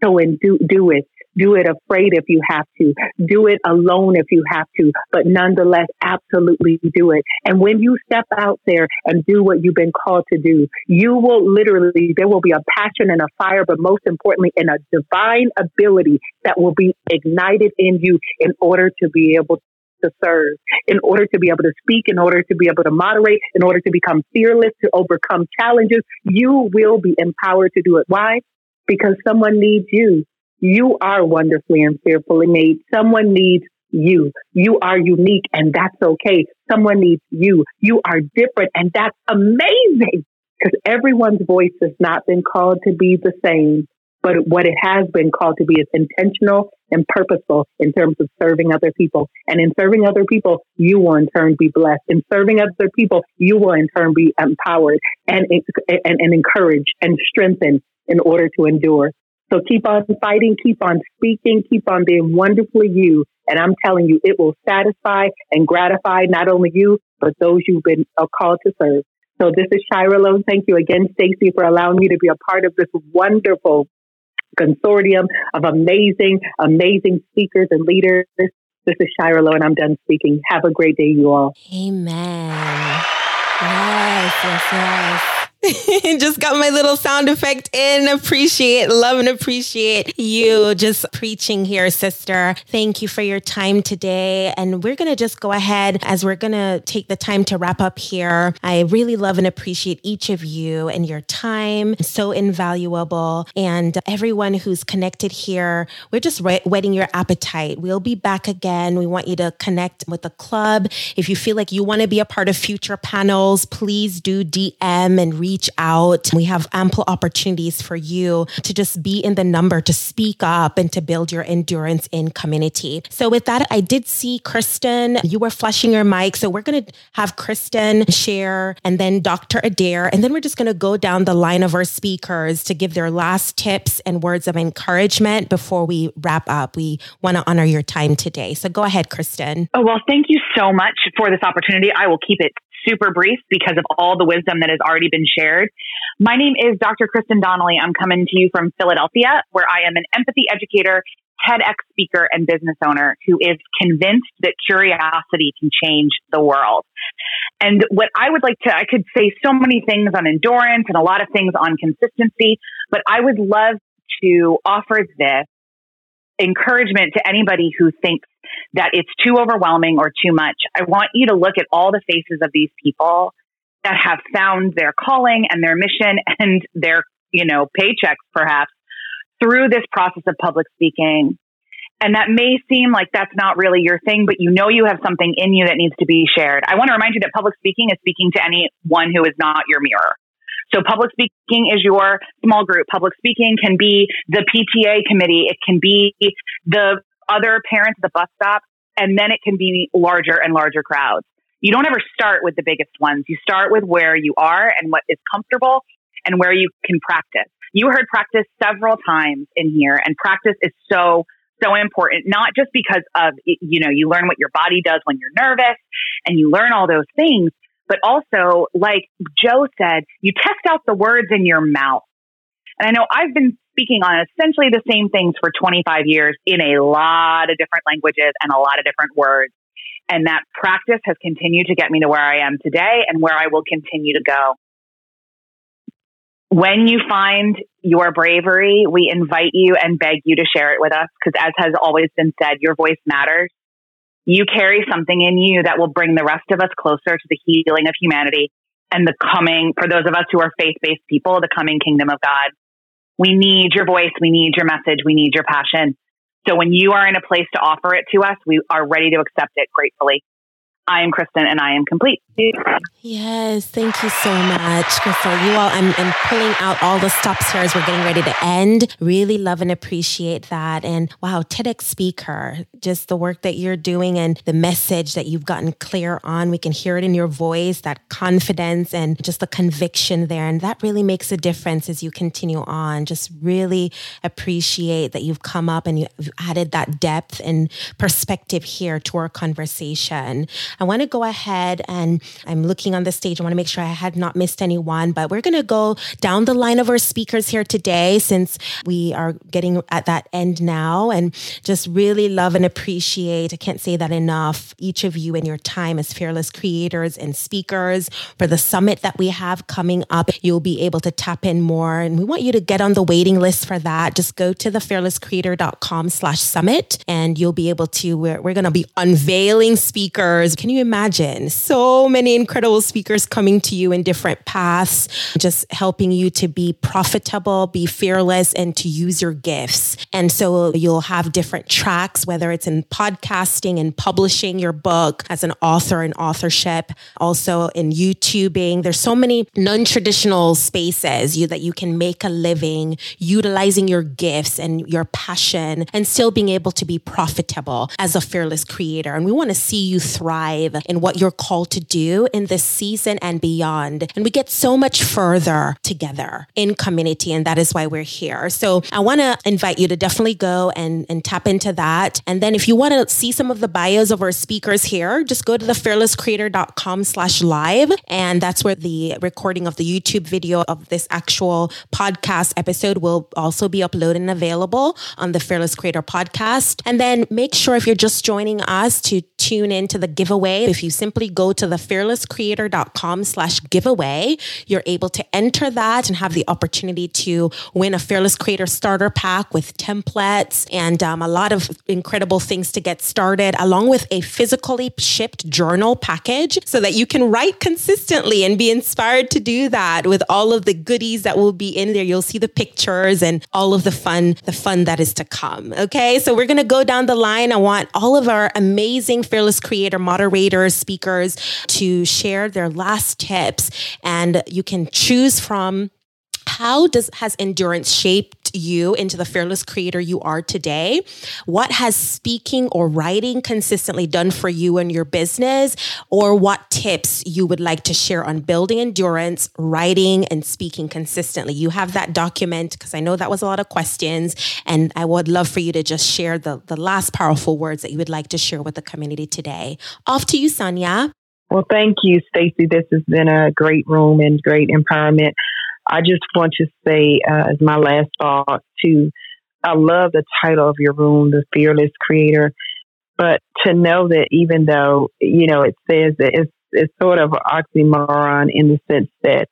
So and do, do it. Do it afraid if you have to. Do it alone if you have to, but nonetheless, absolutely do it. And when you step out there and do what you've been called to do, you will literally, there will be a passion and a fire, but most importantly, in a divine ability that will be ignited in you in order to be able to serve, in order to be able to speak, in order to be able to moderate, in order to become fearless, to overcome challenges. You will be empowered to do it. Why? Because someone needs you. You are wonderfully and fearfully made. Someone needs you. You are unique and that's okay. Someone needs you. You are different and that's amazing because everyone's voice has not been called to be the same. But what it has been called to be is intentional and purposeful in terms of serving other people. And in serving other people, you will in turn be blessed. In serving other people, you will in turn be empowered and, and, and encouraged and strengthened in order to endure. So keep on fighting, keep on speaking, keep on being wonderfully you. And I'm telling you, it will satisfy and gratify not only you, but those you've been uh, called to serve. So this is Shira Lone. Thank you again, Stacy, for allowing me to be a part of this wonderful consortium of amazing, amazing speakers and leaders. This is Shira Lowe, and I'm done speaking. Have a great day, you all. Amen. Yes, yes, yes. just got my little sound effect in. Appreciate, love, and appreciate you just preaching here, sister. Thank you for your time today. And we're going to just go ahead as we're going to take the time to wrap up here. I really love and appreciate each of you and your time. So invaluable. And everyone who's connected here, we're just whetting your appetite. We'll be back again. We want you to connect with the club. If you feel like you want to be a part of future panels, please do DM and read reach out. We have ample opportunities for you to just be in the number, to speak up and to build your endurance in community. So with that, I did see Kristen, you were flashing your mic. So we're going to have Kristen share and then Dr. Adair. And then we're just going to go down the line of our speakers to give their last tips and words of encouragement before we wrap up. We want to honor your time today. So go ahead, Kristen. Oh, well, thank you so much for this opportunity. I will keep it super brief because of all the wisdom that has already been shared. My name is Dr. Kristen Donnelly. I'm coming to you from Philadelphia, where I am an empathy educator, TEDx speaker, and business owner who is convinced that curiosity can change the world. And what I would like to, I could say so many things on endurance and a lot of things on consistency, but I would love to offer this encouragement to anybody who thinks that it's too overwhelming or too much. I want you to look at all the faces of these people that have found their calling and their mission and their, you know, paychecks perhaps through this process of public speaking. And that may seem like that's not really your thing, but you know you have something in you that needs to be shared. I want to remind you that public speaking is speaking to anyone who is not your mirror. So public speaking is your small group. Public speaking can be the PTA committee. It can be the other parents at the bus stop. And then it can be larger and larger crowds. You don't ever start with the biggest ones. You start with where you are and what is comfortable and where you can practice. You heard practice several times in here and practice is so so important, not just because of, you know, you learn what your body does when you're nervous and you learn all those things, but also, like Joe said, you test out the words in your mouth. And I know I've been speaking on essentially the same things for 25 years in a lot of different languages and a lot of different words. And that practice has continued to get me to where I am today and where I will continue to go. When you find your bravery, we invite you and beg you to share it with us because, as has always been said, your voice matters. You carry something in you that will bring the rest of us closer to the healing of humanity and the coming, for those of us who are faith based people, the coming kingdom of God. We need your voice. We need your message. We need your passion. So when you are in a place to offer it to us, we are ready to accept it gratefully. I am Kristen and I am complete. Yes, thank you so much, Crystal. You all, I'm, I'm pulling out all the stops here as we're getting ready to end. Really love and appreciate that. And wow, TEDx speaker, just the work that you're doing and the message that you've gotten clear on. We can hear it in your voice, that confidence and just the conviction there. And that really makes a difference as you continue on. Just really appreciate that you've come up and you've added that depth and perspective here to our conversation. I want to go ahead and I'm looking on the stage. I want to make sure I had not missed anyone, but we're going to go down the line of our speakers here today since we are getting at that end now and just really love and appreciate. I can't say that enough. Each of you and your time as fearless creators and speakers for the summit that we have coming up. You'll be able to tap in more and we want you to get on the waiting list for that. Just go to thefearlesscreator.com slash summit and you'll be able to, we're, we're going to be unveiling speakers can you imagine so many incredible speakers coming to you in different paths, just helping you to be profitable, be fearless, and to use your gifts? And so you'll have different tracks, whether it's in podcasting and publishing your book as an author and authorship, also in YouTubing. There's so many non traditional spaces you, that you can make a living utilizing your gifts and your passion and still being able to be profitable as a fearless creator. And we want to see you thrive thrive in what you're called to do in this season and beyond. And we get so much further together in community. And that is why we're here. So I want to invite you to definitely go and, and tap into that. And then if you want to see some of the bios of our speakers here, just go to the fearlesscreator.com slash live. And that's where the recording of the YouTube video of this actual podcast episode will also be uploaded and available on the Fearless Creator podcast. And then make sure if you're just joining us to tune in to the giveaway giveaway. If you simply go to the fearlesscreator.com slash giveaway, you're able to enter that and have the opportunity to win a Fearless Creator starter pack with templates and um, a lot of incredible things to get started, along with a physically shipped journal package so that you can write consistently and be inspired to do that with all of the goodies that will be in there. You'll see the pictures and all of the fun, the fun that is to come. Okay. So we're going to go down the line. I want all of our amazing Fearless Creator moderators moderators, speakers to share their last tips. And you can choose from how does has endurance shaped you into the fearless creator you are today? What has speaking or writing consistently done for you and your business? Or what tips you would like to share on building endurance, writing, and speaking consistently? You have that document because I know that was a lot of questions. And I would love for you to just share the, the last powerful words that you would like to share with the community today. Off to you, Sonia. Well, thank you, Stacy. This has been a great room and great empowerment. I just want to say, uh, as my last thought, to I love the title of your room, The Fearless Creator. But to know that even though, you know, it says that it's, it's sort of oxymoron in the sense that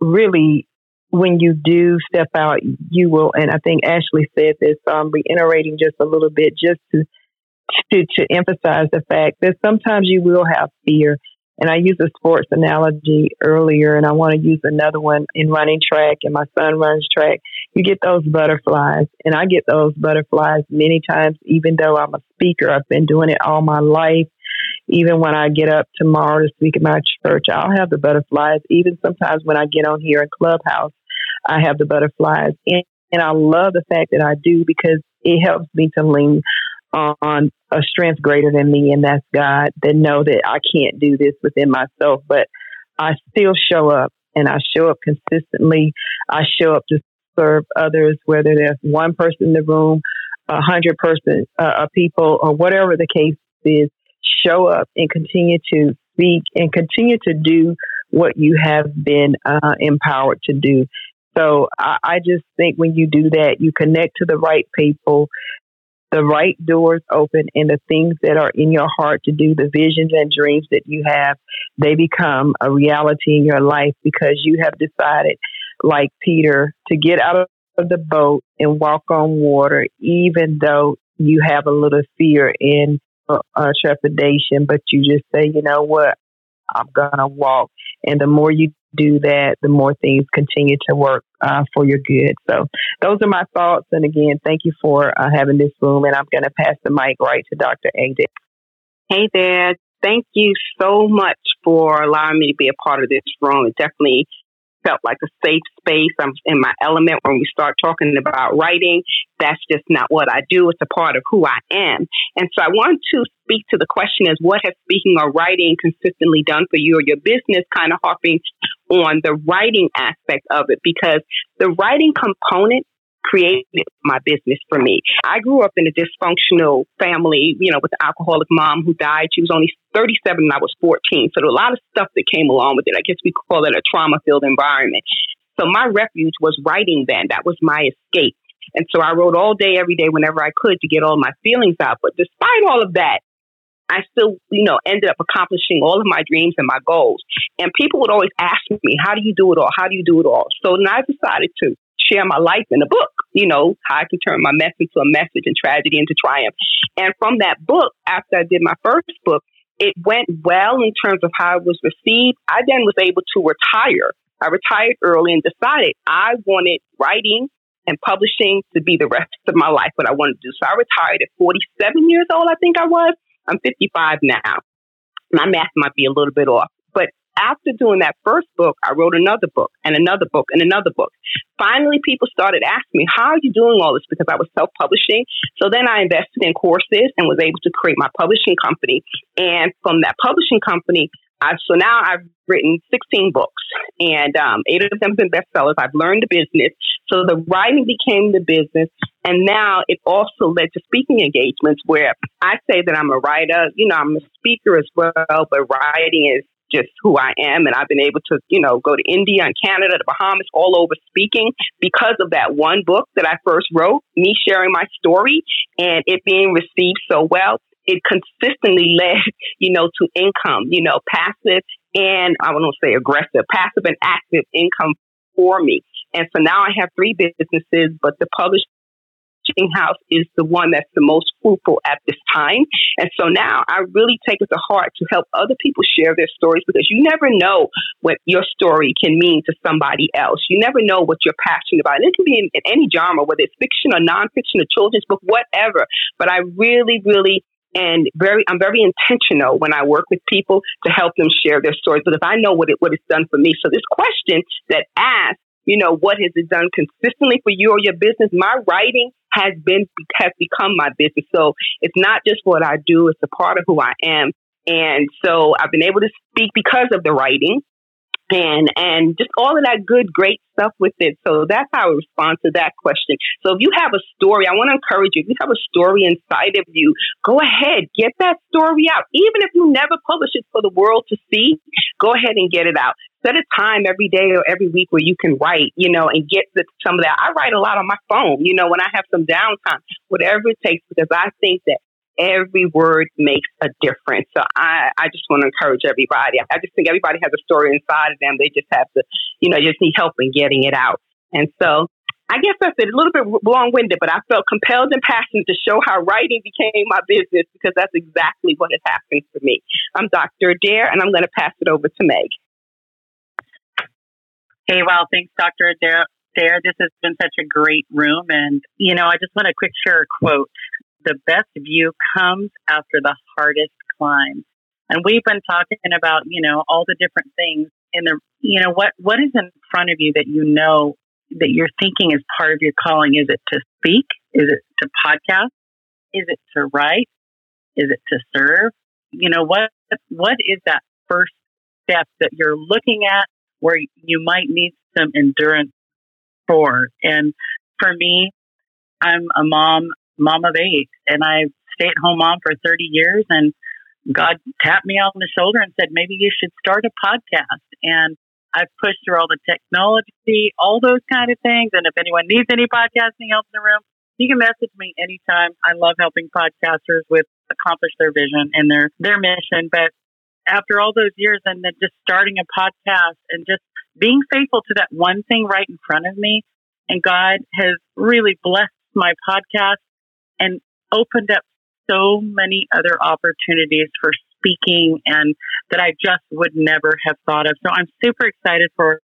really when you do step out, you will, and I think Ashley said this, so I'm reiterating just a little bit just to, to, to emphasize the fact that sometimes you will have fear and I used a sports analogy earlier, and I want to use another one in running track, and my son runs track. You get those butterflies, and I get those butterflies many times, even though I'm a speaker. I've been doing it all my life. Even when I get up tomorrow to speak at my church, I'll have the butterflies. Even sometimes when I get on here in Clubhouse, I have the butterflies. And, and I love the fact that I do because it helps me to lean on a strength greater than me, and that's God, that know that I can't do this within myself, but I still show up and I show up consistently. I show up to serve others, whether there's one person in the room, a hundred person, uh, people, or whatever the case is. Show up and continue to speak and continue to do what you have been uh, empowered to do. So I, I just think when you do that, you connect to the right people the right doors open and the things that are in your heart to do, the visions and dreams that you have, they become a reality in your life because you have decided, like Peter, to get out of the boat and walk on water, even though you have a little fear and uh, uh trepidation, but you just say, you know what, I'm going to walk. And the more you do that, the more things continue to work uh, for your good. So those are my thoughts. And again, thank you for uh, having this room. And I'm going to pass the mic right to Dr. Adair. Hey there. thank you so much for allowing me to be a part of this room. It definitely felt like a safe space. I'm in my element when we start talking about writing. That's just not what I do. It's a part of who I am. And so I want to speak to the question is what has speaking or writing consistently done for you or your business, kind of harping on the writing aspect of it because the writing component created my business for me. I grew up in a dysfunctional family, you know, with an alcoholic mom who died. She was only 37 and I was 14. So there was a lot of stuff that came along with it. I guess we call it a trauma filled environment. So my refuge was writing then. That was my escape. And so I wrote all day, every day, whenever I could to get all my feelings out. But despite all of that, I still, you know, ended up accomplishing all of my dreams and my goals. And people would always ask me, how do you do it all? How do you do it all? So then I decided to share my life in a book, you know, how I can turn my mess into a message and tragedy into triumph. And from that book, after I did my first book, it went well in terms of how it was received. I then was able to retire. I retired early and decided I wanted writing and publishing to be the rest of my life, what I wanted to do. So I retired at 47 years old, I think I was. I'm 55 now. My math might be a little bit off, but after doing that first book, I wrote another book and another book and another book. Finally, people started asking me, How are you doing all this? Because I was self publishing. So then I invested in courses and was able to create my publishing company. And from that publishing company, I, so now I've written 16 books and um, eight of them have been bestsellers. I've learned the business. So the writing became the business. And now it also led to speaking engagements where I say that I'm a writer. You know, I'm a speaker as well, but writing is just who I am. And I've been able to, you know, go to India and Canada, the Bahamas, all over speaking because of that one book that I first wrote, me sharing my story and it being received so well. It consistently led, you know, to income, you know, passive and I won't say aggressive, passive and active income for me. And so now I have three businesses, but the publish teaching house is the one that's the most fruitful at this time. And so now I really take it to heart to help other people share their stories because you never know what your story can mean to somebody else. You never know what you're passionate about. And it can be in, in any genre, whether it's fiction or nonfiction or children's book, whatever. But I really, really and very I'm very intentional when I work with people to help them share their stories But if I know what it what it's done for me. So this question that asks you know, what has it done consistently for you or your business? My writing has been, has become my business. So it's not just what I do, it's a part of who I am. And so I've been able to speak because of the writing and and just all of that good, great stuff with it. So that's how I respond to that question. So if you have a story, I want to encourage you. If you have a story inside of you, go ahead, get that story out. Even if you never publish it for the world to see, go ahead and get it out. Set a time every day or every week where you can write, you know, and get some of that. I write a lot on my phone, you know, when I have some downtime, whatever it takes, because I think that every word makes a difference. So I, I just want to encourage everybody. I just think everybody has a story inside of them. They just have to, you know, just need help in getting it out. And so I guess that's it. A little bit long winded, but I felt compelled and passionate to show how writing became my business because that's exactly what has happened for me. I'm Dr. Adair, and I'm going to pass it over to Meg. Hey, well, thanks, Dr. Adair. This has been such a great room. And, you know, I just want to quick share a quote the best view comes after the hardest climb. And we've been talking about, you know, all the different things in the, you know, what, what is in front of you that you know that you're thinking is part of your calling? Is it to speak? Is it to podcast? Is it to write? Is it to serve? You know, what, what is that first step that you're looking at where you might need some endurance for? And for me, I'm a mom mom of eight, and I stay at home mom for 30 years. And God tapped me on the shoulder and said, maybe you should start a podcast. And I've pushed through all the technology, all those kind of things. And if anyone needs any podcasting help in the room, you can message me anytime. I love helping podcasters with accomplish their vision and their, their mission. But after all those years and then just starting a podcast and just being faithful to that one thing right in front of me, and God has really blessed my podcast and opened up so many other opportunities for speaking and that I just would never have thought of. So I'm super excited for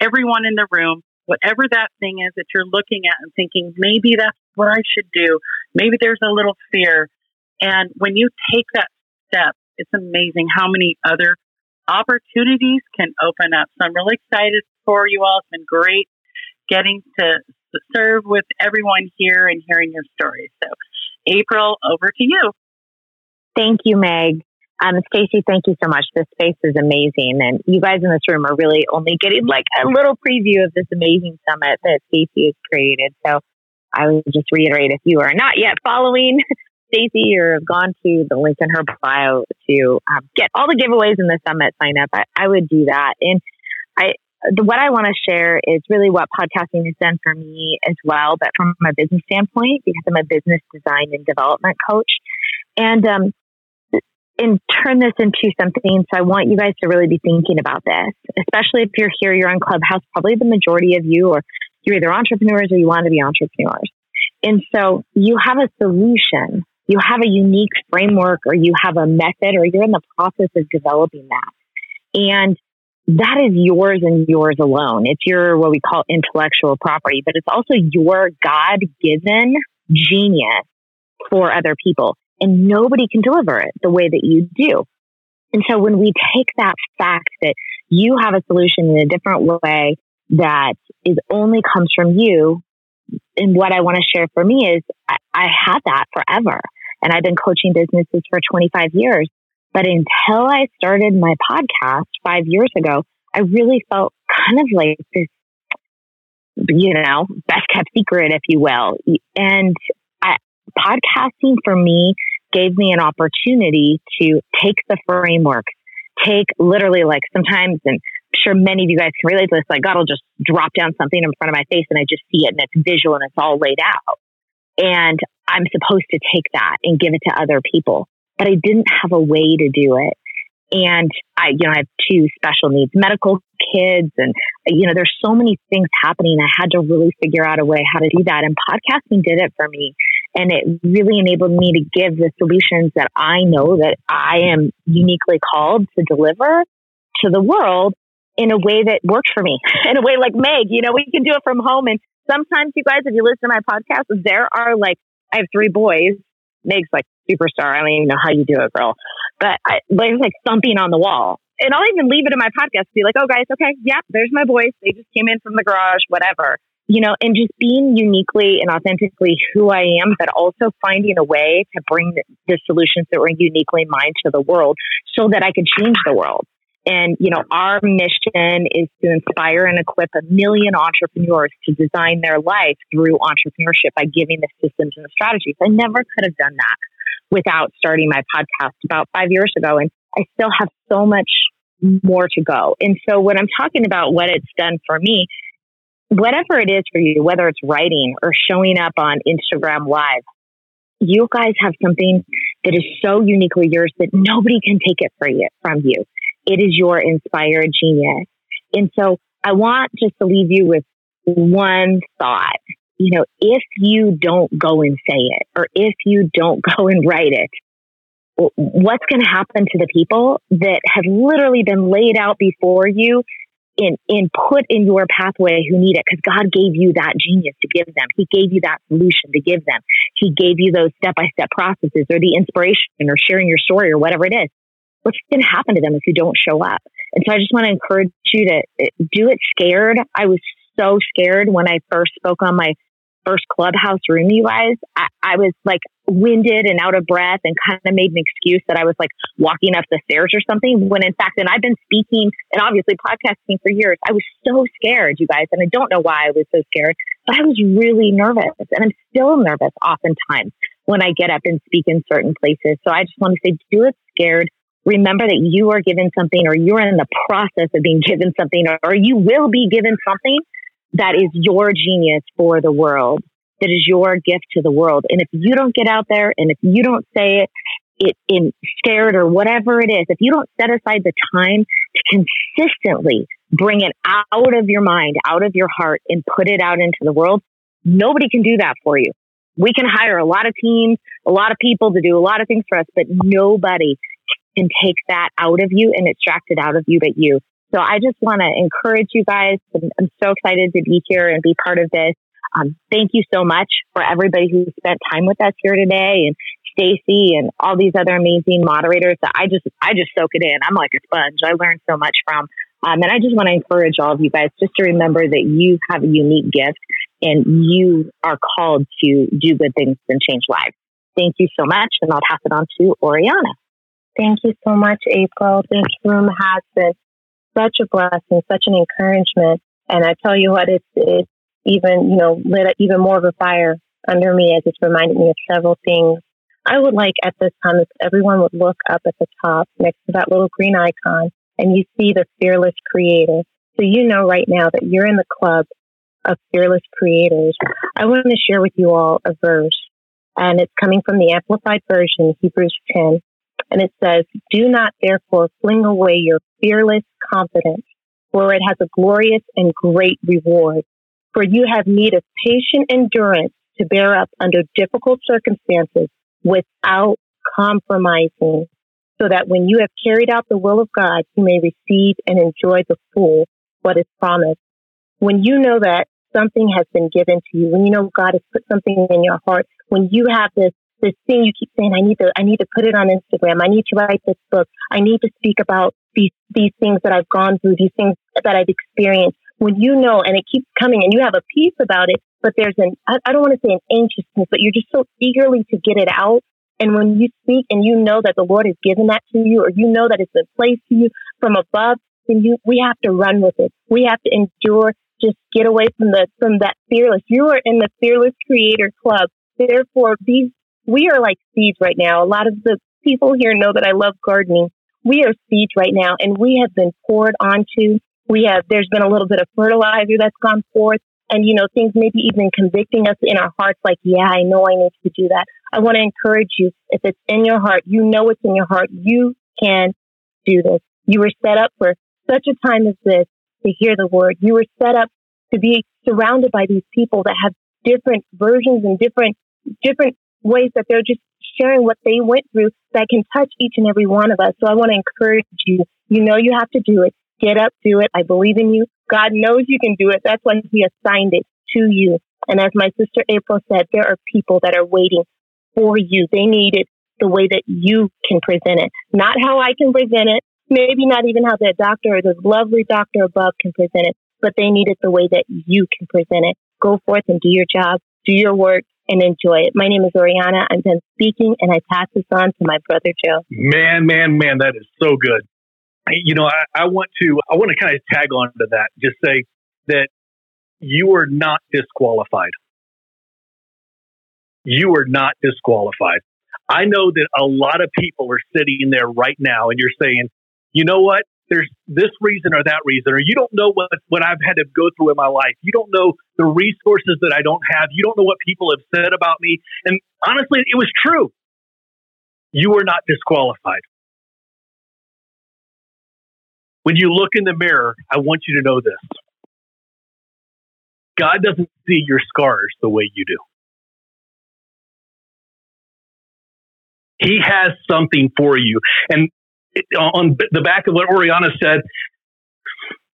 everyone in the room, whatever that thing is that you're looking at and thinking, maybe that's what I should do. Maybe there's a little fear. And when you take that step, it's amazing how many other opportunities can open up. So I'm really excited for you all. It's been great getting to serve with everyone here and hearing your stories. So, April, over to you. Thank you, Meg. Um, Stacy, thank you so much. This space is amazing. And you guys in this room are really only getting like a little preview of this amazing summit that Stacy has created. So I would just reiterate if you are not yet following Stacy or have gone to the link in her bio to um, get all the giveaways in the summit sign up, I, I would do that. And I, the, what I want to share is really what podcasting has done for me as well, but from a business standpoint, because I'm a business design and development coach. And um, and turn this into something. So I want you guys to really be thinking about this, especially if you're here, you're on Clubhouse, probably the majority of you, or you're either entrepreneurs or you want to be entrepreneurs. And so you have a solution, you have a unique framework, or you have a method, or you're in the process of developing that. And that is yours and yours alone. It's your, what we call intellectual property, but it's also your God given genius for other people and nobody can deliver it the way that you do. And so when we take that fact that you have a solution in a different way that is only comes from you, and what I want to share for me is I, I had that forever. And I've been coaching businesses for 25 years. But until I started my podcast five years ago, I really felt kind of like this, you know, best kept secret, if you will. And I, podcasting for me gave me an opportunity to take the framework, take literally like sometimes, and sure many of you guys can relate to this, like God will just drop down something in front of my face and I just see it and it's visual and it's all laid out. And I'm supposed to take that and give it to other people. But I didn't have a way to do it. And I, you know, I have two special needs medical kids and, you know, there's so many things happening. I had to really figure out a way how to do that. And podcasting did it for me. And it really enabled me to give the solutions that I know that I am uniquely called to deliver to the world in a way that works for me, in a way like Meg, you know, we can do it from home. And sometimes you guys, if you listen to my podcast, there are like, I have three boys. Meg's like superstar. I don't even know how you do it, girl. But I, there's like thumping on the wall. And I'll even leave it in my podcast to be like, oh, guys, okay, yeah, there's my boys. They just came in from the garage, whatever you know, and just being uniquely and authentically who I am, but also finding a way to bring the solutions that were uniquely mine to the world so that I could change the world. And, you know, our mission is to inspire and equip a million entrepreneurs to design their life through entrepreneurship by giving the systems and the strategies. I never could have done that without starting my podcast about five years ago. And I still have so much more to go. And so when I'm talking about what it's done for me, whatever it is for you, whether it's writing or showing up on Instagram Live, you guys have something that is so uniquely yours that nobody can take it for you, from you. It is your inspired genius. And so I want just to leave you with one thought. You know, if you don't go and say it, or if you don't go and write it, what's going to happen to the people that have literally been laid out before you and, in put in your pathway who need it because God gave you that genius to give them. He gave you that solution to give them. He gave you those step by step processes or the inspiration or sharing your story or whatever it is. What's going to happen to them if you don't show up? And so I just want to encourage you to eh, do it scared. I was so scared when I first spoke on my first clubhouse room, you guys, I, I, was like winded and out of breath and kind of made an excuse that I was like walking up the stairs or something. When in fact, and I've been speaking and obviously podcasting for years. I was so scared, you guys, and I don't know why I was so scared, but I was really nervous and I'm still nervous oftentimes when I get up and speak in certain places. So I just want to say, do it scared. Remember that you are given something or you're in the process of being given something or, or you will be given something that is your genius for the world, that is your gift to the world. And if you don't get out there and if you don't say it, it in scared or whatever it is, if you don't set aside the time to consistently bring it out of your mind, out of your heart and put it out into the world, nobody can do that for you. We can hire a lot of teams, a lot of people to do a lot of things for us, but nobody can take that out of you and extract it out of you but you. So I just want to encourage you guys. I'm so excited to be here and be part of this. Um, thank you so much for everybody who spent time with us here today and Stacy and all these other amazing moderators that I just, I just soak it in. I'm like a sponge. I learned so much from. Um, and I just want to encourage all of you guys just to remember that you have a unique gift and you are called to do good things and change lives. Thank you so much. And I'll pass it on to Oriana. Thank you so much, April. This room has been such a blessing, such an encouragement. And I tell you what, it's, it's even, you know, lit even more of a fire under me as it's reminded me of several things. I would like at this time if everyone would look up at the top next to that little green icon and you see the fearless creator. So you know right now that you're in the club of fearless creators. I want to share with you all a verse and it's coming from the Amplified Version, Hebrews 10. And it says, Do not therefore fling away your fearless confidence, for it has a glorious and great reward. For you have need of patient endurance to bear up under difficult circumstances without compromising, so that when you have carried out the will of God, you may receive and enjoy the full what is promised. When you know that something has been given to you, when you know God has put something in your heart, when you have this this thing you keep saying, I need to I need to put it on Instagram, I need to write this book, I need to speak about these these things that I've gone through, these things that I've experienced. When you know and it keeps coming and you have a peace about it, but there's an I, I don't want to say an anxiousness, but you're just so eagerly to get it out. And when you speak and you know that the Lord has given that to you, or you know that it's been placed to you from above, then you we have to run with it. We have to endure just get away from the from that fearless. You are in the fearless creator club. Therefore, these we are like seeds right now. A lot of the people here know that I love gardening. We are seeds right now, and we have been poured onto. We have there's been a little bit of fertilizer that's gone forth, and you know things maybe even convicting us in our hearts, like yeah, I know I need to do that. I want to encourage you. If it's in your heart, you know it's in your heart. You can do this. You were set up for such a time as this to hear the word. You were set up to be surrounded by these people that have different versions and different, different ways that they're just sharing what they went through that can touch each and every one of us. So I want to encourage you. You know you have to do it. Get up, do it. I believe in you. God knows you can do it. That's why he assigned it to you. And as my sister April said, there are people that are waiting for you. They need it the way that you can present it, not how I can present it, maybe not even how the doctor or the lovely doctor above can present it, but they need it the way that you can present it. Go forth and do your job, do your work, and enjoy it. My name is Oriana. I'm done speaking, and I pass this on to my brother Joe. Man, man, man, that is so good. You know, I, I want to I want to kind of tag on to that. Just say that you are not disqualified. You are not disqualified. I know that a lot of people are sitting there right now and you're saying, you know what? There's this reason or that reason, or you don't know what, what I've had to go through in my life. You don't know the resources that I don't have. You don't know what people have said about me. And honestly, it was true. You are not disqualified. When you look in the mirror, I want you to know this God doesn't see your scars the way you do. He has something for you. And on the back of what Oriana said,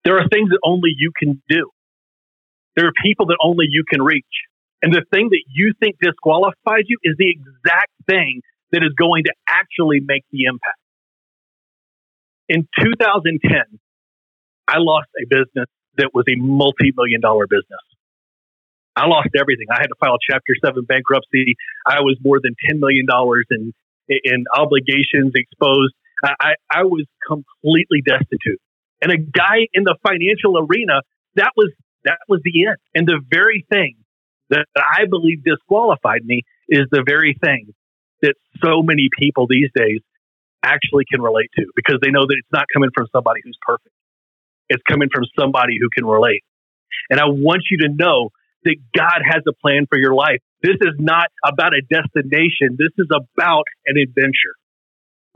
there are things that only you can do. There are people that only you can reach. And the thing that you think disqualifies you is the exact thing that is going to actually make the impact. In 2010, I lost a business that was a multi million dollar business. I lost everything. I had to file Chapter 7 bankruptcy. I was more than $10 million in, in obligations exposed. I, I was completely destitute. And a guy in the financial arena, that was that was the end. And the very thing that I believe disqualified me is the very thing that so many people these days actually can relate to because they know that it's not coming from somebody who's perfect. It's coming from somebody who can relate. And I want you to know that God has a plan for your life. This is not about a destination. This is about an adventure.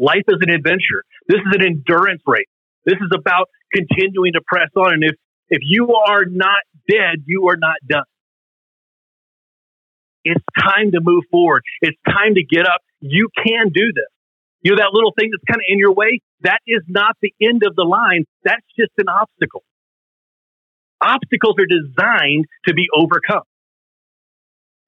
Life is an adventure. This is an endurance race. This is about continuing to press on. And if, if you are not dead, you are not done. It's time to move forward. It's time to get up. You can do this. You know, that little thing that's kind of in your way, that is not the end of the line. That's just an obstacle. Obstacles are designed to be overcome.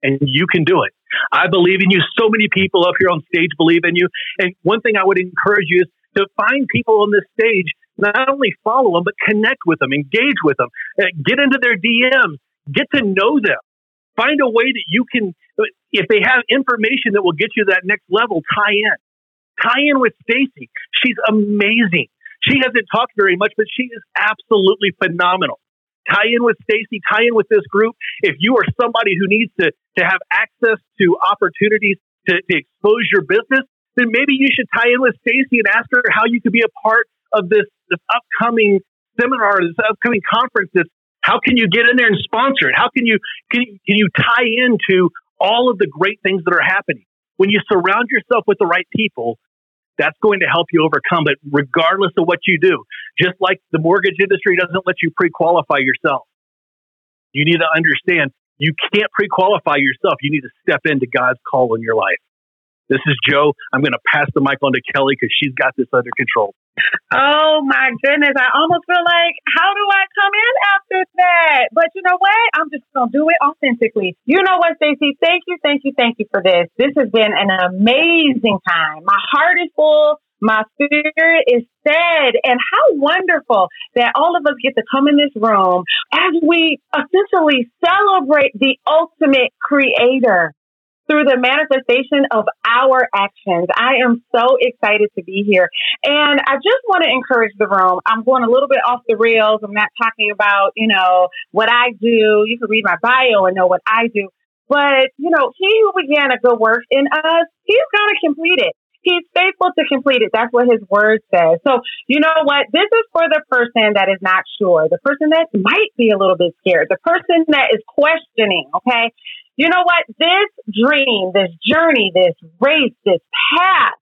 and you can do it. I believe in you. So many people up here on stage believe in you. And one thing I would encourage you is to find people on this stage, not only follow them, but connect with them, engage with them, uh, get into their DMs, get to know them. Find a way that you can, if they have information that will get you to that next level, tie in. Tie in with Stacy. She's amazing. She hasn't talked very much, but she is absolutely phenomenal. Tie in with Stacy, tie in with this group. If you are somebody who needs to, to have access to opportunities to, to expose your business, then maybe you should tie in with Stacy and ask her how you could be a part of this, this upcoming seminar, this upcoming conference. This, how can you get in there and sponsor it? How can you, can can you tie into all of the great things that are happening? When you surround yourself with the right people, that's going to help you overcome it regardless of what you do. Just like the mortgage industry doesn't let you pre qualify yourself. You need to understand you can't pre qualify yourself. You need to step into God's call in your life. This is Joe. I'm going to pass the mic on to Kelly because she's got this under control. Oh my goodness. I almost feel like, how do I come in after that? But you know what? I'm just going to do it authentically. You know what, Stacy? Thank you, thank you, thank you for this. This has been an amazing time. My heart is full. My spirit is fed. And how wonderful that all of us get to come in this room as we essentially celebrate the ultimate creator through the manifestation of our actions. I am so excited to be here. And I just want to encourage the room. I'm going a little bit off the rails. I'm not talking about, you know, what I do. You can read my bio and know what I do. But, you know, he who began a good work in us, he's going to complete it. He's faithful to complete it. That's what his word says. So, you know what? This is for the person that is not sure, the person that might be a little bit scared, the person that is questioning, okay? You know what? This dream, this journey, this race, this path,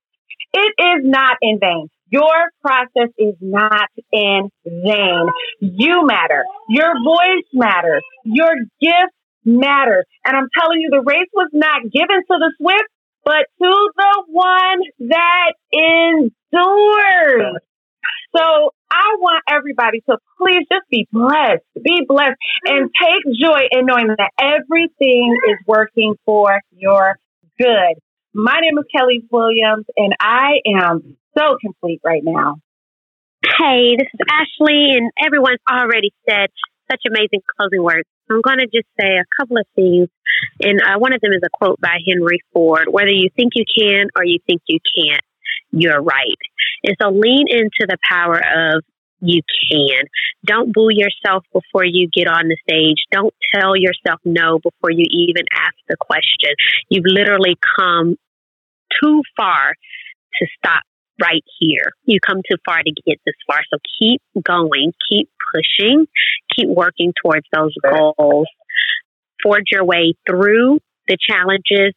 it is not in vain. Your process is not in vain. You matter. Your voice matters. Your gift matters. And I'm telling you, the race was not given to the swift, but to the one that endures. So I want everybody to please just be blessed, be blessed, and take joy in knowing that everything is working for your good. My name is Kelly Williams, and I am so complete right now. Hey, this is Ashley, and everyone's already said such amazing closing words. I'm going to just say a couple of things. And uh, one of them is a quote by Henry Ford Whether you think you can or you think you can't, you're right. And so lean into the power of you can. Don't boo yourself before you get on the stage. Don't tell yourself no before you even ask the question. You've literally come too far to stop right here. You come too far to get this far. So keep going, keep pushing, keep working towards those goals. Forge your way through the challenges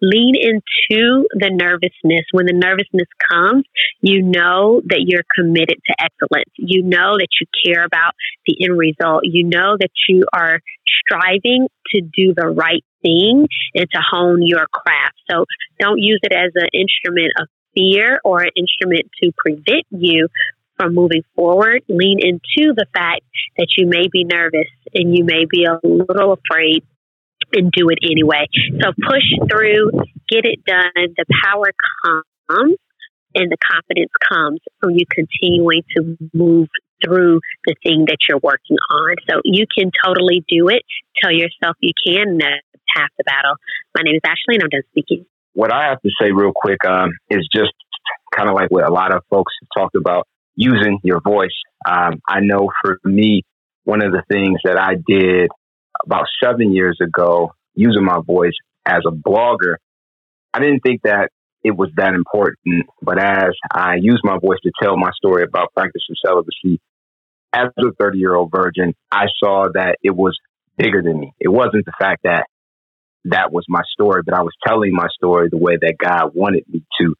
lean into the nervousness. When the nervousness comes, you know that you're committed to excellence. You know that you care about the end result. You know that you are striving to do the right thing and to hone your craft. So don't use it as an instrument of fear or an instrument to prevent you from moving forward. Lean into the fact that you may be nervous and you may be a little afraid and do it anyway. So push through, get it done. The power comes and the confidence comes from you continuing to move through the thing that you're working on. So you can totally do it. Tell yourself you can. That's half the battle. My name is Ashley and I'm done speaking. What I have to say real quick um, is just kind of like what a lot of folks have talked about using your voice. Um, I know for me, one of the things that I did about seven years ago using my voice as a blogger. I didn't think that it was that important, but as I used my voice to tell my story about practicing celibacy as a 30 year old virgin, I saw that it was bigger than me. It wasn't the fact that that was my story, but I was telling my story the way that God wanted me to.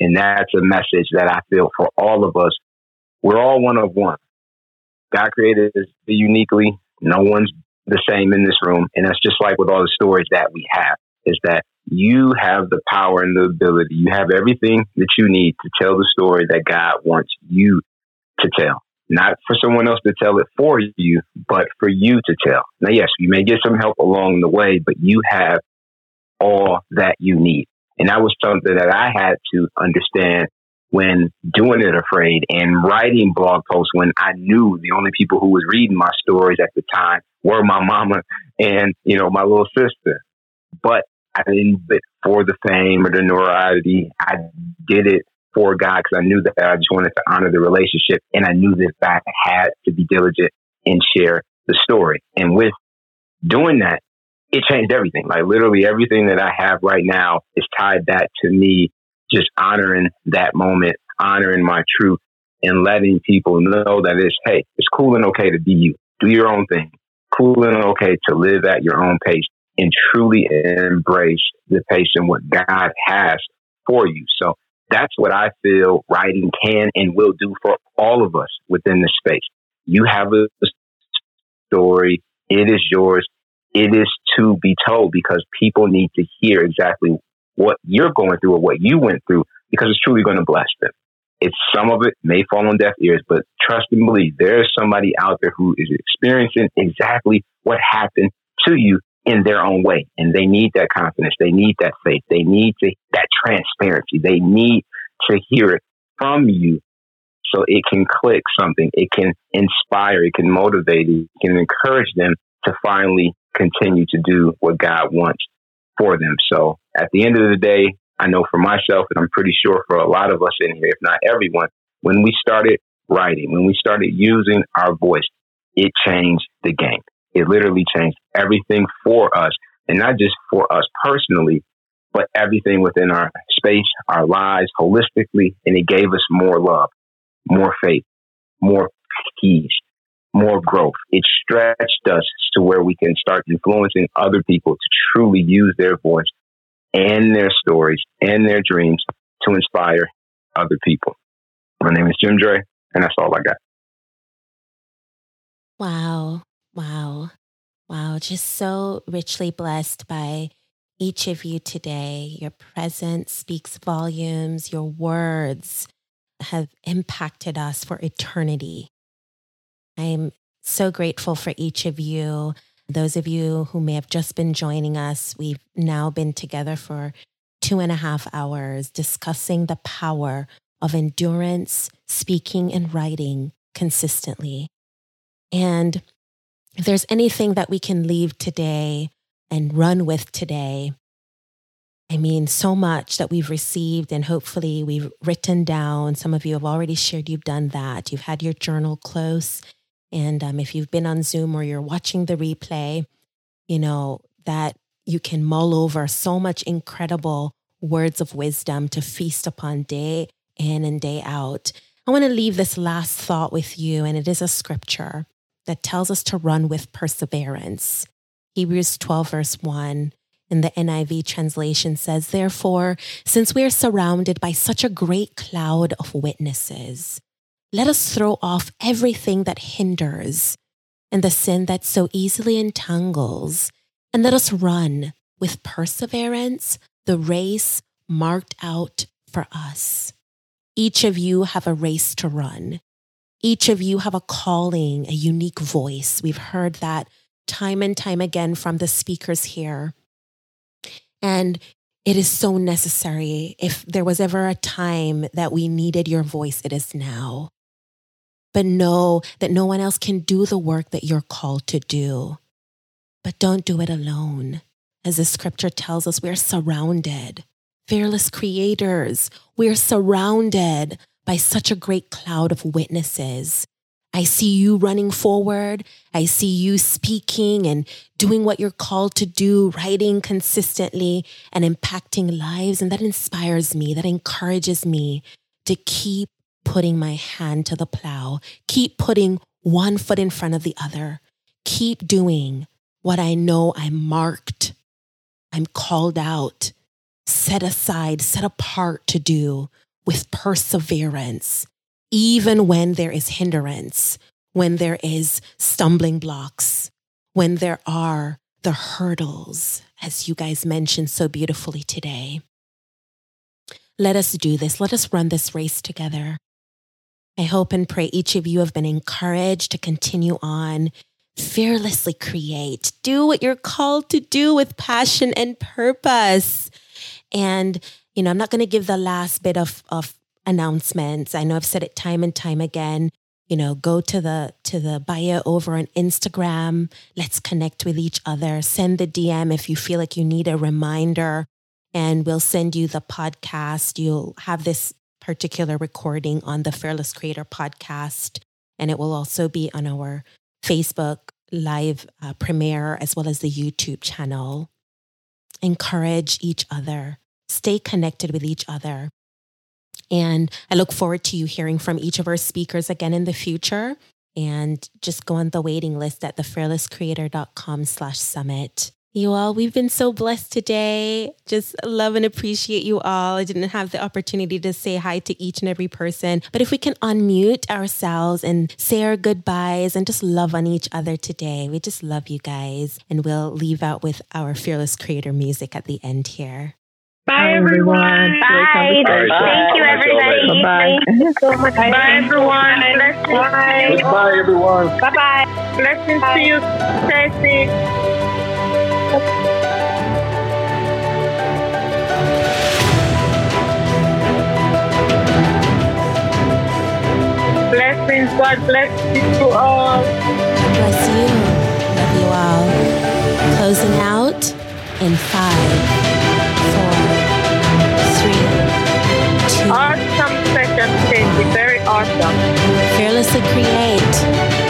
And that's a message that I feel for all of us. We're all one of one. God created us uniquely. No one's the same in this room. And that's just like with all the stories that we have, is that you have the power and the ability. You have everything that you need to tell the story that God wants you to tell. Not for someone else to tell it for you, but for you to tell. Now, yes, you may get some help along the way, but you have all that you need. And that was something that I had to understand when doing it afraid and writing blog posts when I knew the only people who was reading my stories at the time were my mama and, you know, my little sister. But I didn't do it for the fame or the notoriety. I did it for God because I knew that I just wanted to honor the relationship and I knew that I had to be diligent and share the story. And with doing that, it changed everything. Like literally everything that I have right now is tied back to me just honoring that moment, honoring my truth and letting people know that it's, hey, it's cool and okay to be you. Do your own thing. Cool and okay to live at your own pace and truly embrace the pace and what God has for you. So that's what I feel writing can and will do for all of us within the space. You have a story. It is yours. It is to be told because people need to hear exactly what you're going through or what you went through because it's truly going to bless them. It's some of it may fall on deaf ears, but trust and believe there is somebody out there who is experiencing exactly what happened to you in their own way. And they need that confidence. They need that faith. They need to, that transparency. They need to hear it from you so it can click something. It can inspire. It can motivate. It can encourage them to finally continue to do what God wants for them. So at the end of the day, I know for myself, and I'm pretty sure for a lot of us in here, if not everyone, when we started writing, when we started using our voice, it changed the game. It literally changed everything for us and not just for us personally, but everything within our space, our lives holistically. And it gave us more love, more faith, more peace, more growth. It stretched us to where we can start influencing other people to truly use their voice and their stories and their dreams to inspire other people. My name is Jim Dre, and that's all I got. Wow. Wow. Wow. Just so richly blessed by each of you today. Your presence speaks volumes. Your words have impacted us for eternity. I'm so grateful for each of you. Those of you who may have just been joining us, we've now been together for two and a half hours discussing the power of endurance, speaking, and writing consistently. And if there's anything that we can leave today and run with today, I mean, so much that we've received and hopefully we've written down. Some of you have already shared you've done that. You've had your journal close. And um, if you've been on Zoom or you're watching the replay, you know, that you can mull over so much incredible words of wisdom to feast upon day in and day out. I want to leave this last thought with you, and it is a scripture that tells us to run with perseverance. Hebrews 12, verse 1 in the NIV translation says, Therefore, since we are surrounded by such a great cloud of witnesses, let us throw off everything that hinders and the sin that so easily entangles, and let us run with perseverance the race marked out for us. Each of you have a race to run. Each of you have a calling, a unique voice. We've heard that time and time again from the speakers here. And it is so necessary. If there was ever a time that we needed your voice, it is now. But know that no one else can do the work that you're called to do. But don't do it alone. As the scripture tells us, we're surrounded. Fearless creators, we're surrounded by such a great cloud of witnesses. I see you running forward. I see you speaking and doing what you're called to do, writing consistently and impacting lives. And that inspires me, that encourages me to keep putting my hand to the plow, keep putting one foot in front of the other, keep doing what I know I'm marked, I'm called out, set aside, set apart to do with perseverance, even when there is hindrance, when there is stumbling blocks, when there are the hurdles, as you guys mentioned so beautifully today. Let us do this. Let us run this race together. I hope and pray each of you have been encouraged to continue on fearlessly create. Do what you're called to do with passion and purpose. And, you know, I'm not going to give the last bit of, of announcements. I know I've said it time and time again. You know, go to the to the bio over on Instagram. Let's connect with each other. Send the DM if you feel like you need a reminder, and we'll send you the podcast. You'll have this particular recording on the Fearless Creator podcast, and it will also be on our Facebook live uh, premiere as well as the YouTube channel. Encourage each other, stay connected with each other. And I look forward to you hearing from each of our speakers again in the future. And just go on the waiting list at thefearlesscreator.com slash summit. You all, we've been so blessed today. Just love and appreciate you all. I didn't have the opportunity to say hi to each and every person, but if we can unmute ourselves and say our goodbyes and just love on each other today, we just love you guys. And we'll leave out with our Fearless Creator music at the end here. Bye, everyone. Bye. Thank you, everybody. Bye. Thank you so. Bye, everyone. Blessings. Bye, everyone. Bye bye. Blessings to you, Stacy. Blessings. God bless you to all. Bless you. Love you all. Closing out in five, four, three, two. Awesome session, Stacy. Very awesome. Fearlessly create.